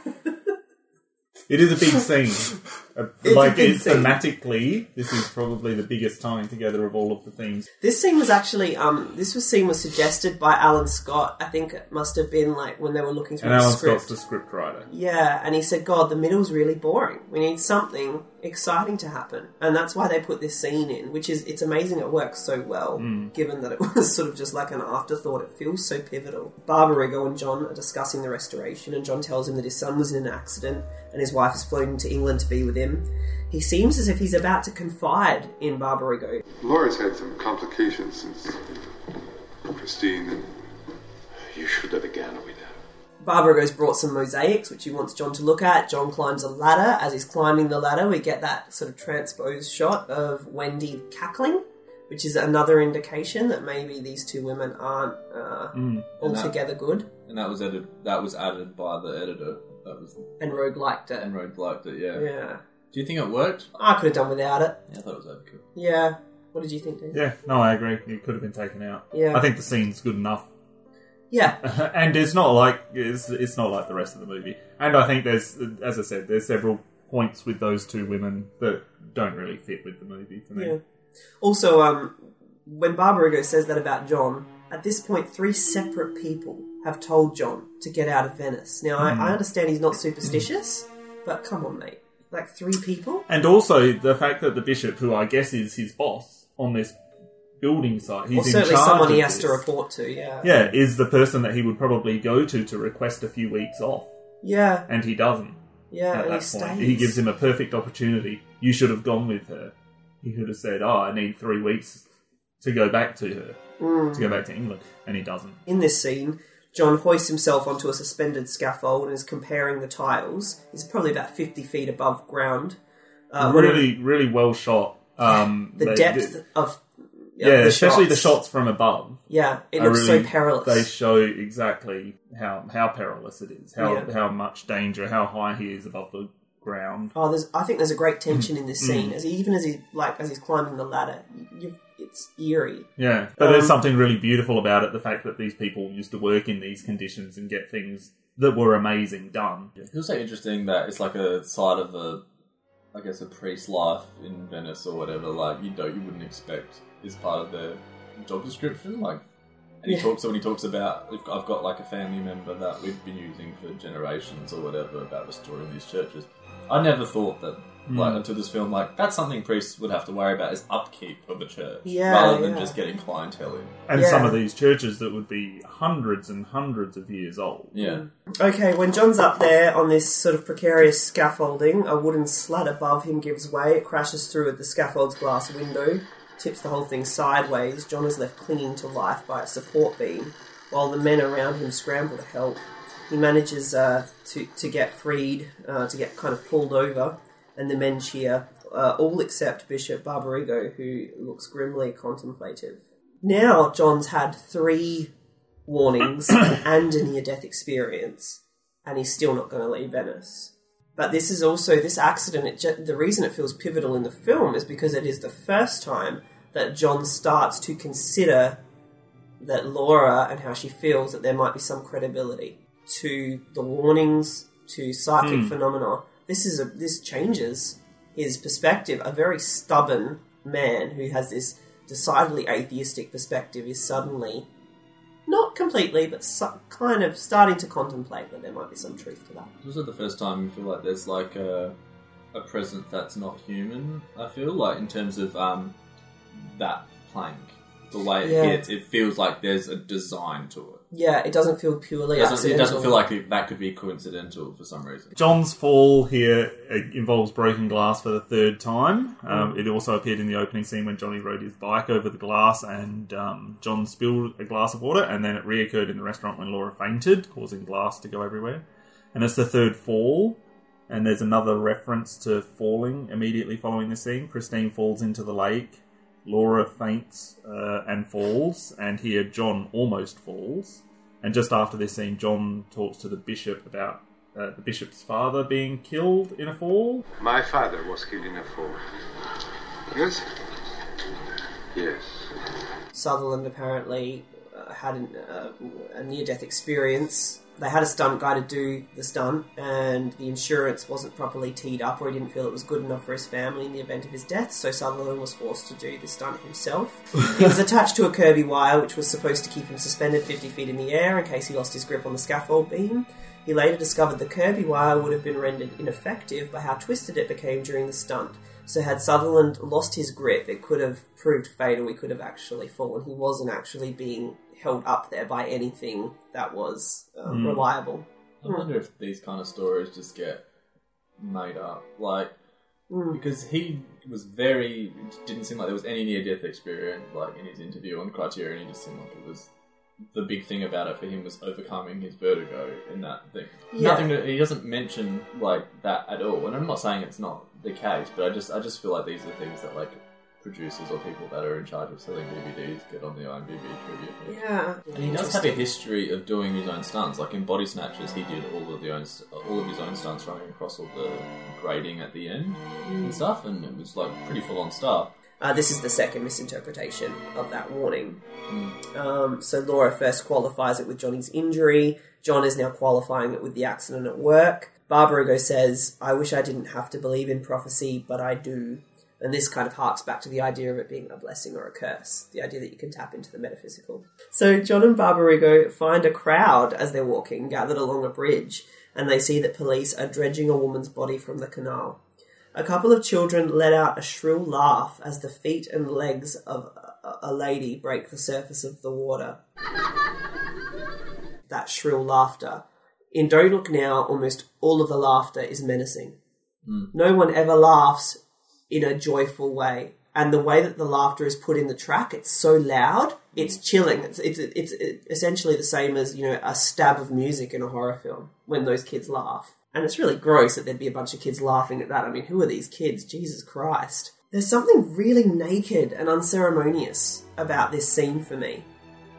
It is a big scene. Uh, It's a like big it, scene. thematically, this is probably the biggest tying together of all of the themes. This scene was actually um this was scene was suggested by Alan Scott. I think it must have been like when they were looking through And the Alan script. Scott's the script writer. Yeah, and he said, God, the middle's really boring. We need something exciting to happen. And that's why they put this scene in, which is, it's amazing it works so well, Mm. given that it was sort of just like an afterthought. It feels so pivotal. Barbara Riggo and John are discussing the restoration, and John tells him that his son was in an accident and his wife has flown to England to be with him. He seems as if he's about to confide in Barbarigo. Laura's had some complications since Christine and You should have began with her. Barbarigo's brought some mosaics, which he wants John to look at. John climbs a ladder. As he's climbing the ladder, we get that sort of transposed shot of Wendy cackling, which is another indication that maybe these two women aren't uh, And that- altogether good. And that was added. That was added by the editor. That was And Roeg liked it. and Roeg liked it. Yeah. Yeah. Do you think it worked? I could have done without it. Yeah, I thought it was overkill. Yeah. What did you think, Dave? Yeah, no, I agree. It could have been taken out. Yeah. I think the scene's good enough. Yeah. and it's not like it's, it's not like the rest of the movie. And I think there's, as I said, there's several points with those two women that don't really fit with the movie for me. Yeah. Also, um, when Barbarigo says that about John, at this point, three separate people have told John to get out of Venice. Now, Mm. I, I understand he's not superstitious, but come on, mate. Like, three people? And also the fact that the bishop, who I guess is his boss on this building site, he's or in certainly charge someone he has to report to, yeah. Yeah, is the person that he would probably go to to request a few weeks off, Yeah. and he doesn't. Yeah, at that he point, stays. he gives him a perfect opportunity. You should have gone with her. He could have said, "Oh, I need three weeks to go back to her, Mm. to go back to England," and he doesn't. In this scene, John hoists himself onto a suspended scaffold and is comparing the tiles. He's probably about 50 feet above ground. Uh, really, really well shot. Um, the they- depth they- of. yeah, the especially the shots. shots from above. Yeah, it looks so perilous. They show exactly how how perilous it is, how Yeah. how much danger, how high he is above the ground. Oh, there's. I think there's a great tension in this Mm. scene. As he, even as he like as he's climbing the ladder, you, it's eerie. Yeah, but there's Um, something really beautiful about it. The fact that these people used to work in these conditions and get things that were amazing done. It was so interesting that it's like a side of a, I guess, a priest life in Venice or whatever. Like you don't, you wouldn't expect is part of their job description. Like, and Yeah. he talks when he talks about, I've got like a family member that we've been using for generations or whatever about restoring these churches. I never thought that. Like Mm. until this film, like that's something priests would have to worry about is upkeep of a church, Yeah, rather than yeah. just getting clientele in. And Yeah. some of these churches that would be hundreds and hundreds of years old. Yeah, Okay, when John's up there on this sort of precarious scaffolding, a wooden slat above him gives way. It crashes through at the scaffold's glass window, tips the whole thing sideways. John is left clinging to life by a support beam, while the men around him scramble to help. He manages uh, to to get freed, uh, to get kind of pulled over, and the men cheer, uh, all except Bishop Barbarigo, who looks grimly contemplative. Now John's had three warnings and a near death experience, and he's still not going to leave Venice. But this is also this accident. It, ju- the reason it feels pivotal in the film is because it is the first time that John starts to consider that Laura and how she feels that there might be some credibility to the warnings to psychic Hmm. phenomena. This is a this changes his perspective. A very stubborn man who has this decidedly atheistic perspective is suddenly not completely, but so, kind of starting to contemplate that there might be some truth to that. This is the first time you feel like there's like a a presence that's not human. I feel like in terms of um that plank, the way it Yeah. hits, it feels like there's a design to it. Yeah, it doesn't feel purely It doesn't, it doesn't feel like it, that could be coincidental for some reason. John's fall here uh, involves broken glass for the third time. Um, Mm. It also appeared in the opening scene when Johnny rode his bike over the glass and um, John spilled a glass of water, and then it reoccurred in the restaurant when Laura fainted, causing glass to go everywhere. And it's the third fall, and there's another reference to falling immediately following the scene. Christine falls into the lake, Laura faints uh, and falls, and here John almost falls. And just after this scene, John talks to the bishop about uh, the bishop's father being killed in a fall. My father was killed in a fall. Yes? Yes. Sutherland apparently uh, had an, uh, a near death experience. They had a stunt guy to do the stunt, and the insurance wasn't properly teed up, or he didn't feel it was good enough for his family in the event of his death, so Sutherland was forced to do the stunt himself. he was attached to a Kirby wire, which was supposed to keep him suspended 50 feet in the air in case he lost his grip on the scaffold beam. He later discovered the Kirby wire would have been rendered ineffective by how twisted it became during the stunt. So had Sutherland lost his grip, it could have proved fatal. He could have actually fallen. He wasn't actually being held up there by anything that was um, Hmm. reliable. I wonder if these kind of stories just get made up. Like, Hmm. because he was very. Didn't seem like there was any near death experience, like, in his interview on Criterion. He just seemed like it was. The big thing about it for him was overcoming his vertigo in that thing. Yeah. Nothing. To, he doesn't mention like that at all. And I'm not saying it's not the case, but I just I just feel like these are things that like producers or people that are in charge of selling DVDs get on the IMDb trivia. page. Yeah. And he does have a history of doing his own stunts. Like in Body Snatchers, he did all of the own, all of his own stunts running across all the grading at the end and stuff, and it was like pretty full on stuff. Uh, this is the second misinterpretation of that warning. Um, so Laura first qualifies it with Johnny's injury. John is now qualifying it with the accident at work. Barbarigo says, I wish I didn't have to believe in prophecy, but I do. And this kind of harks back to the idea of it being a blessing or a curse, the idea that you can tap into the metaphysical. So John and Barbarigo find a crowd as they're walking, gathered along a bridge, and they see that police are dredging a woman's body from the canal. A couple of children let out a shrill laugh as the feet and legs of a- a lady break the surface of the water. That shrill laughter. In Don't Look Now, almost all of the laughter is menacing. Hmm. No one ever laughs in a joyful way. And the way that the laughter is put in the track, it's so loud, it's mm. chilling. It's, it's, it's essentially the same as, you know, a stab of music in a horror film when those kids laugh. And it's really gross that there'd be a bunch of kids laughing at that. I mean, who are these kids? Jesus Christ. There's something really naked and unceremonious about this scene for me.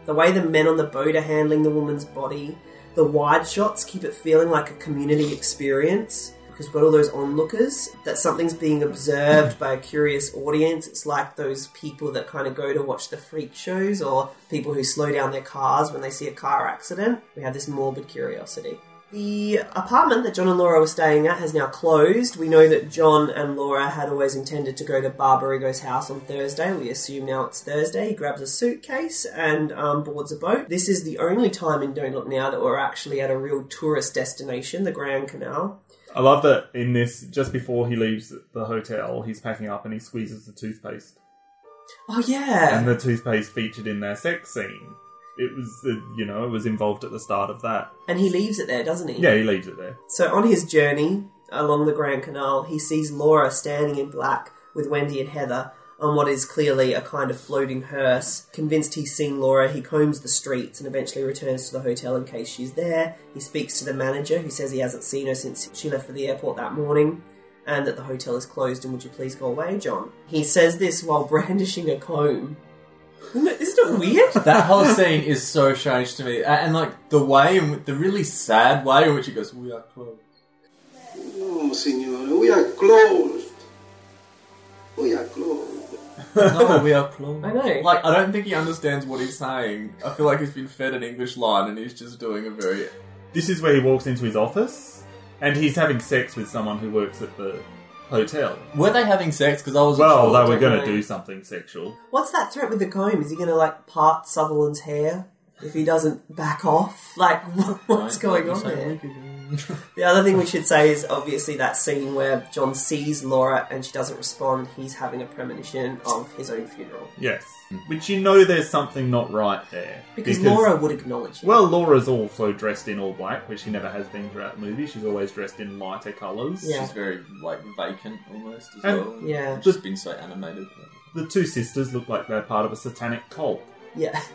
The way the men on the boat are handling the woman's body, the wide shots keep it feeling like a community experience we've got all those onlookers, that something's being observed by a curious audience. It's like those people that kind of go to watch the freak shows or people who slow down their cars when they see a car accident. We have this morbid curiosity. The apartment that John and Laura were staying at has now closed. We know that John and Laura had always intended to go to Barbarigo's house on Thursday. We assume now it's Thursday. He grabs a suitcase and um, boards a boat. This is the only time in Don't Look Now that we're actually at a real tourist destination, the Grand Canal. I love that in this, just before he leaves the hotel, he's packing up and he squeezes the toothpaste. Oh, yeah. And the toothpaste featured in their sex scene. It was, uh, you know, it was involved at the start of that. And he leaves it there, doesn't he? Yeah, he leaves it there. So on his journey along the Grand Canal, he sees Laura standing in black with Wendy and Heather on what is clearly a kind of floating hearse. Convinced he's seen Laura, he combs the streets and eventually returns to the hotel in case she's there. He speaks to the manager, who says he hasn't seen her since she left for the airport that morning. And that the hotel is closed, and would you please go away, John? He says this while brandishing a comb. Isn't it, isn't it weird? That whole scene is so strange to me, A- and like the way, in, the really sad way in which he goes, "We are closed." No, signore, we are closed. We are closed. No, we are close. I know. Like, I don't think he understands what he's saying. I feel like he's been fed an English line and he's just doing a very. This is where he walks into his office, and he's having sex with someone who works at the hotel. Were they having sex? Because I was. Well, they were going to do something sexual. What's that threat with the comb? Is he going to like part Sutherland's hair if he doesn't back off? Like, what's going on there? The other thing we should say is obviously that scene where John sees Laura and she doesn't respond. He's having a premonition of his own funeral Yes. Which you know there's something not right there. because, Laura would acknowledge it. Well, Laura's also dressed in all black, which she never has been throughout the movie. She's always dressed in lighter colours. Yeah. She's very, like, vacant almost as And- well. yeah. Just been so animated. The two sisters look like they're part of a satanic cult. Yeah.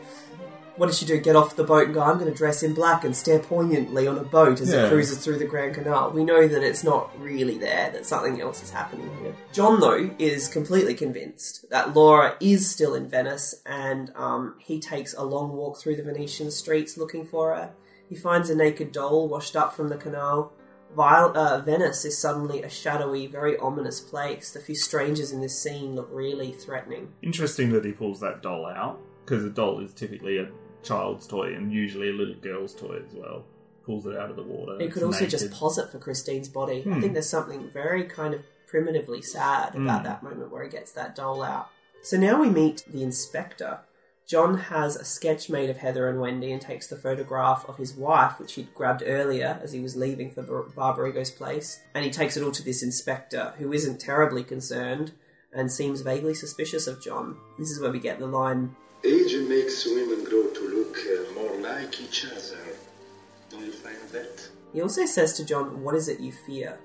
What does she do? Get off the boat and go, I'm going to dress in black and stare poignantly on a boat as Yeah. it cruises through the Grand Canal. We know that it's not really there, that something else is happening here. John, though, is completely convinced that Laura is still in Venice and um, he takes a long walk through the Venetian streets looking for her. He finds a naked doll washed up from the canal. Vile, uh, Venice is suddenly a shadowy, very ominous place. The few strangers in this scene look really threatening. Interesting that he pulls that doll out, because a doll is typically a child's toy and usually a little girl's toy as well. Pulls it out of the water. It could also naked. just pose it for Christine's body. I Hmm. think there's something very kind of primitively sad about Hmm. that moment where he gets that doll out. So now we meet the inspector. John has a sketch made of Heather and Wendy and takes the photograph of his wife, which he'd grabbed earlier as he was leaving for Bar- Barbarigo's place, and he takes it all to this inspector, who isn't terribly concerned and seems vaguely suspicious of John. This is where we get the line, Age makes women grow to look uh, more like each other. Don't you find that? He also says to John, What is it you fear?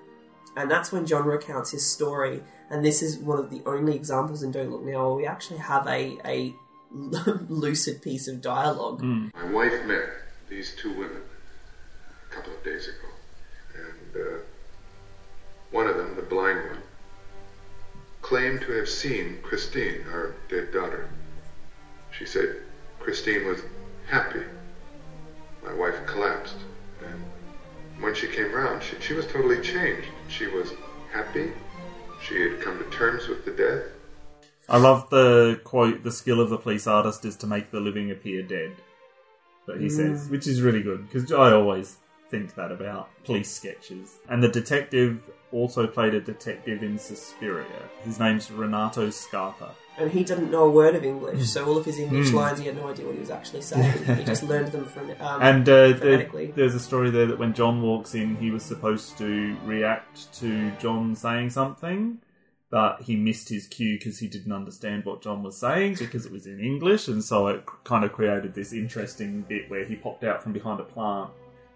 And that's when John recounts his story. And this is one of the only examples in Don't Look Now where we actually have a, a lucid piece of dialogue. My wife met these two women a couple of days ago, and uh, one of them, the blind one, claimed to have seen Christine, our dead daughter. She said Christine was happy. My wife collapsed, and when she came round, she, she was totally changed. She was happy. She had come to terms with the death. I love the quote: "The skill of the police artist is to make the living appear dead." That he says, mm. which is really good because I always think that about police sketches. And the detective also played a detective in Suspiria. His name's Renato Scarpa. And he didn't know a word of English, so all of his English Mm. lines, he had no idea what he was actually saying. he just learned them from um, And uh, there- phonetically. there's a story there that when John walks in, he was supposed to react to John saying something, but he missed his cue because he didn't understand what John was saying because it was in English, and so it kind of created this interesting bit where he popped out from behind a plant,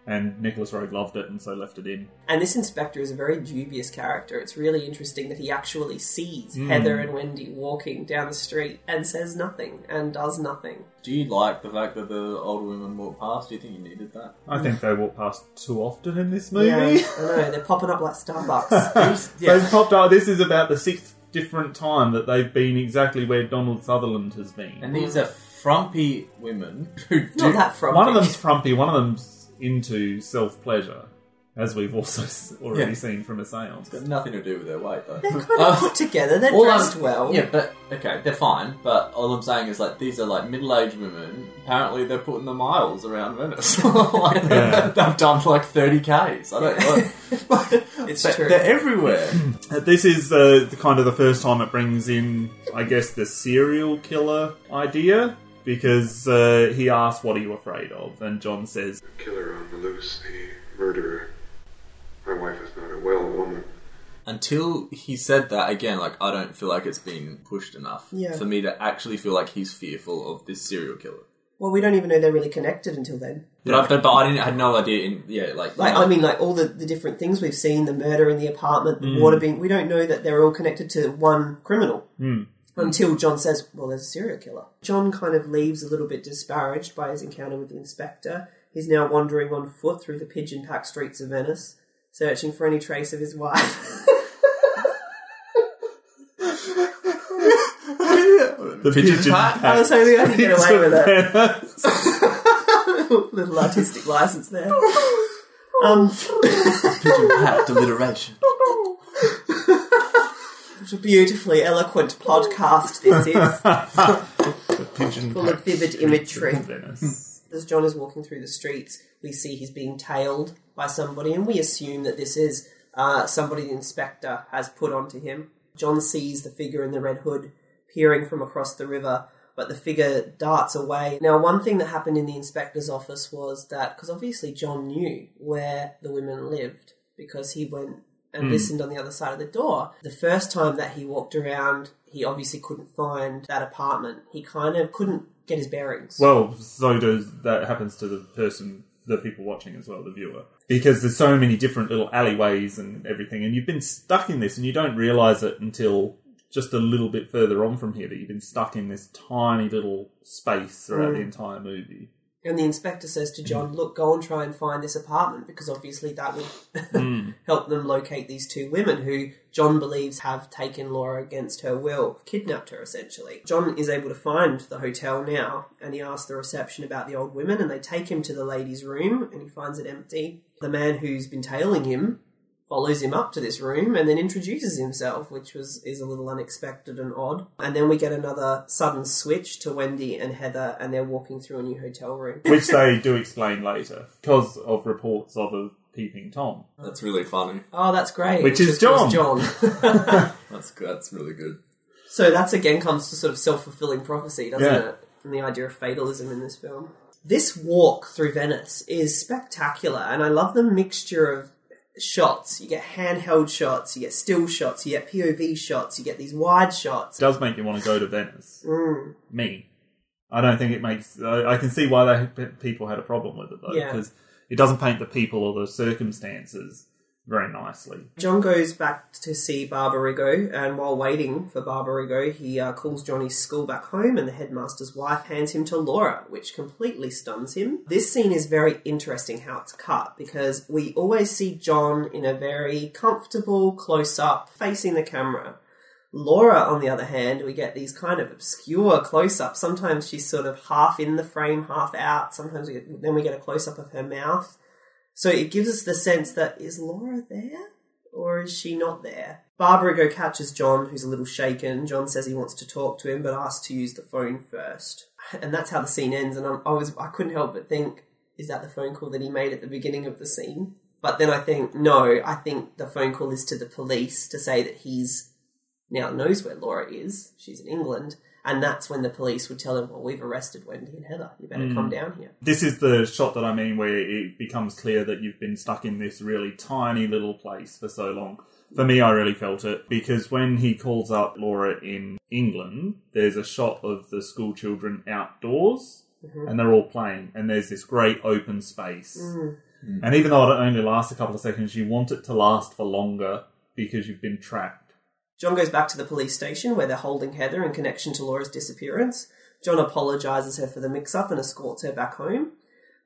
and Nicolas Roeg loved it and so left it in. And this inspector is a very dubious character. It's really interesting that he actually sees Mm. Heather and Wendy walking down the street and says nothing and does nothing. Do you like the fact that the older women walk past? Do you think you needed that? I think they walk past too often in this movie. Yeah, I know, they're popping up like Starbucks. They've popped up. This is about the sixth different time that they've been exactly where Donald Sutherland has been. And these are frumpy women who do. Not that frumpy. One of them's frumpy, one of them's into self pleasure, as we've also already Yeah. seen from a seance. Got nothing to do with their weight, though. They're kind of put together, they're All I'm- dressed well. Yeah, but okay, they're fine. But all I'm saying is like these are like middle-aged women. Apparently, they're putting the miles around Venice. like, Yeah. They've done like thirty k's. I don't know. It's They- true. They're everywhere. Uh, This is uh, the kind of the first time it brings in, I guess, the serial killer idea because uh, he asks, "What are you afraid of?" and John says, Killer on the loose, the murderer. My wife is not a well woman. Until he said that again, like I don't feel like it's been pushed enough Yeah. for me to actually feel like he's fearful of this serial killer. Well, we don't even know they're really connected until then. But, I, but, but I didn't I had no idea. In yeah, like Like, know, I mean, like all the, the different things we've seen, the murder in the apartment, the Mm. water being, we don't know that they're all connected to one criminal. Mm. Until John says, well, there's a serial killer. John kind of leaves a little bit disparaged by his encounter with the inspector. He's now wandering on foot through the pigeon packed streets of Venice, searching for any trace of his wife. "The Pigeon pigeon, pack? pack I was hoping I could get away with it. it. little artistic license there. Um, pigeon packed alliteration. What a beautifully eloquent podcast this is. Pigeon Full of vivid imagery. As John is walking through the streets, we see he's being tailed by somebody, and we assume that this is uh, somebody the inspector has put onto him. John sees the figure in the red hood peering from across the river, but the figure darts away. Now, one thing that happened in the inspector's office was that, because obviously John knew where the women lived, because he went and Hmm. listened on the other side of the door. The first time that he walked around, he obviously couldn't find that apartment. He kind of couldn't get his bearings. Well, so does that happens to the person, the people watching as well, the viewer, because there's so many different little alleyways and everything, and you've been stuck in this, and you don't realize it until just a little bit further on from here that you've been stuck in this tiny little space throughout Mm. the entire movie. And the inspector says to John, Look, go and try and find this apartment because obviously that would Mm. help them locate these two women who John believes have taken Laura against her will, kidnapped her essentially. John is able to find the hotel now and he asks the reception about the old women and they take him to the ladies' room and he finds it empty. The man who's been tailing him follows him up to this room and then introduces himself, which was is a little unexpected and odd. And then we get another sudden switch to Wendy and Heather and they're walking through a new hotel room. Which they do explain later because of reports of a peeping Tom. That's really funny. Oh, that's great. Which It's is John. John. That's. That's really good. so that's again comes to sort of self fulfilling prophecy, doesn't Yeah. it? And the idea of fatalism in this film. This walk through Venice is spectacular, and I love the mixture of shots. You get handheld shots, you get still shots, you get POV shots, you get these wide shots. It does make you want to go to Venice. Mm. Me. I don't think it makes. I, I can see why they, people had a problem with it though, Yeah. because it doesn't paint the people or the circumstances very nicely. John goes back to see Barbarigo, and while waiting for Barbarigo, he uh, calls Johnny's school back home, and the headmaster's wife hands him to Laura, which completely stuns him. This scene is very interesting how it's cut because we always see John in a very comfortable close up, facing the camera. Laura, on the other hand, we get these kind of obscure close ups. Sometimes she's sort of half in the frame, half out. Sometimes we get, then we get a close up of her mouth. So it gives us the sense that is Laura there or is she not there? Barbarigo catches John, who's a little shaken. John says he wants to talk to him, but asks to use the phone first, and that's how the scene ends. And I'm, I was I couldn't help but think, is that the phone call that he made at the beginning of the scene? But then I think no, I think the phone call is to the police to say that he's now knows where Laura is. She's in England. And that's when the police would tell him, well, we've arrested Wendy and Heather. You better Mm. come down here. This is the shot that I mean where it becomes clear that you've been stuck in this really tiny little place for so long. For me, I really felt it because when he calls up Laura in England, there's a shot of the school children outdoors Mhm. and they're all playing, and there's this great open space. Mm. And even though it only lasts a couple of seconds, you want it to last for longer because you've been trapped. John goes back to the police station where they're holding Heather in connection to Laura's disappearance. John apologises her for the mix up and escorts her back home.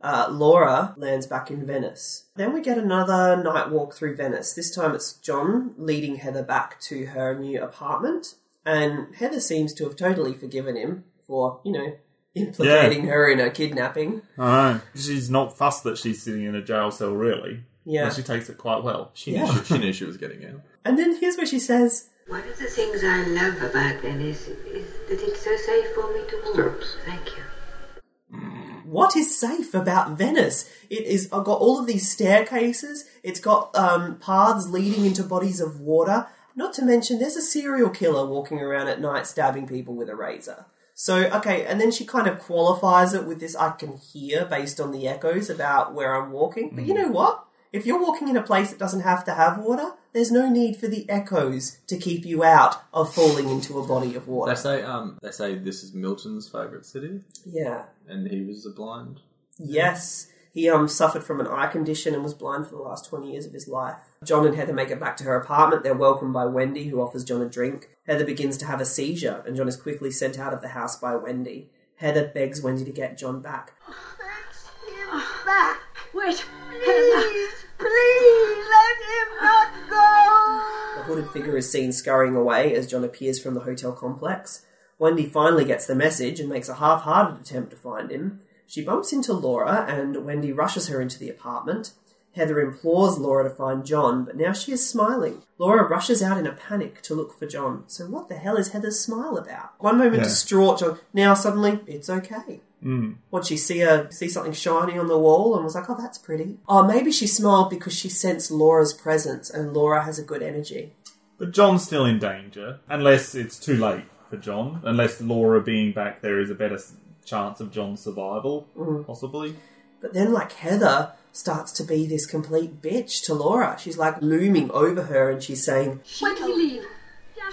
Uh, Laura lands back in Venice. Then we get another night walk through Venice. This time it's John leading Heather back to her new apartment. And Heather seems to have totally forgiven him for, you know, implicating her in a kidnapping. I know. She's not fussed that she's sitting in a jail cell, really. Yeah. And she takes it quite well. She, Yeah. knew, she, she knew she was getting out. And then here's where she says, One of the things I love about Venice is that it's so safe for me to walk. Thank you. what is safe about Venice? It is I've got all of these staircases. It's got um, paths leading into bodies of water. Not to mention, there's a serial killer walking around at night stabbing people with a razor. So okay, and then she kind of qualifies it with this. I can hear based on the echoes about where I'm walking. But you know what? If you're walking in a place that doesn't have to have water, there's no need for the echoes to keep you out of falling into a body of water. They say um they say this is Milton's favourite city, Yeah. and he was a blind. Yes. He um suffered from an eye condition and was blind for the last 20 years of his life. John and Heather make it back to her apartment. They're welcomed by Wendy, who offers John a drink. Heather begins to have a seizure, and John is quickly sent out of the house by Wendy. Heather begs Wendy to get John back. Back. Wait. Please, please let him not go. The hooded figure is seen scurrying away as John appears from the hotel complex. Wendy finally gets the message and makes a half hearted attempt to find him. She bumps into Laura, and Wendy rushes her into the apartment. Heather implores Laura to find John, but now she is smiling. Laura rushes out in a panic to look for John. So what the hell is Heather's smile about? One moment Yeah. distraught John, now suddenly it's okay. Mm. What she see a see something shiny on the wall and was like, oh, that's pretty. Oh, maybe she smiled because she sensed Laura's presence and Laura has a good energy. But John's still in danger, unless it's too late for John. Unless Laura being back there is a better chance of John's survival, Mm. possibly. But then, like, Heather starts to be this complete bitch to Laura. She's like looming over her and she's saying, When did he leave?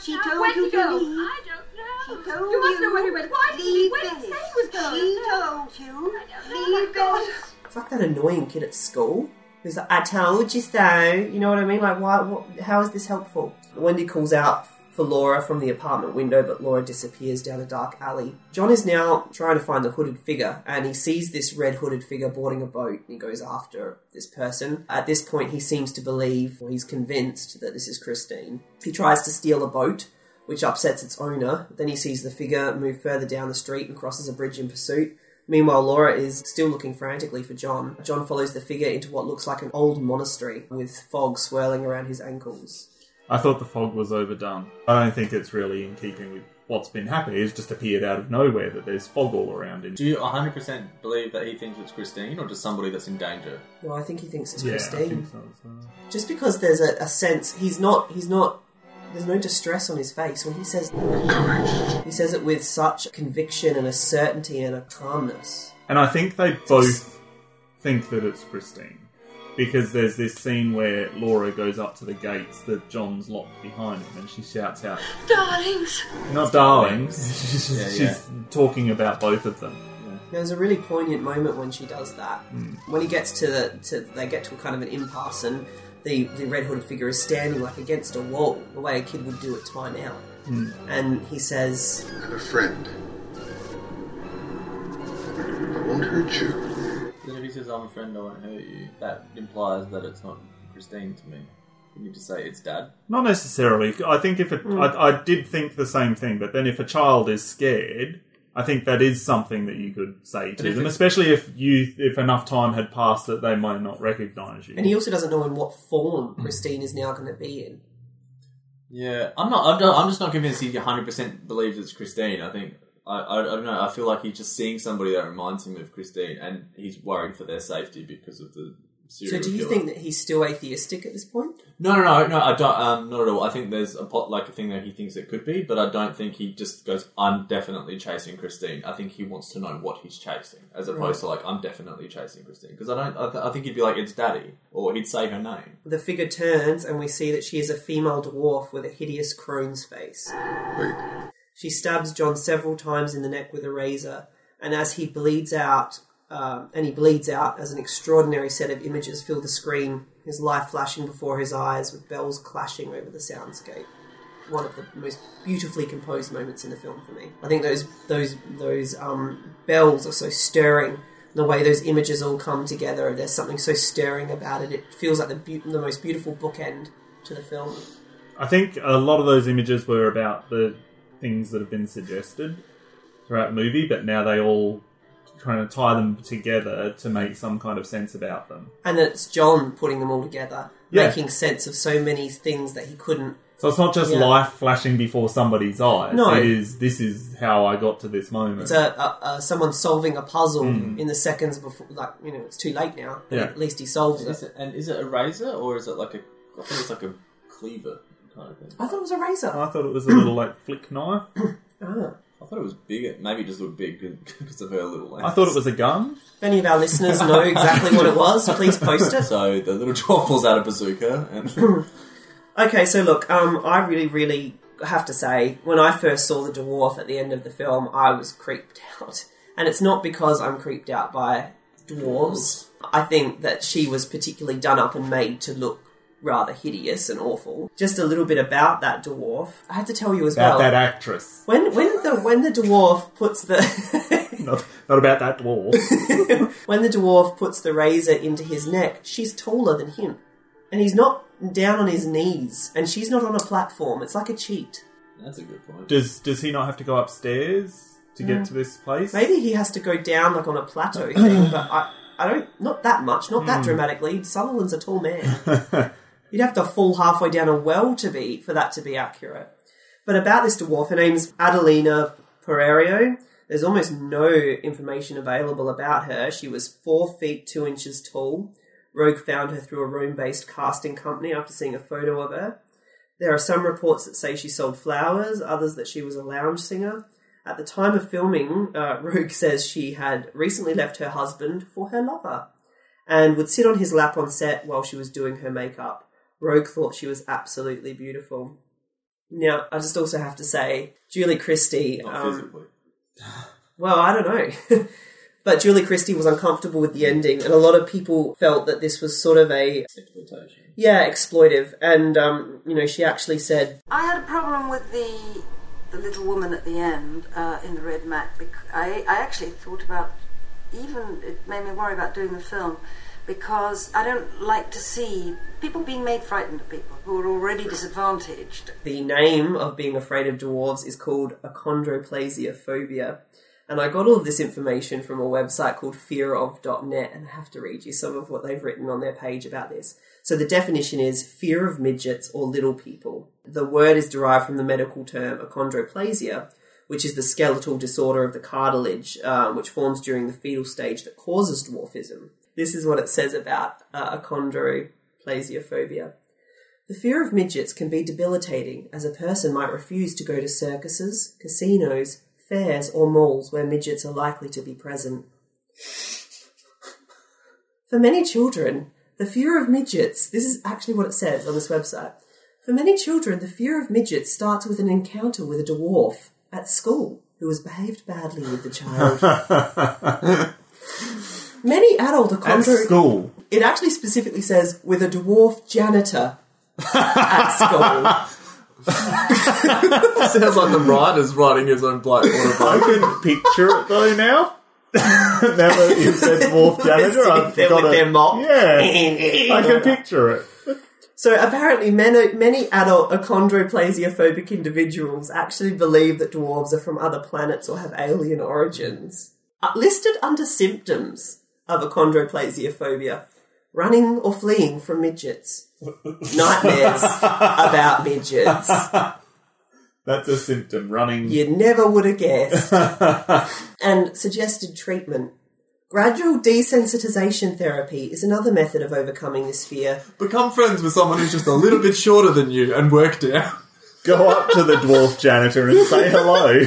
She told Where'd you he to go? leave. I don't know. She told you must know where he went. Why did he where did he say he was going? She told you leave Venice. it's like that annoying kid at school who's like, I told you so. You know what I mean? Like, why? What, how is this helpful? Wendy calls out for Laura from the apartment window, but Laura disappears down a dark alley. John is now trying to find the hooded figure, and he sees this red hooded figure boarding a boat, and he goes after this person. At this point, he seems to believe, or he's convinced, that this is Christine. He tries to steal a boat, which upsets its owner. Then he sees the figure move further down the street and crosses a bridge in pursuit. Meanwhile, Laura is still looking frantically for John. John follows the figure into what looks like an old monastery with fog swirling around his ankles. I thought the fog was overdone. I don't think it's really in keeping with what's been happening. It's just appeared out of nowhere that there's fog all around him. Do you 100% believe that he thinks it's Christine or just somebody that's in danger? Well, I think he thinks it's Yeah, I Christine. think so as well. Just because there's a, a sense he's not he's not there's no distress on his face when he says he says it with such conviction and a certainty and a calmness. And I think they both think that it's Christine. Because there's this scene where Laura goes up to the gates that John's locked behind him and she shouts out, Darlings. Not darlings. she's Yeah, she's yeah. talking about both of them. There's a really poignant moment when she does that. Mm. When he gets to the to they get to a kind of an impasse and the, the red hooded figure is standing like against a wall, the way a kid would do at time out. Mm. And he says And a friend. I won't hurt you. Then if he says, I'm a friend, I won't hurt you, that implies that it's not Christine to me. You need to say it's dad. Not necessarily. I think if it, Hmm. I, I did think the same thing, but then if a child is scared, I think that is something that you could say to them, especially if you if enough time had passed that they might not recognise you. and he also doesn't know in what form. Christine is now going to be in. Yeah, I'm not. I'm, not- I'm just not convinced he 100 percent believes it's Christine. I think I, I. I don't know. I feel like he's just seeing somebody that reminds him of Christine, and he's worried for their safety because of the So do you killer. think that he's still atheistic at this point? No, no, no, no. I don't. Um, not at all. I think there's a pot, like a thing that he thinks it could be, but I don't think he just goes. I'm definitely chasing Christine. I think he wants to know what he's chasing, as opposed to like I'm definitely chasing Christine. Because I don't. I, th- I think he'd be like it's Daddy, or he'd say her name. The figure turns and we see that she is a female dwarf with a hideous crone's face. Wait. She stabs John several times in the neck with a razor, and as he bleeds out, um, and he bleeds out as an extraordinary set of images fill the screen, his life flashing before his eyes with bells clashing over the soundscape. One of the most beautifully composed moments in the film for me. I think those those those um, bells are so stirring. The way those images all come together, there's something so stirring about it. It feels like the beau- the most beautiful bookend to the film. I think a lot of those images were about the things that have been suggested throughout the movie, but now they all trying to tie them together to make some kind of sense about them. and it's John putting them all together, Yeah. making sense of so many things that he couldn't. So it's not just Yeah. life flashing before somebody's eyes. No. It is this is how I got to this moment. It's a, a, a someone solving a puzzle Mm. in the seconds before, like you know, it's too late now. But Yeah. at least he solves Is it. it, and is it a razor or is it like a? I think it's like a cleaver kind of thing. I thought it was a razor. I thought it was a little like flick knife. Ah. I thought it was bigger. Maybe it just looked big because of her little. Lens. I thought it was a gun. If any of our listeners know exactly what it was, please post it. So the little dwarf pulls out a bazooka and. Okay, so look, um, I really, really have to say, when I first saw the dwarf at the end of the film, I was creeped out. And it's not because I'm creeped out by dwarves. I think that she was particularly done up and made to look rather hideous and awful. Just a little bit about that dwarf. I have to tell you as well. About well. that actress. when when the when the dwarf puts the Not, not about that dwarf. when the dwarf puts the razor into his neck, she's taller than him. And he's not down on his knees, and she's not on a platform. It's like a cheat. That's a good point. Does does he not have to go upstairs to Yeah. get to this place? Maybe he has to go down like on a plateau thing, but I, I don't, not that much, not that Hmm. dramatically. Sutherland's a tall man. You'd have to fall halfway down a well to be for that to be accurate. But about this dwarf, her name's Adelina Poerio. There's almost no information available about her. She was four feet two inches tall. Roeg found her through a Rome-based casting company after seeing a photo of her. There are some reports that say she sold flowers, others that she was a lounge singer. At the time of filming, uh, Roeg says she had recently left her husband for her lover and would sit on his lap on set while she was doing her makeup. Roeg thought she was absolutely beautiful. Now, I just also have to say, Julie Christie. Not um, physically. well, I don't know. but Julie Christie was uncomfortable with the ending, and a lot of people felt that this was sort of a. Exploitation. Yeah, exploitive. And, um, you know, she actually said, I had a problem with the the little woman at the end uh, in the red mat. Bec- I I actually thought about even it made me worry about doing the film because I don't like to see people being made frightened of people who are already disadvantaged. the name of being afraid of dwarves is called achondroplasia phobia. And I got all of this information from a website called fearof.net, and I have to read you some of what they've written on their page about this. So the definition is fear of midgets or little people. The word is derived from the medical term achondroplasia, which is the skeletal disorder of the cartilage, um, which forms during the fetal stage that causes dwarfism. This is what it says about uh, achondroplasia phobia. The fear of midgets can be debilitating, as a person might refuse to go to circuses, casinos, fairs, or malls where midgets are likely to be present. For many children, the fear of midgets, this is actually what it says on this website. For many children, the fear of midgets starts with an encounter with a dwarf at school who has behaved badly with the child. Many adult At achondro- school. It actually specifically says with a dwarf janitor at school. Sounds like the writer's writing his own black I autobiography. can picture it though now. now that you said dwarf janitor, I've There got with it. their mop. Yeah, I can picture it. So apparently, many, many adult achondroplasia-phobic individuals actually believe that dwarves are from other planets or have alien origins. Uh, listed under symptoms of achondroplasia phobia, running or fleeing from midgets, nightmares about midgets. That's a symptom. Running. You never would have guessed. and suggested treatment. Gradual desensitization therapy is another method of overcoming this fear. Become friends with someone who's just a little bit shorter than you and work down. Go up to the dwarf janitor and say hello.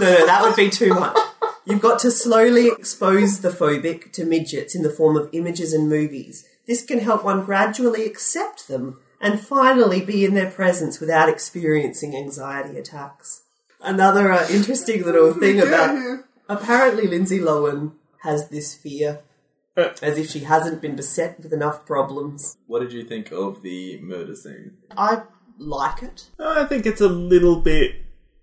No, no, that would be too much. You've got to slowly expose the phobic to midgets in the form of images and movies. This can help one gradually accept them and finally be in their presence without experiencing anxiety attacks. Another uh, interesting little thing about apparently Lindsay Lohan has this fear, as if she hasn't been beset with enough problems. What did you think of the murder scene? I like it. I think it's a little bit,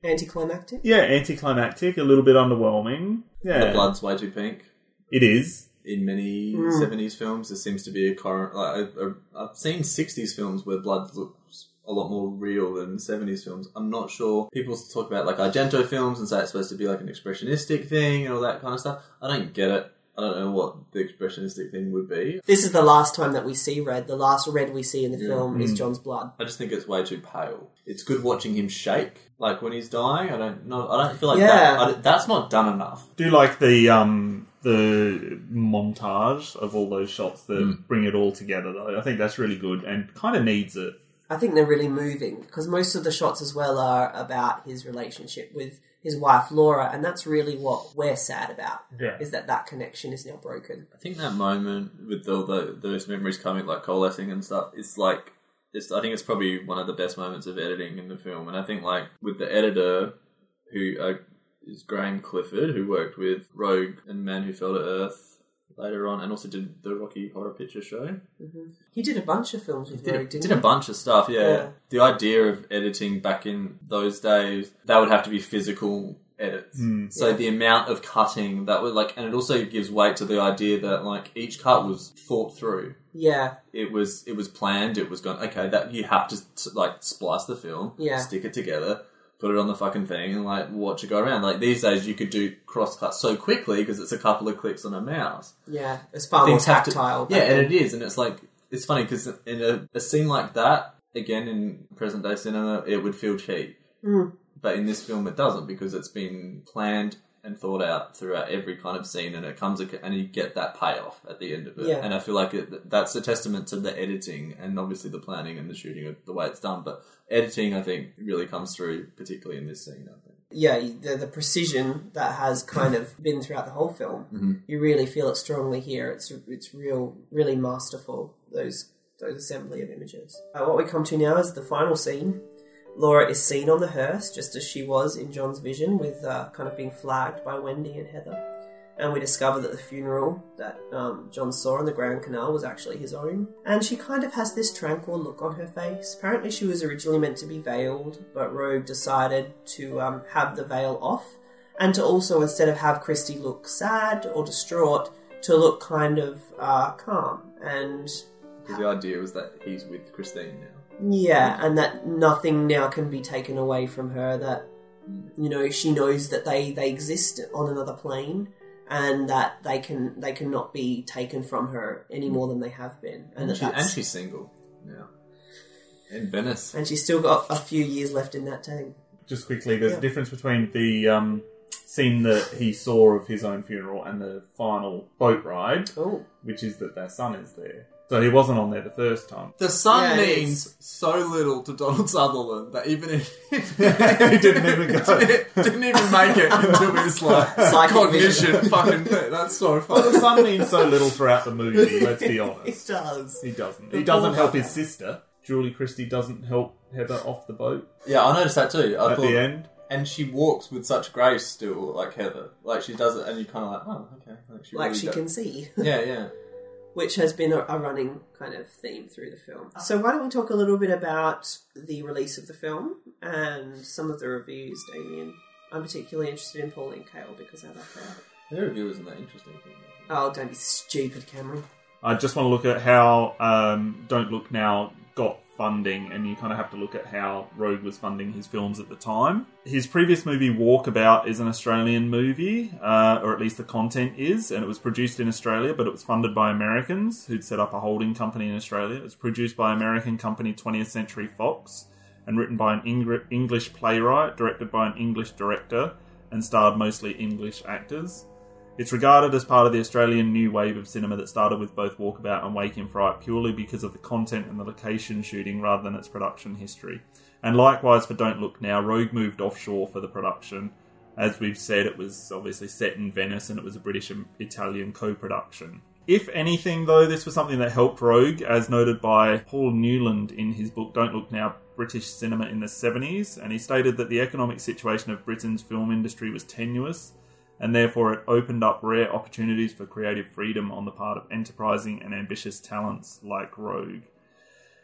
Anticlimactic. yeah, anticlimactic, a little bit underwhelming. Yeah, The blood's way too pink. it is. In many Mm. 70s films, there seems to be a current. Like, I, I, I've seen 60s films where blood looks a lot more real than 70s films. I'm not sure. People talk about like Argento films and say it's supposed to be like an expressionistic thing and all that kind of stuff. I don't get it. I don't know what the expressionistic thing would be. This is the last time that we see red. The last red we see in the Yeah. film is Mm. John's blood. I just think it's way too pale. It's good watching him shake, like when he's dying. I don't know. I don't feel like Yeah. that, I, that's not done enough. Do you like the um the montage of all those shots that Mm. bring it all together though? I think that's really good and kind of needs it. I think they're really moving because most of the shots as well are about his relationship with his wife Laura, and that's really what we're sad about. Yeah. is that that connection is now broken. I think that moment with all the, those memories coming, like coalescing and stuff, it's like, it's, I think it's probably one of the best moments of editing in the film. And I think, like, with the editor, who uh, is Graeme Clifford, who worked with Roeg and Man Who Fell to Earth later on, and also did the Rocky Horror Picture Show. He did a bunch of films with Did, a, didn't did a bunch of stuff, yeah. Yeah. The idea of editing back in those days, that would have to be physical edits. Hmm. So Yeah. the amount of cutting that was like, and it also gives weight to the idea that like each cut was thought through. Yeah, It was it was planned. It was gone. Okay, that you have to like splice the film, Yeah. stick it together. Put it on the fucking thing and like watch it go around. Like these days, you could do cross cut so quickly because it's a couple of clicks on a mouse. Yeah, it's far more have to- tactile. yeah, and it is, and it's like it's funny because in a, a scene like that, again in present day cinema, it would feel cheap. Mm. But in this film, it doesn't because it's been planned and thought out throughout every kind of scene, and it comes and you get that payoff at the end of it. Yeah. And I feel like it, that's a testament to the editing and obviously the planning and the shooting of the way it's done. But editing, I think, really comes through, particularly in this scene. I think. yeah, the, the precision that has kind of been throughout the whole film, Mhm. you really feel it strongly here. It's it's real, really masterful. Those those assembly of images. Uh, what we come to now is the final scene. Laura is seen on the hearse, just as she was in John's vision, with uh, kind of being flagged by Wendy and Heather. And we discover that the funeral that um, John saw in the Grand Canal was actually his own. And she kind of has this tranquil look on her face. Apparently, she was originally meant to be veiled, but Roeg decided to um, have the veil off, and to also, instead of have Christie look sad or distraught, to look kind of uh, calm. And the idea was that he's with Christine now. Yeah, and that nothing now can be taken away from her. That you know she knows that they they exist on another plane, and that they can they cannot be taken from her any more than they have been. And, And, that she, and she's single now in Venice. and she's still got a few years left in that tank. Just quickly, there's Yeah. a difference between the um, scene that he saw of his own funeral and the final boat ride, which is that their son is there. So he wasn't on there the first time. The sun Yeah, it means so little to Donald Sutherland that even if he didn't even go, didn't even make it into his like Psychic cognition fucking thing. That's so Well, funny. the son means so little throughout the movie. Let's be honest. It does. He doesn't. He doesn't help his sister. Julie Christie doesn't help Heather off the boat. Yeah, I noticed that too. I At thought, the end. and she walks with such grace still, like Heather. Like she does it, and you kind of like, oh, okay. Like she, like really she does- can see. Yeah, yeah. Which has been a, a running kind of theme through the film. So why don't we talk a little bit about the release of the film and some of the reviews, Damien? I'm particularly interested in Pauline Kael because I like her. Her review isn't that interesting. Oh, don't be stupid, Cameron. I just want to look at how um, Don't Look Now got funding, and you kind of have to look at how Roeg was funding his films at the time. His previous movie, Walkabout, is an Australian movie, uh, or at least the content is, and it was produced in Australia, but it was funded by Americans who'd set up a holding company in Australia. It was produced by American company 20th Century Fox, and written by an Eng- English playwright, directed by an English director, and starred mostly English actors. It's regarded as part of the Australian new wave of cinema that started with both Walkabout and Wake in Fright purely because of the content and the location shooting rather than its production history. And likewise for Don't Look Now, Roeg moved offshore for the production. As we've said, it was obviously set in Venice and it was a British and Italian co production. If anything, though, this was something that helped Roeg, as noted by Paul Newland in his book Don't Look Now British Cinema in the 70s, and he stated that the economic situation of Britain's film industry was tenuous and therefore it opened up rare opportunities for creative freedom on the part of enterprising and ambitious talents like Roeg.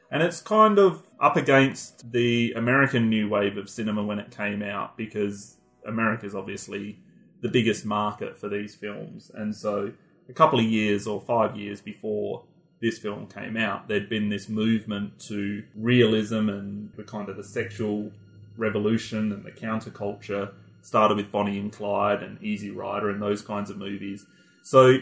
And it's kind of up against the American new wave of cinema when it came out because America's obviously the biggest market for these films. And so a couple of years or five years before this film came out, there'd been this movement to realism and the kind of the sexual revolution and the counterculture started with Bonnie and Clyde and Easy Rider and those kinds of movies. So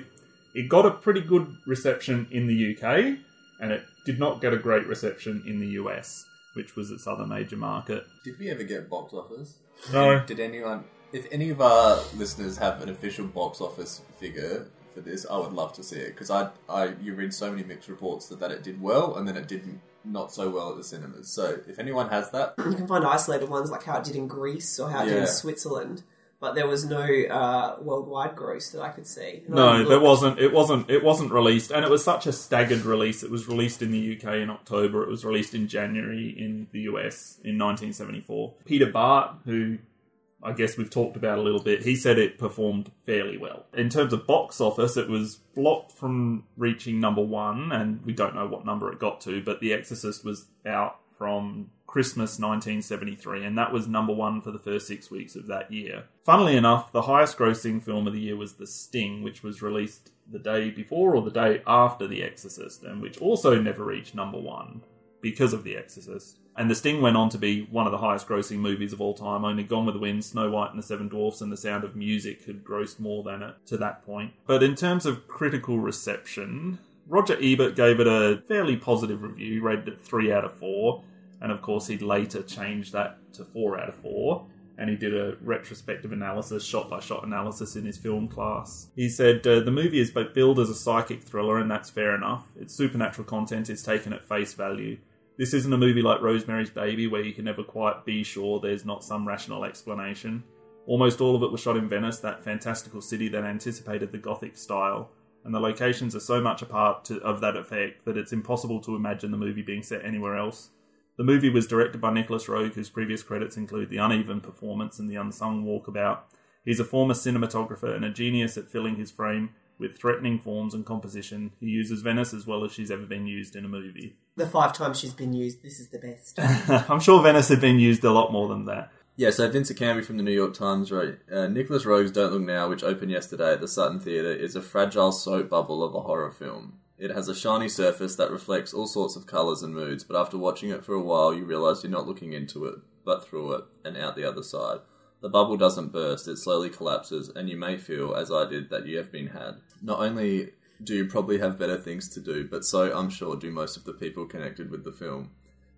it got a pretty good reception in the UK and it did not get a great reception in the US, which was its other major market. Did we ever get box office? No. Did anyone? If any of our listeners have an official box office figure for this, I would love to see it because I, I, you read so many mixed reports that, that it did well and then it did not so well at the cinemas. So if anyone has that, You can find isolated ones like how it did in Greece or how it did Yeah. in Switzerland, but there was no uh, worldwide gross that I could see. And I No, there wasn't. It wasn't. It wasn't released, and it was such a staggered release. It was released in the UK in October. It was released in January in the US in 1974. Peter Bart, who I guess we've talked about a little bit, he said it performed fairly well. In terms of box office, it was blocked from reaching number one, and we don't know what number it got to. But The Exorcist was out from Christmas 1973, and that was number one for the first six weeks of that year. Funnily enough, the highest grossing film of the year was The Sting, which was released the day before or the day after The Exorcist, and which also never reached number one because of The Exorcist. And The Sting went on to be one of the highest grossing movies of all time. Only Gone with the Wind, Snow White and the Seven Dwarfs, and The Sound of Music had grossed more than it to that point. But in terms of critical reception, Roger Ebert gave it a fairly positive review, rated it 3 out of 4. And of course, he'd later changed that to 4 out of 4 and he did a retrospective analysis, shot by shot analysis in his film class. He said uh, the movie is billed as a psychic thriller, and that's fair enough. Its supernatural content is taken at face value. This isn't a movie like Rosemary's Baby where you can never quite be sure there's not some rational explanation. Almost all of it was shot in Venice, that fantastical city that anticipated the Gothic style, and the locations are so much a part to, of that effect that it's impossible to imagine the movie being set anywhere else. The movie was directed by Nicolas Roeg, whose previous credits include The Uneven Performance and The Unsung Walkabout. He's a former cinematographer and a genius at filling his frame with threatening forms and composition. He uses Venice as well as she's ever been used in a movie. The five times she's been used, this is the best. I'm sure Venice had been used a lot more than that. Yeah, so Vincent Canby from the New York Times wrote uh, Nicolas Roeg's Don't Look Now, which opened yesterday at the Sutton Theatre, is a fragile soap bubble of a horror film. It has a shiny surface that reflects all sorts of colours and moods, but after watching it for a while, you realise you're not looking into it, but through it and out the other side. The bubble doesn't burst, it slowly collapses, and you may feel, as I did, that you have been had. Not only do you probably have better things to do, but so I'm sure do most of the people connected with the film.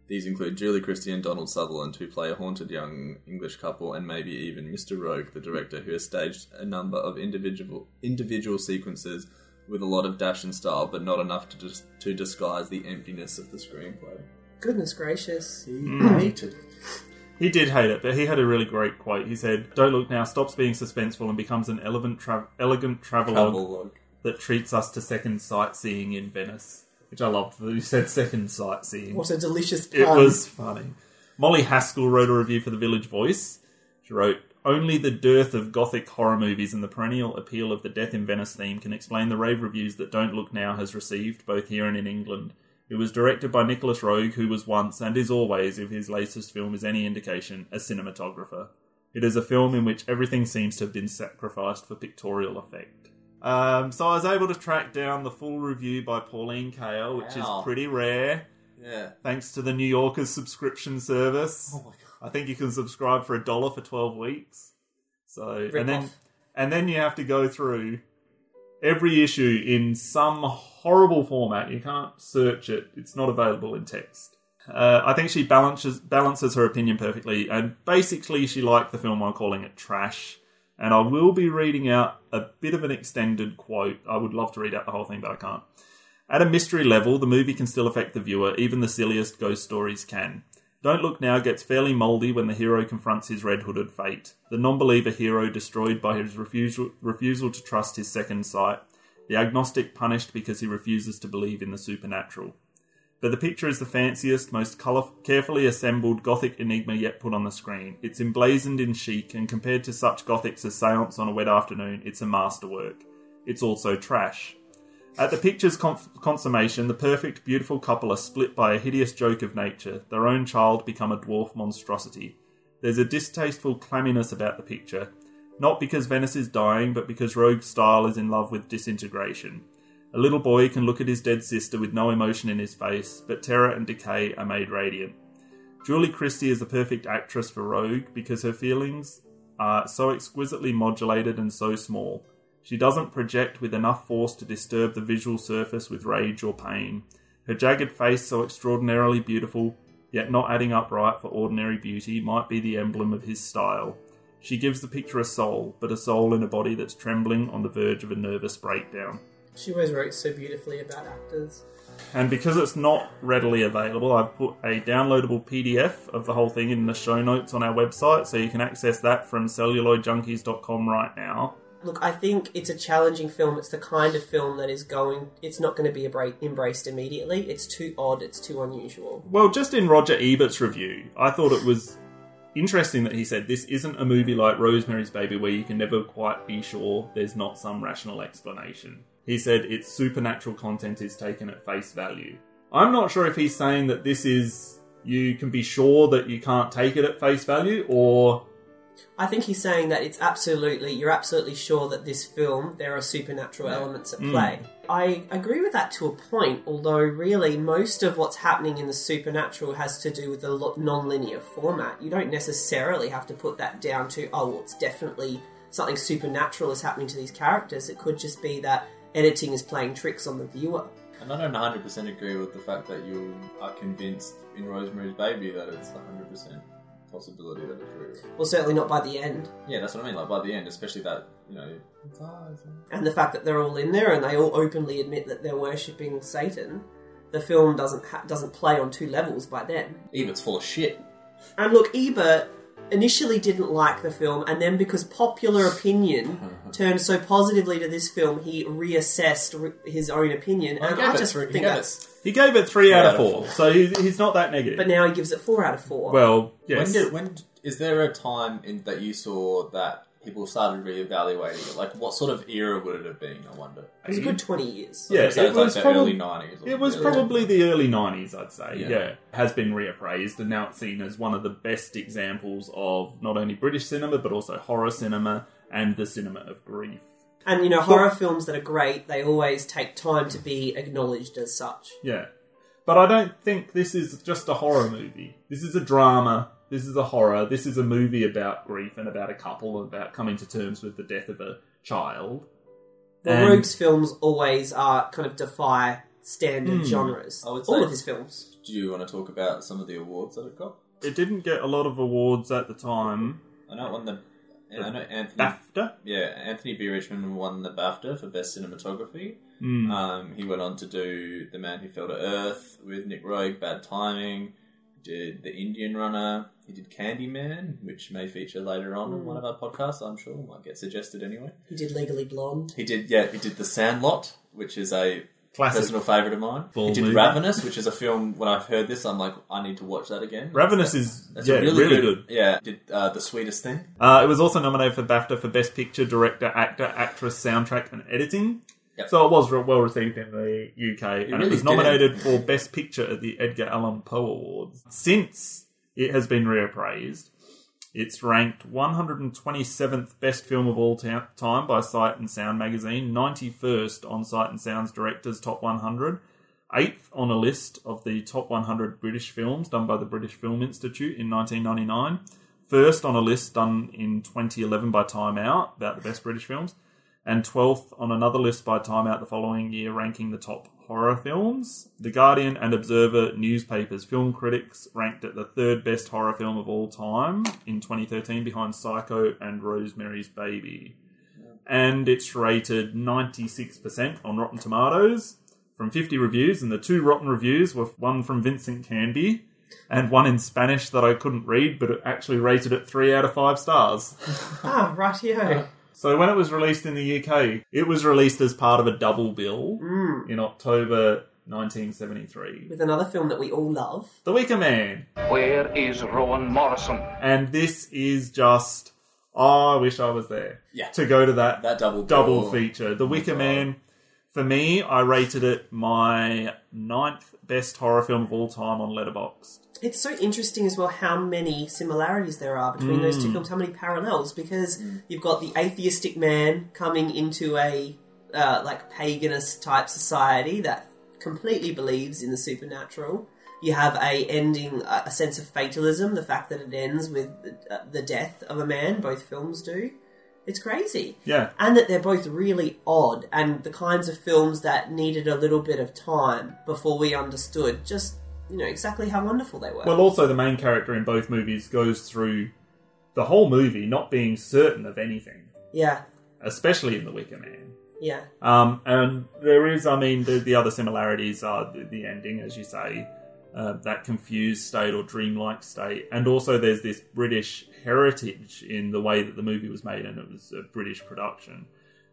These include Julie Christie and Donald Sutherland, who play a haunted young English couple, and maybe even Mr. Roeg, the director, who has staged a number of individual individual sequences with a lot of dash and style, but not enough to dis- to disguise the emptiness of the screenplay. Goodness gracious. He Mm. Hated it. He did hate it, but he had a really great quote. He said, Don't look now, stops being suspenseful and becomes an elegant, tra- elegant travelogue, Travelogue. that treats us to second sightseeing in Venice. Which I loved that he said second sightseeing. What a delicious pun. It was funny. Molly Haskell wrote a review for the Village Voice. She wrote, Only the dearth of gothic horror movies and the perennial appeal of the Death in Venice theme can explain the rave reviews that Don't Look Now has received, both here and in England. It was directed by Nicolas Roeg, who was once, and is always, if his latest film is any indication, a cinematographer. It is a film in which everything seems to have been sacrificed for pictorial effect. Um, so I was able to track down the full review by Pauline Kael, which Wow. is pretty rare. Yeah. Thanks to the New Yorker's subscription service. Oh my god. I think you can subscribe for a dollar for twelve weeks. So and then off. and then you have to go through every issue in some horrible format. You can't search it; it's not available in text. Uh, I think she balances balances her opinion perfectly, and basically she liked the film while calling it trash. And I will be reading out a bit of an extended quote. I would love to read out the whole thing, but I can't. At a mystery level, the movie can still affect the viewer, even the silliest ghost stories can. Don't Look Now gets fairly mouldy when the hero confronts his red hooded fate. The non believer hero destroyed by his refusal, refusal to trust his second sight. The agnostic punished because he refuses to believe in the supernatural. But the picture is the fanciest, most colour- carefully assembled Gothic enigma yet put on the screen. It's emblazoned in chic, and compared to such Gothics as Seance on a Wet Afternoon, it's a masterwork. It's also trash. At the picture's consummation, the perfect, beautiful couple are split by a hideous joke of nature, their own child become a dwarf monstrosity. There's a distasteful clamminess about the picture, not because Venice is dying, but because Roeg's style is in love with disintegration. A little boy can look at his dead sister with no emotion in his face, but terror and decay are made radiant. Julie Christie is the perfect actress for Roeg because her feelings are so exquisitely modulated and so small. She doesn't project with enough force to disturb the visual surface with rage or pain. Her jagged face, so extraordinarily beautiful, yet not adding up right for ordinary beauty, might be the emblem of his style. She gives the picture a soul, but a soul in a body that's trembling on the verge of a nervous breakdown. She always wrote so beautifully about actors. And because it's not readily available, I've put a downloadable PDF of the whole thing in the show notes on our website, so you can access that from celluloidjunkies.com right now. Look, I think it's a challenging film. It's the kind of film that is going. It's not going to be embraced immediately. It's too odd. It's too unusual. Well, just in Roger Ebert's review, I thought it was interesting that he said this isn't a movie like Rosemary's Baby where you can never quite be sure there's not some rational explanation. He said its supernatural content is taken at face value. I'm not sure if he's saying that this is you can be sure that you can't take it at face value or I think he's saying that it's absolutely. You're absolutely sure that this film there are supernatural elements at Mm. I agree with that to a point, although really most of what's happening in the supernatural has to do with the non-linear format. You don't necessarily have to put that down to, oh, well, it's definitely something supernatural is happening to these characters. It could just be that editing is playing tricks on the viewer. And I don't 100% agree with the fact that you are convinced in Rosemary's Baby that it's 100% possibility that it's real. Well, certainly not by the end. Yeah, that's what I mean. Like by the end, especially that you know, it's eyes. And the fact that they're all in there and they all openly admit that they're worshipping Satan, the film doesn't ha- doesn't play on two levels by then. Ebert's full of shit. And look, Ebert initially didn't like the film, and then because popular opinion turned so positively to this film, he reassessed re- his own opinion. Well, he and gave I it just three- he think gave that's. He gave it three out of four, so he, he's not that negative. But now he gives it four out of four. well, yes. When did when is there a time in that you saw that people started reevaluating it? Like, what sort of era would it have been? I wonder. it was a good twenty years. Yeah, So it it's like was the probably early 90s It was early- probably the early nineties, I'd say. Yeah. Yeah. has been reappraised, and now it's seen as one of the best examples of not only British cinema but also horror cinema and the cinema of grief. And you know, horror films that are great, they always take time to be acknowledged as such. Yeah, but I don't think this is just a horror movie. This is a drama. This is a horror. This is a movie about grief and about a couple and about coming to terms with the death of a child. Well, And- Roeg's films always are kind of defy standard Hmm. genres. I would All of his films. Do you want to talk about some of the awards that it got? It didn't get a lot of awards at the time. I know it won the. I know Anthony. BAFTA? Yeah, Anthony B. Richmond won the BAFTA for best cinematography. Mm. Um, he went on to do The Man Who Fell to Earth with Nick Roeg, Bad Timing. Did The Indian Runner. He did Candyman, which may feature later on in Mm. one of our podcasts. I'm sure might get suggested anyway. He did Legally Blonde. He did, yeah, he did The Sandlot, which is a Classic. personal favourite of mine. Ball he did movie. Ravenous, which is a film. When I've heard this, I'm like, I need to watch that again. Ravenous is That's yeah, really, really good, good. Yeah, did uh, the sweetest thing. Uh, it was also nominated for BAFTA for Best Picture, Director, Actor, Actress, Soundtrack, and Editing. Yep. So it was re- well received in the UK, and really it was nominated for Best Picture at the Edgar Allan Poe Awards. Since it has been reappraised, it's ranked 127th best film of all ta- time by Sight and Sound magazine, 91st on Sight and Sound's Directors Top 100, 8th on a list of the top 100 British films done by the British Film Institute in 1999, first on a list done in 2011 by Time Out about the best British films, and 12th on another list by Time Out the following year ranking the top horror films. The Guardian and Observer newspapers film critics ranked it the third best horror film of all time in 2013 behind Psycho and Rosemary's Baby. And it's rated 96% on Rotten Tomatoes from 50 reviews, and the two rotten reviews were one from Vincent Canby and one in Spanish that I couldn't read, but it actually rated it 3 out of 5 stars. Ah, rightio. So when it was released in the UK, it was released as part of a double bill Mm. in October 1973. With another film that we all love. The Wicker Man. Where is Rowan Morrison? And this is just oh, I wish I was there. Yeah. To go to that That double double bill. feature. The Wicker Man. For me, I rated it my ninth best horror film of all time on Letterboxd. It's so interesting as well how many similarities there are between those two Mm. films, how many parallels, because you've got the atheistic man coming into a uh, like paganist type society that completely believes in the supernatural. You have a ending, a a sense of fatalism, the fact that it ends with uh, the death of a man. Both films do. It's crazy. Yeah. And that they're both really odd and the kinds of films that needed a little bit of time before we understood just, you know, exactly how wonderful they were. Well, also the main character in both movies goes through the whole movie not being certain of anything, yeah, especially in The Wicker Man. yeah. Um, and there is, I mean, the, the other similarities are the, the ending, as you say, uh, that confused state or dreamlike state, and also there's this British heritage in the way that the movie was made, and it was a British production,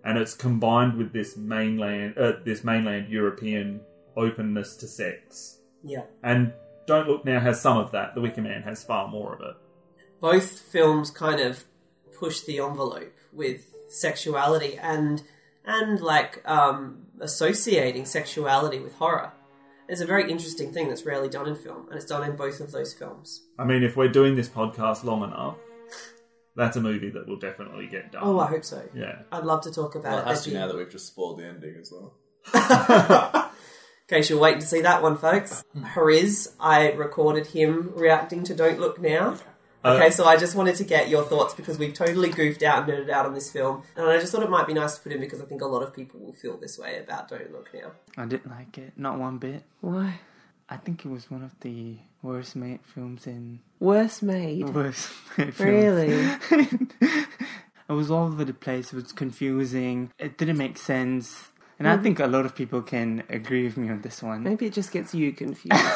and it's combined with this mainland, uh, this mainland European openness to sex. Yeah. And Don't Look Now has some of that. The Wicker Man has far more of it. both films kind of push the envelope with sexuality and and like um, associating sexuality with horror. It's a very interesting thing that's rarely done in film, and it's done in both of those films. I mean, if we're doing this podcast long enough, that's a movie that will definitely get done. Oh, I hope so. Yeah. I'd love to talk about Well, it. it has to now that we've just spoiled the ending as well. Okay, she'll wait to see that one, folks. Hariz, I recorded him reacting to Don't Look Now. Uh, Okay, so I just wanted to get your thoughts because we've totally goofed out and nerded out on this film, and I just thought it might be nice to put in because I think a lot of people will feel this way about Don't Look Now. I didn't like it, not one bit. Why? I think it was one of the worst made films in. Worst made? Worst made films. Really? it was all over the place. It was confusing. It didn't make sense. And I think a lot of people can agree with me on this one. Maybe it just gets you confused.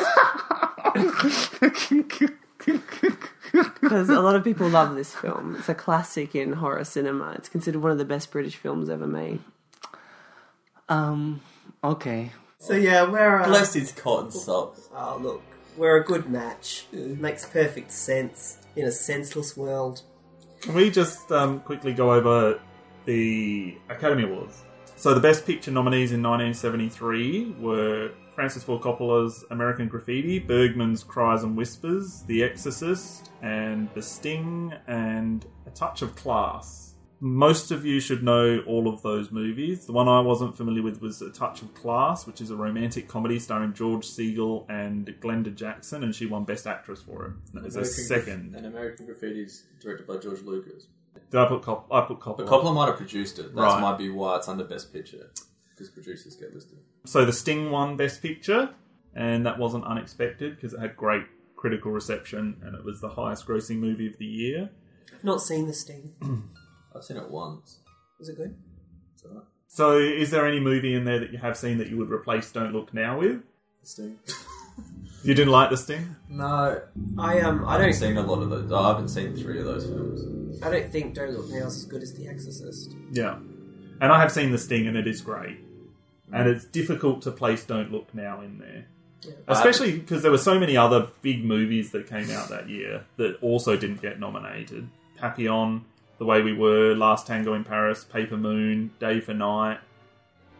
Because a lot of people love this film. It's a classic in horror cinema. It's considered one of the best British films ever made. Um. Okay. So yeah, we're uh, Bless his cotton socks. Oh look, we're a good match. Makes perfect sense in a senseless world. Can we just um, quickly go over the Academy Awards? So the Best Picture nominees in 1973 were Francis Ford Coppola's American Graffiti, Bergman's Cries and Whispers, The Exorcist, and The Sting, and A Touch of Class. Most of you should know all of those movies. The one I wasn't familiar with was A Touch of Class, which is a romantic comedy starring George Segal and Glenda Jackson, and she won Best Actress for it. That was a second. And American Graffiti is directed by George Lucas. Did I put Cop- I put Coppola? But Coppola might have produced it. That Right. might be why it's under Best Picture. Because producers get listed. So the Sting won Best Picture, and that wasn't unexpected because it had great critical reception, and it was the highest grossing movie of the year. I've not seen The Sting. I've seen it once. Was it good? It's alright. So, is there any movie in there that you have seen that you would replace Don't Look Now with? The Sting. You didn't like The Sting? No. I um I I haven't don't seen a lot of those. I haven't seen three of those films. I don't think Don't Look Now is as good as The Exorcist. Yeah. And I have seen The Sting, and it is great. And it's difficult to place Don't Look Now in there. Especially because there were so many other big movies that came out that year that also didn't get nominated. Papillon, The Way We Were, Last Tango in Paris, Paper Moon, Day for Night,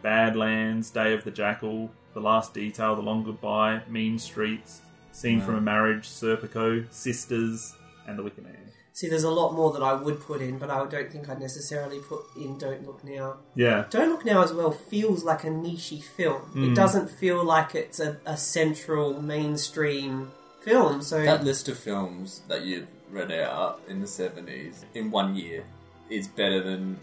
Badlands, Day of the Jackal, The Last Detail, The Long Goodbye, Mean Streets, Scene Wow. from a Marriage, Serpico, Sisters, and The Wicker Man. See, there's a lot more that I would put in, but I don't think I'd necessarily put in Don't Look Now. Yeah. Don't Look Now as well feels like a nichey film. Mm. It doesn't feel like it's a, a central mainstream film. So That list of films that you've read out in the 70s in one year is better than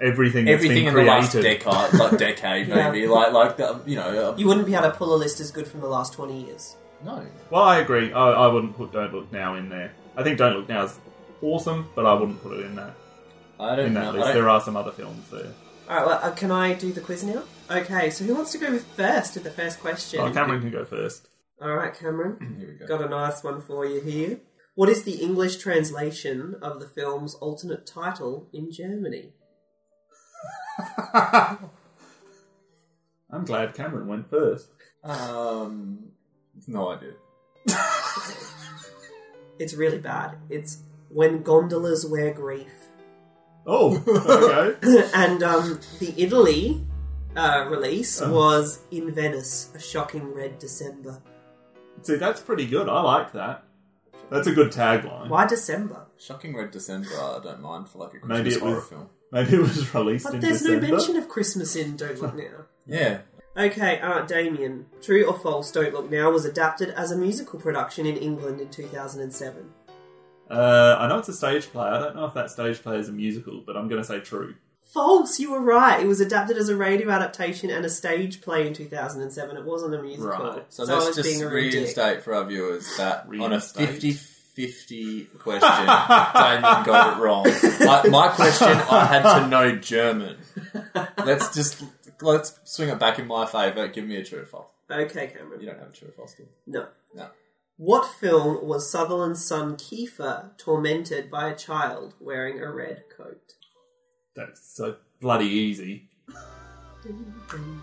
Everything that's everything been in the last decade, like decade Yeah. maybe. Like, like the, you know, you wouldn't be able to pull a list as good from the last 20 years. No. Well, I agree. I, I wouldn't put Don't Look Now in there. I think Don't Look Now is awesome, but I wouldn't put it in that. I don't in that know. I list. don't- There are some other films there. Alright, well, uh, can I do the quiz now? Okay, so who wants to go with first with the first question? Oh, Cameron can go first. Alright, Cameron. Here we go. Got a nice one for you here. What is the English translation of the film's alternate title in Germany? I'm glad Cameron went first. Um, no idea. It's really bad. It's When Gondolas Wear Grief. Oh, okay. and um, the Italy uh, release Oh. was In Venice, A Shocking Red December. See, that's pretty good. I like that. That's a good tagline. Why December? Shocking Red December, I don't mind for like a Christmas Maybe it horror was. film. Maybe it was released But in there's December. no mention of Christmas in Don't Look Now. Yeah. Okay, uh, Damien. True or false, Don't Look Now was adapted as a musical production in England in 2007. Uh, I know it's a stage play. I don't know if that stage play is a musical, but I'm going to say true. False, you were right. It was adapted as a radio adaptation and a stage play in 2007. It wasn't a musical. Right. So, I let's was just being a real dick. reinstate for our viewers that on a Reinstate. 50 50 question, Damien got it wrong. My, my question, I had to know German. Let's just let's swing it back in my favour. Give me a true or false. Okay, Cameron. You don't have a true or false, do you? No. No. What film was Sutherland's son Kiefer tormented by a child wearing a red coat? That's so bloody easy.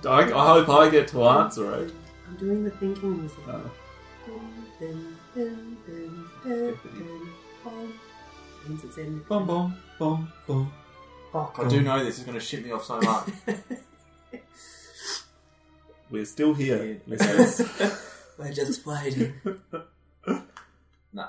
I, I hope I get to answer it. I'm doing the thinking music. Oh. Dun, dun, dun, dun, dun, dun. Means it's in. Bum bum bum bum. Fuck. I do know this is going to shit me off so much. We're still here, listeners. We're just waiting. no.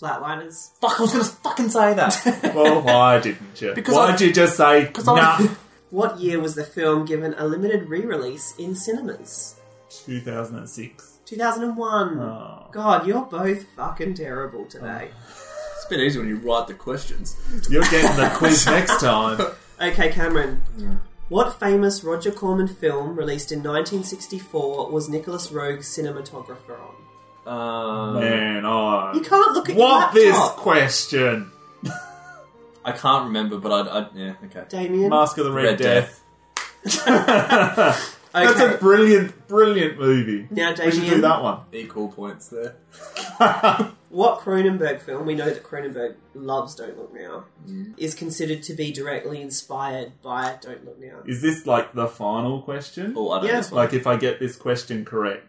Flatliners. Fuck, I was going to fucking say that. well, why didn't you? Because Why'd I- you just say Because I- nah? What year was the film given a limited re-release in cinemas? 2006. 2001. Oh. God, you're both fucking terrible today. Oh. It's a bit easy when you write the questions. You're getting the quiz next time. Okay, Cameron. What famous Roger Corman film released in 1964 was Nicolas Roeg's cinematographer on? Um, Man, I You can't look at your want this laptop. question. I can't remember, but I, I yeah, okay. Damien? Mask of the Red, Red Death. That's Okay. a brilliant, brilliant movie. Now, we should do Damien- that one. Equal points there. What Cronenberg film, we know that Cronenberg loves Don't Look Now, is considered to be directly inspired by Don't Look Now? Is this like the final question? Oh, I know Yeah. this one. Like, if I get this question correct,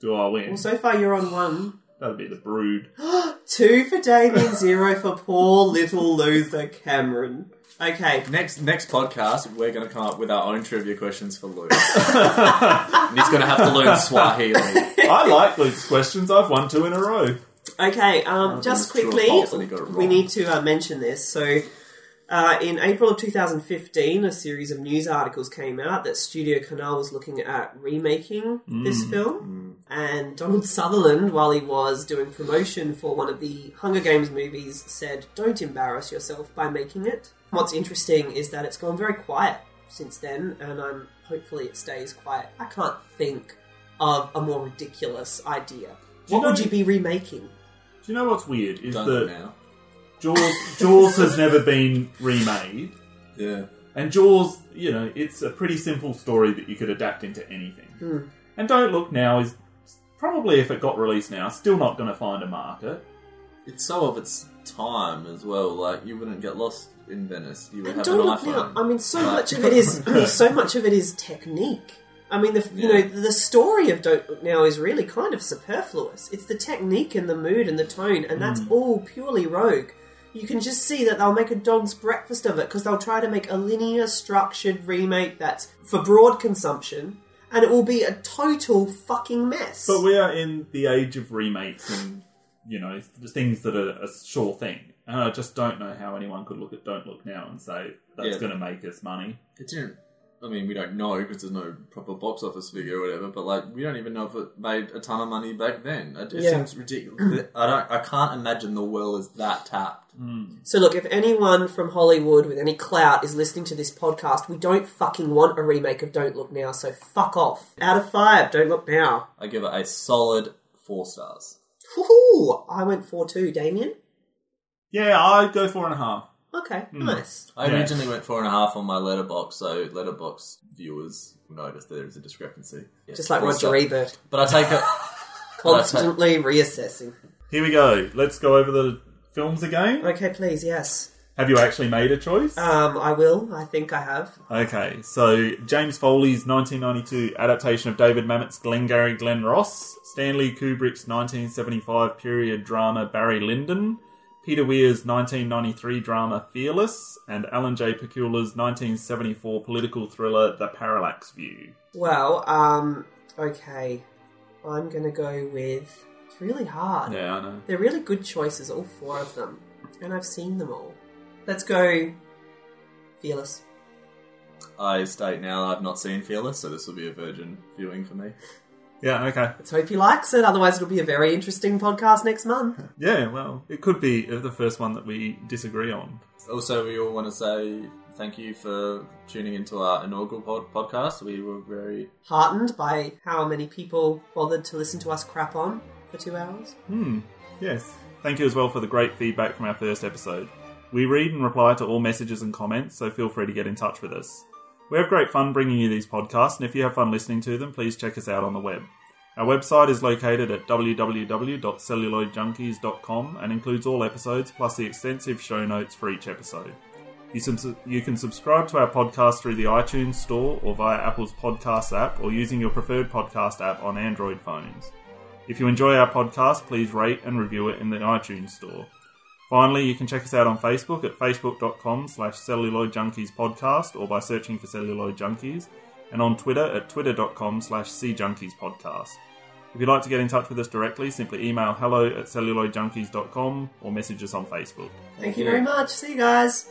do I win? Well, so far you're on one. That'd be the Brood. Two for Damien, zero for poor little loser Cameron. Okay, Next next podcast, we're going to come up with our own trivia questions for Luke. and he's going to have to learn Swahili. I like Luke's questions. I've won two in a row. Okay, um, Oh, just quickly, false, and he got it we need to uh, mention this. So, uh, in April of 2015, a series of news articles came out that Studio Canal was looking at remaking this Mm. film. And Donald Sutherland, while he was doing promotion for one of the Hunger Games movies, said, Don't embarrass yourself by making it. What's interesting is that it's gone very quiet since then, and um, hopefully it stays quiet. I can't think of a more ridiculous idea. What would you be remaking? Do you know what's weird? Is Don't that now. Jaws, Jaws has never been remade. Yeah. And Jaws, you know, it's a pretty simple story that you could adapt into anything. Hmm. And Don't Look Now is probably, if it got released now, still not going to find a market. It's so of its time as well. Like you wouldn't get lost in Venice. You would And have don't an look iPhone. now. I mean, so Like- much of it is so much of it is technique. I mean, the you know the story of Don't Look Now is really kind of superfluous. It's the technique and the mood and the tone, and that's Mm. all purely Roeg. You can just see that they'll make a dog's breakfast of it because they'll try to make a linear, structured remake that's for broad consumption, and it will be a total fucking mess. But we are in the age of remakes and, you know, the things that are a sure thing. And I just don't know how anyone could look at Don't Look Now and say, that's Yeah. going to make us money. It didn't. I mean, we don't know because there's no proper box office figure or whatever. But like, we don't even know if it made a ton of money back then. It, it Yeah. seems ridiculous. I don't. I can't imagine the well is that tapped. Hmm. So look, if anyone from Hollywood with any clout is listening to this podcast, we don't fucking want a remake of Don't Look Now, so fuck off. Out of five, Don't Look Now. I give it a solid four stars. Woohoo! I went four too, Damien. Yeah, I'd go four and a half. Okay, Hmm. nice. I Yeah. originally went four and a half on my Letterboxd, so Letterboxd viewers will notice there is a discrepancy. Yeah, Just like four Roger star- Ebert. But I take it. Constantly reassessing. Here we go. Let's go over the films again. Okay, please, yes. Have you actually made a choice? Um, I will. I think I have. Okay, so James Foley's 1992 adaptation of David Mamet's Glengarry Glen Ross, Stanley Kubrick's 1975 period drama Barry Lyndon, Peter Weir's 1993 drama Fearless, and Alan J. Pakula's 1974 political thriller The Parallax View. Well, um, okay. I'm gonna go with. It's really hard. Yeah, I know. They're really good choices, all four of them. And I've seen them all. Let's go. Fearless. I state now I've not seen Fearless, so this will be a virgin viewing for me. Yeah, okay. Let's hope he likes it, otherwise, it'll be a very interesting podcast next month. Yeah, well, it could be the first one that we disagree on. Also, we all want to say thank you for tuning into our inaugural pod- podcast. We were very Heartened by how many people bothered to listen to us crap on for two hours. Hmm, yes. Thank you as well for the great feedback from our first episode. We read and reply to all messages and comments, so feel free to get in touch with us. We have great fun bringing you these podcasts, and if you have fun listening to them, please check us out on the web. Our website is located at www.celluloidjunkies.com and includes all episodes plus the extensive show notes for each episode. You, sub- you can subscribe to our podcast through the iTunes Store or via Apple's Podcast app or using your preferred podcast app on Android phones. If you enjoy our podcast, please rate and review it in the iTunes Store. Finally, you can check us out on Facebook at facebook.com slash celluloid junkies podcast or by searching for celluloid junkies, and on Twitter at twitter.com slash cjunkies podcast. If you'd like to get in touch with us directly, simply email hello at celluloidjunkies.com or message us on Facebook. Thank you very much. See you guys.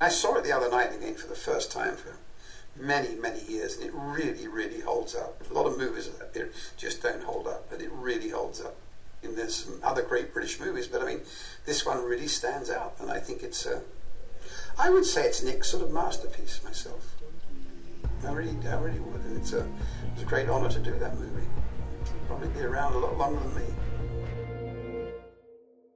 I saw it the other night again for the first time for many, many years, and it really, really holds up. A lot of movies out there just don't hold up, but it really holds up. And there's some other great British movies, but I mean, this one really stands out, and I think it's a. I would say it's Nick's sort of masterpiece myself. I really, I really would, and it's a, it's a great honour to do that movie. Probably be around a lot longer than me.